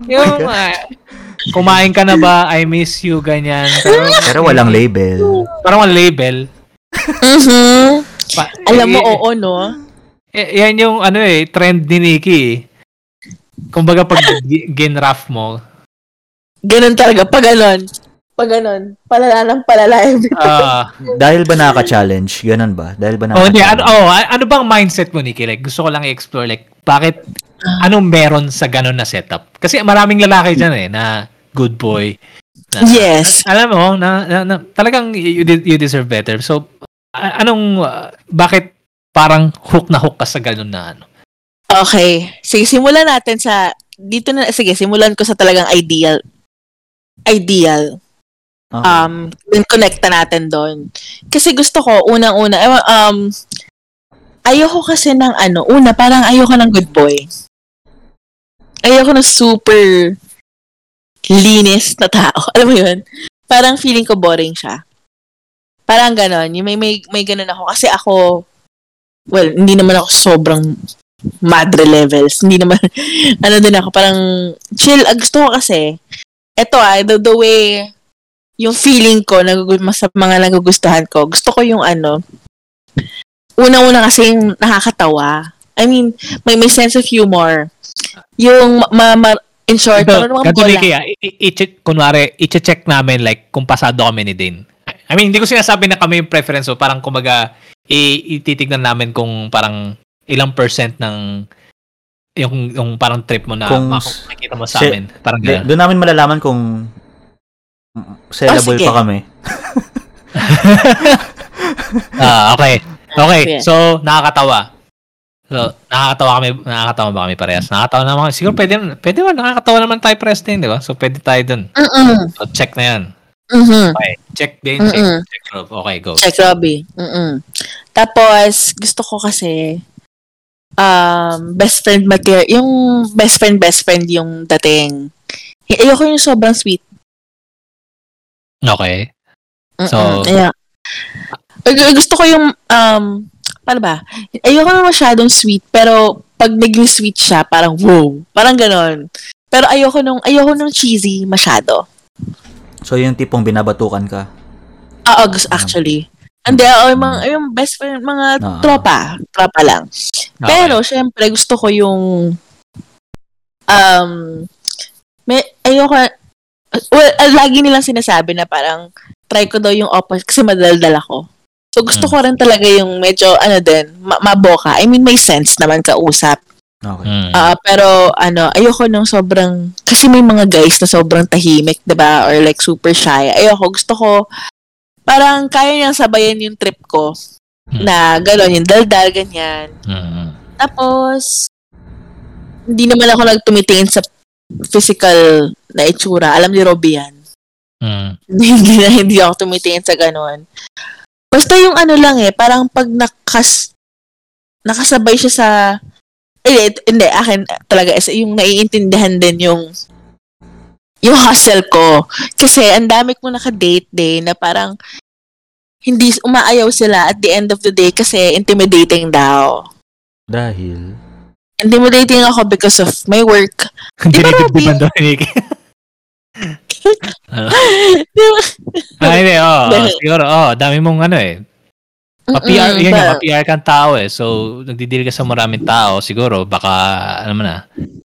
Speaker 3: yung
Speaker 4: God.
Speaker 3: uh, kumain ka na ba? I miss you ganyan. Pero, [laughs]
Speaker 4: Pero walang label.
Speaker 3: parang walang label.
Speaker 2: Mhm.
Speaker 3: Pa-
Speaker 2: Alam mo,
Speaker 3: eh,
Speaker 2: oo, no?
Speaker 3: eh, yan yung ano eh, trend ni Nikki. eh. Kumbaga pag gi- ginraff mo,
Speaker 2: Ganun talaga, pag ganon. Pag ganon, palala ng palala.
Speaker 3: ah, [laughs]
Speaker 4: Dahil ba nakaka-challenge? Ganon ba? Dahil ba
Speaker 3: oh, hindi, ano,
Speaker 4: nakaka-challenge?
Speaker 3: oh, a- ano bang mindset mo, Nikki? Like, gusto ko lang i-explore, like, bakit, anong meron sa ganun na setup? Kasi maraming lalaki dyan eh, na good boy. Na,
Speaker 2: Yes.
Speaker 3: alam mo, na, na, na- talagang you, de- you deserve better. So, a- anong, uh, bakit parang hook na hook ka sa ganun na ano?
Speaker 2: Okay. Sige, simulan natin sa, dito na, sige, simulan ko sa talagang ideal. Ideal.
Speaker 4: Okay.
Speaker 2: um, then connecta natin doon. Kasi gusto ko, unang-una, um, ayoko kasi ng ano, una, parang ayoko ng good boy. Ayoko ng super linis na tao. [laughs] Alam mo yun? Parang feeling ko boring siya. Parang ganon. May, may, may ganon ako. Kasi ako, well, hindi naman ako sobrang madre levels. Hindi naman, [laughs] ano din ako, parang chill. Ah, Gusto ko kasi, eto ah, the, the way, yung feeling ko nagugu- mas sa mga nagugustuhan ko. Gusto ko yung ano, unang-una kasi yung nakakatawa. I mean, may may sense of humor. Yung ma, ma in short, ano mga bola.
Speaker 3: Nikki, ah, i-check, kunwari, i-check namin, like, kung pasado kami ni Dane. I mean, hindi ko sinasabi na kami yung preference mo. Parang, kumaga, i- ititignan namin kung parang ilang percent ng yung, yung parang trip mo na
Speaker 4: Kung
Speaker 3: mak- makikita mo sa
Speaker 4: si-
Speaker 3: amin. Parang gano'n.
Speaker 4: Doon namin malalaman kung sellable
Speaker 2: Oh, sige.
Speaker 4: pa kami. [laughs]
Speaker 3: Ah, okay. Okay, so, nakakatawa. So, nakakatawa kami, nakakatawa ba kami parehas? Nakakatawa naman. Siguro pwede, pwede ba, nakakatawa naman tayo parehas din, di ba? So, pwede tayo dun.
Speaker 2: Mm-mm.
Speaker 3: So, check na yan.
Speaker 2: Mhm.
Speaker 3: Okay, check din, check,
Speaker 2: Mm-mm.
Speaker 3: check, Rob. Okay, go.
Speaker 2: Check Robbie. Mm-mm. Tapos, gusto ko kasi, um, best friend material, yung best friend, best friend yung dating. Ayoko yung sobrang sweet.
Speaker 3: Okay. So-.
Speaker 2: Gu- Gusto ko yung, um, paano ba? Ayoko na masyadong sweet, pero pag naging sweet siya, parang wow. Parang ganon. Pero ayoko nung, ayoko nung cheesy masyado.
Speaker 4: So, yung tipong binabatukan ka.
Speaker 2: Oo, gusto, actually. Hindi, oh, yung, mga, yung best friend, mga
Speaker 4: Ah.
Speaker 2: tropa. Tropa lang.
Speaker 3: okay.
Speaker 2: Pero, syempre, gusto ko yung, um, may, ayoko, well, uh, lagi nilang sinasabi na parang, try ko daw yung opposite kasi madaldal ako. So, gusto
Speaker 3: Hmm.
Speaker 2: ko rin talaga yung medyo, ano din, ma- maboka. I mean, may sense naman kausap.
Speaker 4: Okay.
Speaker 3: Mm.
Speaker 2: Ah, pero, ano, ayoko nung sobrang, kasi may mga guys na sobrang tahimik, 'di ba Or like super shy. Ayoko, gusto ko, parang kaya niyang sabayan yung trip ko.
Speaker 3: Hmm.
Speaker 2: Na, gano'n, yung daldal, ganyan.
Speaker 3: Mm.
Speaker 2: Tapos, hindi naman ako nagtumitingin sa physical na itsura. Alam ni Robby yan. [laughs]
Speaker 3: Mm.
Speaker 2: hindi na hindi ako tumitingin sa ganon. Basta yung ano lang eh, parang pag nakas, nakasabay siya sa, eh, hindi, akin talaga, yung naiintindihan din yung, yung hustle ko. Kasi ang dami kong naka-date day na parang hindi umaayaw sila at the end of the day kasi intimidating daw.
Speaker 4: Dahil,
Speaker 2: Intimidating ako because of my work.
Speaker 3: Hindi
Speaker 2: Di ba,
Speaker 3: dinidibdiban daw ni. [laughs] ano?
Speaker 2: Di ba?
Speaker 3: Ah, hindi, oo.
Speaker 2: Dahil-
Speaker 3: siguro, oo. dami mong ano eh. Pa-PR, yan nga,
Speaker 2: pa-
Speaker 3: pa-PR kang tao eh. So, nagdidil ka sa maraming tao, siguro, baka, ano mo na.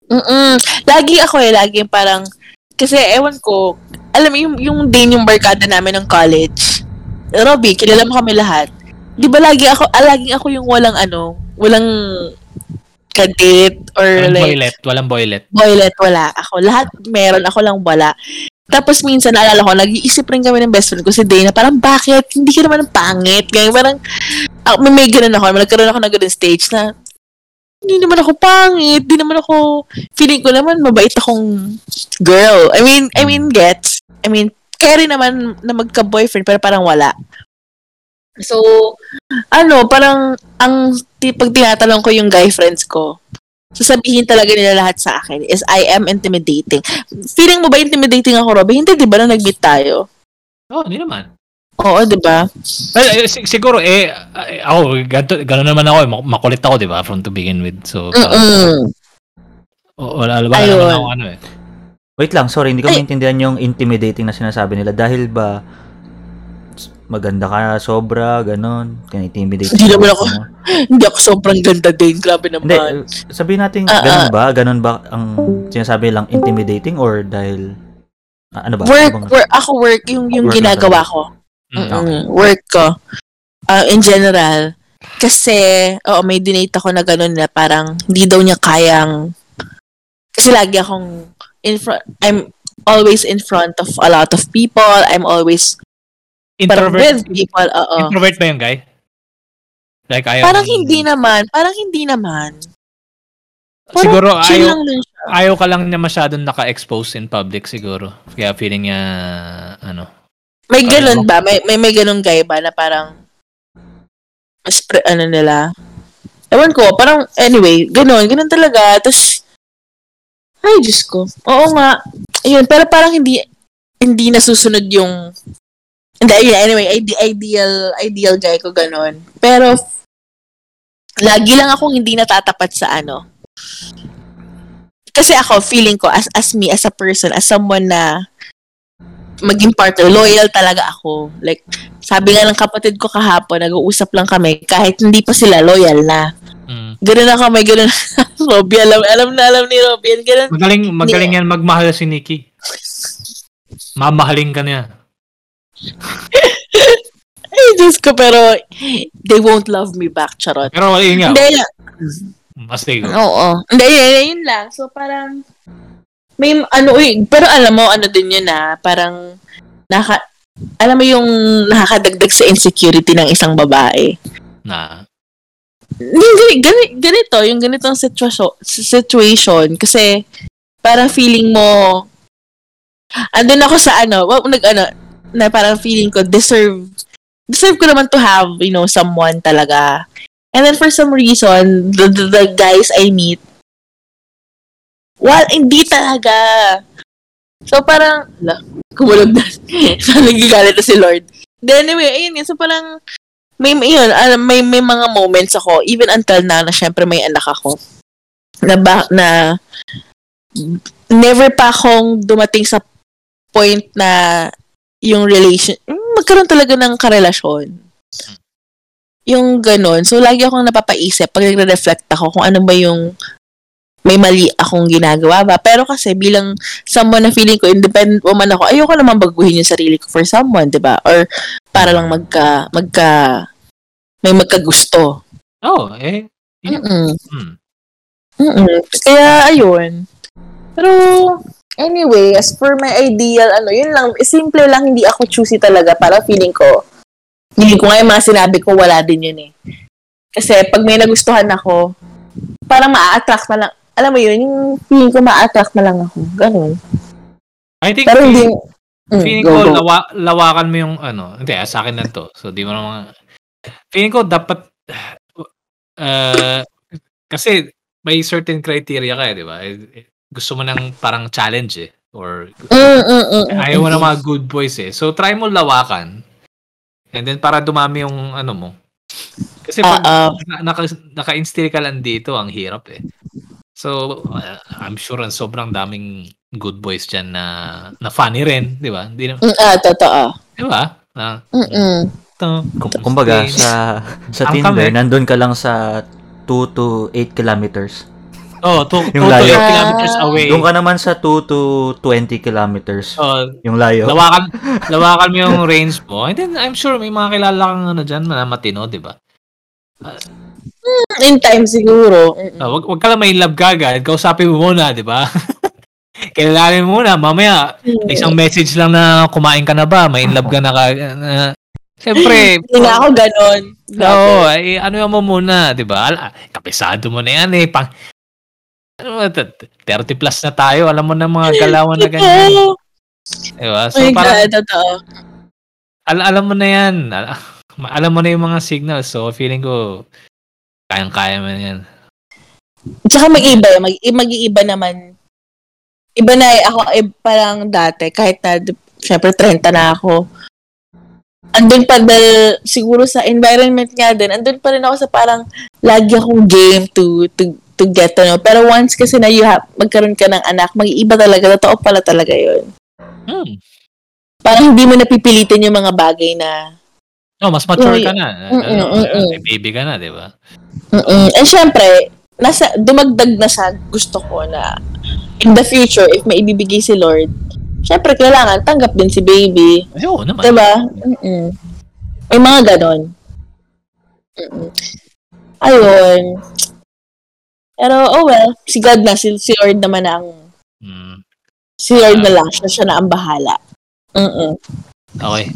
Speaker 2: Mm-mm. Lagi ako eh, lagi parang, kasi ewan ko, alam mo, yung, yung din yung barkada namin ng college, Robby, kilala mo kami lahat. Di ba lagi ako, ah, laging ako yung walang ano, walang kadate or
Speaker 3: Walang
Speaker 2: like,
Speaker 3: boylet, walang boylet.
Speaker 2: boylet, wala. Ako, lahat meron, ako lang wala. Tapos minsan, naalala ko, nag-iisip rin kami ng best friend ko si Dana, parang bakit? Hindi ka naman pangit. Ganyan, parang, ako, may, may ganun ako, nagkaroon ako ng ganun stage na, hindi naman ako pangit, hindi naman ako, feeling ko naman, mabait akong girl. I mean, I mean, gets. I mean, carry naman na magka-boyfriend, pero parang wala. So, ano, parang, ang, ti- pag tinatanong ko yung guy friends ko, sasabihin talaga nila lahat sa akin is I am intimidating. Feeling mo ba intimidating ako, Robby? Hindi, di ba na nag-meet tayo?
Speaker 3: Oo, oh, hindi naman.
Speaker 2: Oo, di ba?
Speaker 3: Eh, sig- siguro, eh, ako, ganito, gano'n naman ako, eh, mak- makulit ako, di ba, from to begin with. So,
Speaker 2: Mm-mm.
Speaker 3: o- wala, wala naman ako, ano eh.
Speaker 4: wait lang, sorry, hindi ko maintindihan yung intimidating na sinasabi nila. Dahil ba, maganda ka sobra, ganon, kaya intimidate
Speaker 2: Hindi naman ako.
Speaker 4: mo. [laughs]
Speaker 2: Hindi ako sobrang ganda din. Grabe
Speaker 4: Hindi,
Speaker 2: naman.
Speaker 4: sabihin natin,
Speaker 2: Ah,
Speaker 4: ganon ba? Ganon ba ang sinasabi lang intimidating or dahil, ah, ano ba?
Speaker 2: Work,
Speaker 4: Ano bang-
Speaker 2: work, ako work yung, yung
Speaker 4: Work
Speaker 2: ginagawa ko.
Speaker 3: Mm.
Speaker 2: Mm-mm. Work ko. Uh, in general. Kasi, oo, may dinate ako na gano'n na parang hindi daw niya kayang kasi lagi akong in front, I'm always in front of a lot of people. I'm always
Speaker 3: Introvert,
Speaker 2: with people. Oo.
Speaker 3: introvert ba yung guy? Like, ayaw.
Speaker 2: Parang hindi naman. Parang hindi naman. Parang
Speaker 3: Siguro, ayaw,
Speaker 2: lang din siya.
Speaker 3: ayaw ka lang niya masyadong naka-expose in public, siguro. Kaya feeling niya, ano,
Speaker 2: May ganun ba? May, may, may ganun guy ba na parang pre, ano nila? Ewan ko, parang, anyway, ganun, ganun talaga. Tapos, ay, Diyos ko. Oo nga. Ayun, pero parang hindi, hindi nasusunod yung, hindi, ayun, anyway, ide- ideal, ideal guy ko ganun. Pero, lagi lang akong hindi natatapat sa ano. Kasi ako, feeling ko, as, as me, as a person, as someone na maging partner, loyal talaga ako. Like, sabi nga ng kapatid ko kahapon, nag-uusap lang kami, kahit hindi pa sila loyal na.
Speaker 3: mm.
Speaker 2: Ganun ako, may ganun. [laughs] Robby, alam, alam na alam ni Robby. Yan, ganun.
Speaker 3: magaling, magaling yan magmahal si Nikki. Mamahaling ka niya.
Speaker 2: Ay, Diyos ko, pero they won't love me back, charot.
Speaker 3: Pero yun nga,
Speaker 2: Hindi,
Speaker 3: mas go.
Speaker 2: oo. Hindi, yun, yun lang. So, parang, may, ano, uy, pero alam mo, ano din yun na, parang, naka, alam mo yung nakakadagdag sa insecurity ng isang babae.
Speaker 3: Na,
Speaker 2: Yung gani, gani, ganito, yung ganitong situation, situation kasi parang feeling mo andun ako sa ano, well, nag ano, na parang feeling ko deserve deserve ko naman to have, you know, someone talaga. And then for some reason, the, the, the guys I meet well, hindi talaga. So parang, la, kumulog na. [laughs] Sana nagagalit na si Lord. Then anyway, ayun yun. So parang, may may yun, alam, may may mga moments ako even until now na syempre may anak ako na ba, na never pa akong dumating sa point na yung relation magkaroon talaga ng karelasyon yung ganun so lagi akong napapaisip pag nagre-reflect ako kung ano ba yung may mali akong ginagawa ba pero kasi bilang someone na feeling ko independent woman ako ayoko naman baguhin yung sarili ko for someone 'di ba or para lang magka magka may magkagusto.
Speaker 3: oh, eh, yun.
Speaker 2: Mm.
Speaker 3: Hmm.
Speaker 2: Mm. Kaya ayun. Pero anyway, as for my ideal ano, yun lang simple lang hindi ako choosy talaga para feeling ko feeling ko nga yung mga sinabi ko wala din yun eh. Kasi pag may nagustuhan ako, parang ma-attract na lang. Alam mo yun, yung feeling ko ma-attract na lang ako. Ganun.
Speaker 3: I think,
Speaker 2: Pero hindi, Mm,
Speaker 3: feeling
Speaker 2: go,
Speaker 3: ko,
Speaker 2: go.
Speaker 3: Lawa, lawakan mo yung ano. Hindi, ah, sa akin na to. So, di mo naman... Feeling ko, dapat... [sighs] Uh, kasi, may certain criteria ka eh, di ba? Gusto mo ng parang challenge eh. or
Speaker 2: Mm, mm, mm, mm.
Speaker 3: ayaw mo ng mga good boys eh. So try mo lawakan. And then para dumami yung ano mo. Kasi pag
Speaker 2: ah.
Speaker 3: na- naka, naka-instill ka lang dito, ang hirap eh. So, uh, I'm sure ang sobrang daming good boys dyan na, na funny rin, di ba? Di, na-
Speaker 2: ah, totoo.
Speaker 3: di ba? Na,
Speaker 2: Mm-mm.
Speaker 3: to,
Speaker 4: Kum- Kumbaga, sa, sa Tinder, nandun ka lang sa 2 to 8 kilometers.
Speaker 3: Oh, to,
Speaker 4: Yung
Speaker 3: to,
Speaker 4: layo.
Speaker 3: 8 kilometers away.
Speaker 4: Doon ka naman sa 2 to 20 kilometers.
Speaker 3: Oh,
Speaker 4: Yung layo.
Speaker 3: lawakan, [laughs] lawakan mo yung range mo. And then, I'm sure may mga kilala kang ano dyan na matino, di ba?
Speaker 2: In time siguro.
Speaker 3: Uh, wag, wag ka lang may love kagad. Kausapin mo muna, di ba? [laughs] Kailangan mo muna. Mamaya, isang message lang na kumain ka na ba? May in love ka na ka. Na, Siyempre, [laughs]
Speaker 2: Hindi nga ako ganon.
Speaker 3: Oo, ay, ano mo muna, di ba? Kapisado mo na yan eh. Pang, 30 plus na tayo. Alam mo na mga galawan na ganyan.
Speaker 2: Oo.
Speaker 3: Di ba?
Speaker 2: Oh
Speaker 3: So,
Speaker 2: my
Speaker 3: parang,
Speaker 2: God, totoo.
Speaker 3: al- alam mo na yan. Al- [laughs] alam mo na yung mga signals. So, feeling ko, kayang-kaya mo na yan.
Speaker 2: Tsaka mag-iba, mag, mag-iiba naman. Iba na eh, ako, eh, parang dati, kahit na, syempre, 30 na ako. Andun pa dahil, siguro sa environment nga din, andun pa rin ako sa parang, lagi akong game to, to, to get to know. Pero once kasi na you have, magkaroon ka ng anak, mag-iiba talaga, totoo pala talaga yun.
Speaker 3: Hmm.
Speaker 2: Parang hindi mo napipilitin yung mga bagay na,
Speaker 3: No, mas mature ka na.
Speaker 2: mm,
Speaker 3: Ano,
Speaker 2: mm, mm.
Speaker 3: may baby ka na, di ba?
Speaker 2: Mm-mm. And syempre, nasa, dumagdag na sa gusto ko na in the future, if may ibibigay si Lord, syempre, kailangan tanggap din si baby.
Speaker 3: Ay, Oo naman.
Speaker 2: Diba? Mm-mm. May mga ganon. Mm-mm. Ayun. Pero, oh well, si God na, si, si Lord naman na ang,
Speaker 3: Hmm.
Speaker 2: si Lord na lang, siya, siya na ang bahala. Mm-mm.
Speaker 3: Okay.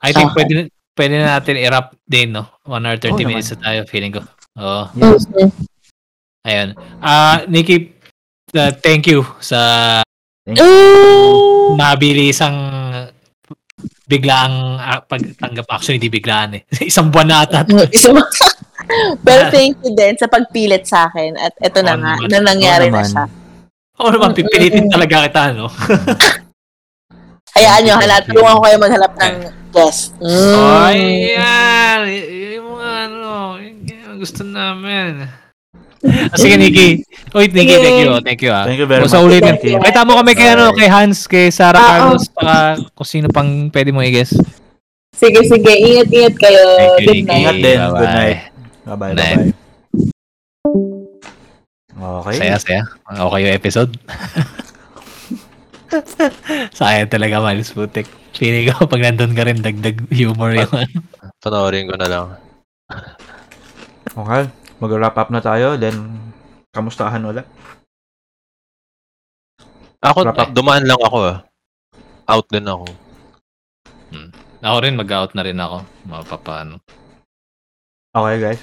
Speaker 3: I think
Speaker 2: Okay.
Speaker 3: pwede, pwede na natin i-wrap din, no? 1 hour 30
Speaker 4: Oo
Speaker 3: minutes na tayo, feeling ko. Oo.
Speaker 4: Yes.
Speaker 2: Mm-mm.
Speaker 3: Ayun. Ah, Nikki, uh, thank you sa
Speaker 2: Mm.
Speaker 3: mabilisang biglaang ah, pagtanggap. Actually, di biglaan eh. [laughs] Isang buwan na ata. [laughs]
Speaker 2: Isa mo- Pero thank you din sa pagpilit sa akin. At ito na
Speaker 3: Oo
Speaker 2: nga,
Speaker 3: naman.
Speaker 2: na nangyari
Speaker 4: Oo
Speaker 2: na
Speaker 4: naman.
Speaker 2: siya.
Speaker 3: Oo naman, pipilitin talaga kita, no? [laughs]
Speaker 2: Hayaan nyo, hala, tulungan ko kayo maghanap ng guest. Mm.
Speaker 3: Ay, yan. Y- Yung mga ano, yung gusto namin. Ah, sige, Nikki. Uy, Nikki, thank you. Thank you, ah.
Speaker 4: Thank you very
Speaker 3: sa
Speaker 4: much.
Speaker 3: ulitin.
Speaker 2: Thank you.
Speaker 3: Ay, tama kami kay, ano, kay Hans, kay Sarah
Speaker 2: Ah,
Speaker 3: Carlos, saka kung sino pang pwede mo i-guess.
Speaker 2: Sige, sige. Ingat-ingat kayo.
Speaker 3: Thank you,
Speaker 2: Good
Speaker 3: Nikki.
Speaker 2: night.
Speaker 4: Ingat din. Good night. Bye-bye. Bye-bye. Okay.
Speaker 3: Saya, saya. Okay yung episode. [laughs] Sayang talaga, Miles Putik. Feeling ko, pag nandun ka rin, dagdag humor yung ano.
Speaker 5: Panoorin ko na lang.
Speaker 4: Okay. Mag-wrap up na tayo. Then, kamustahan ulit?
Speaker 5: Ako,
Speaker 4: Wrap up.
Speaker 5: dumaan lang ako ah. Out din ako.
Speaker 3: Ako rin, mag-out na rin ako. Mapapano.
Speaker 4: Okay, guys.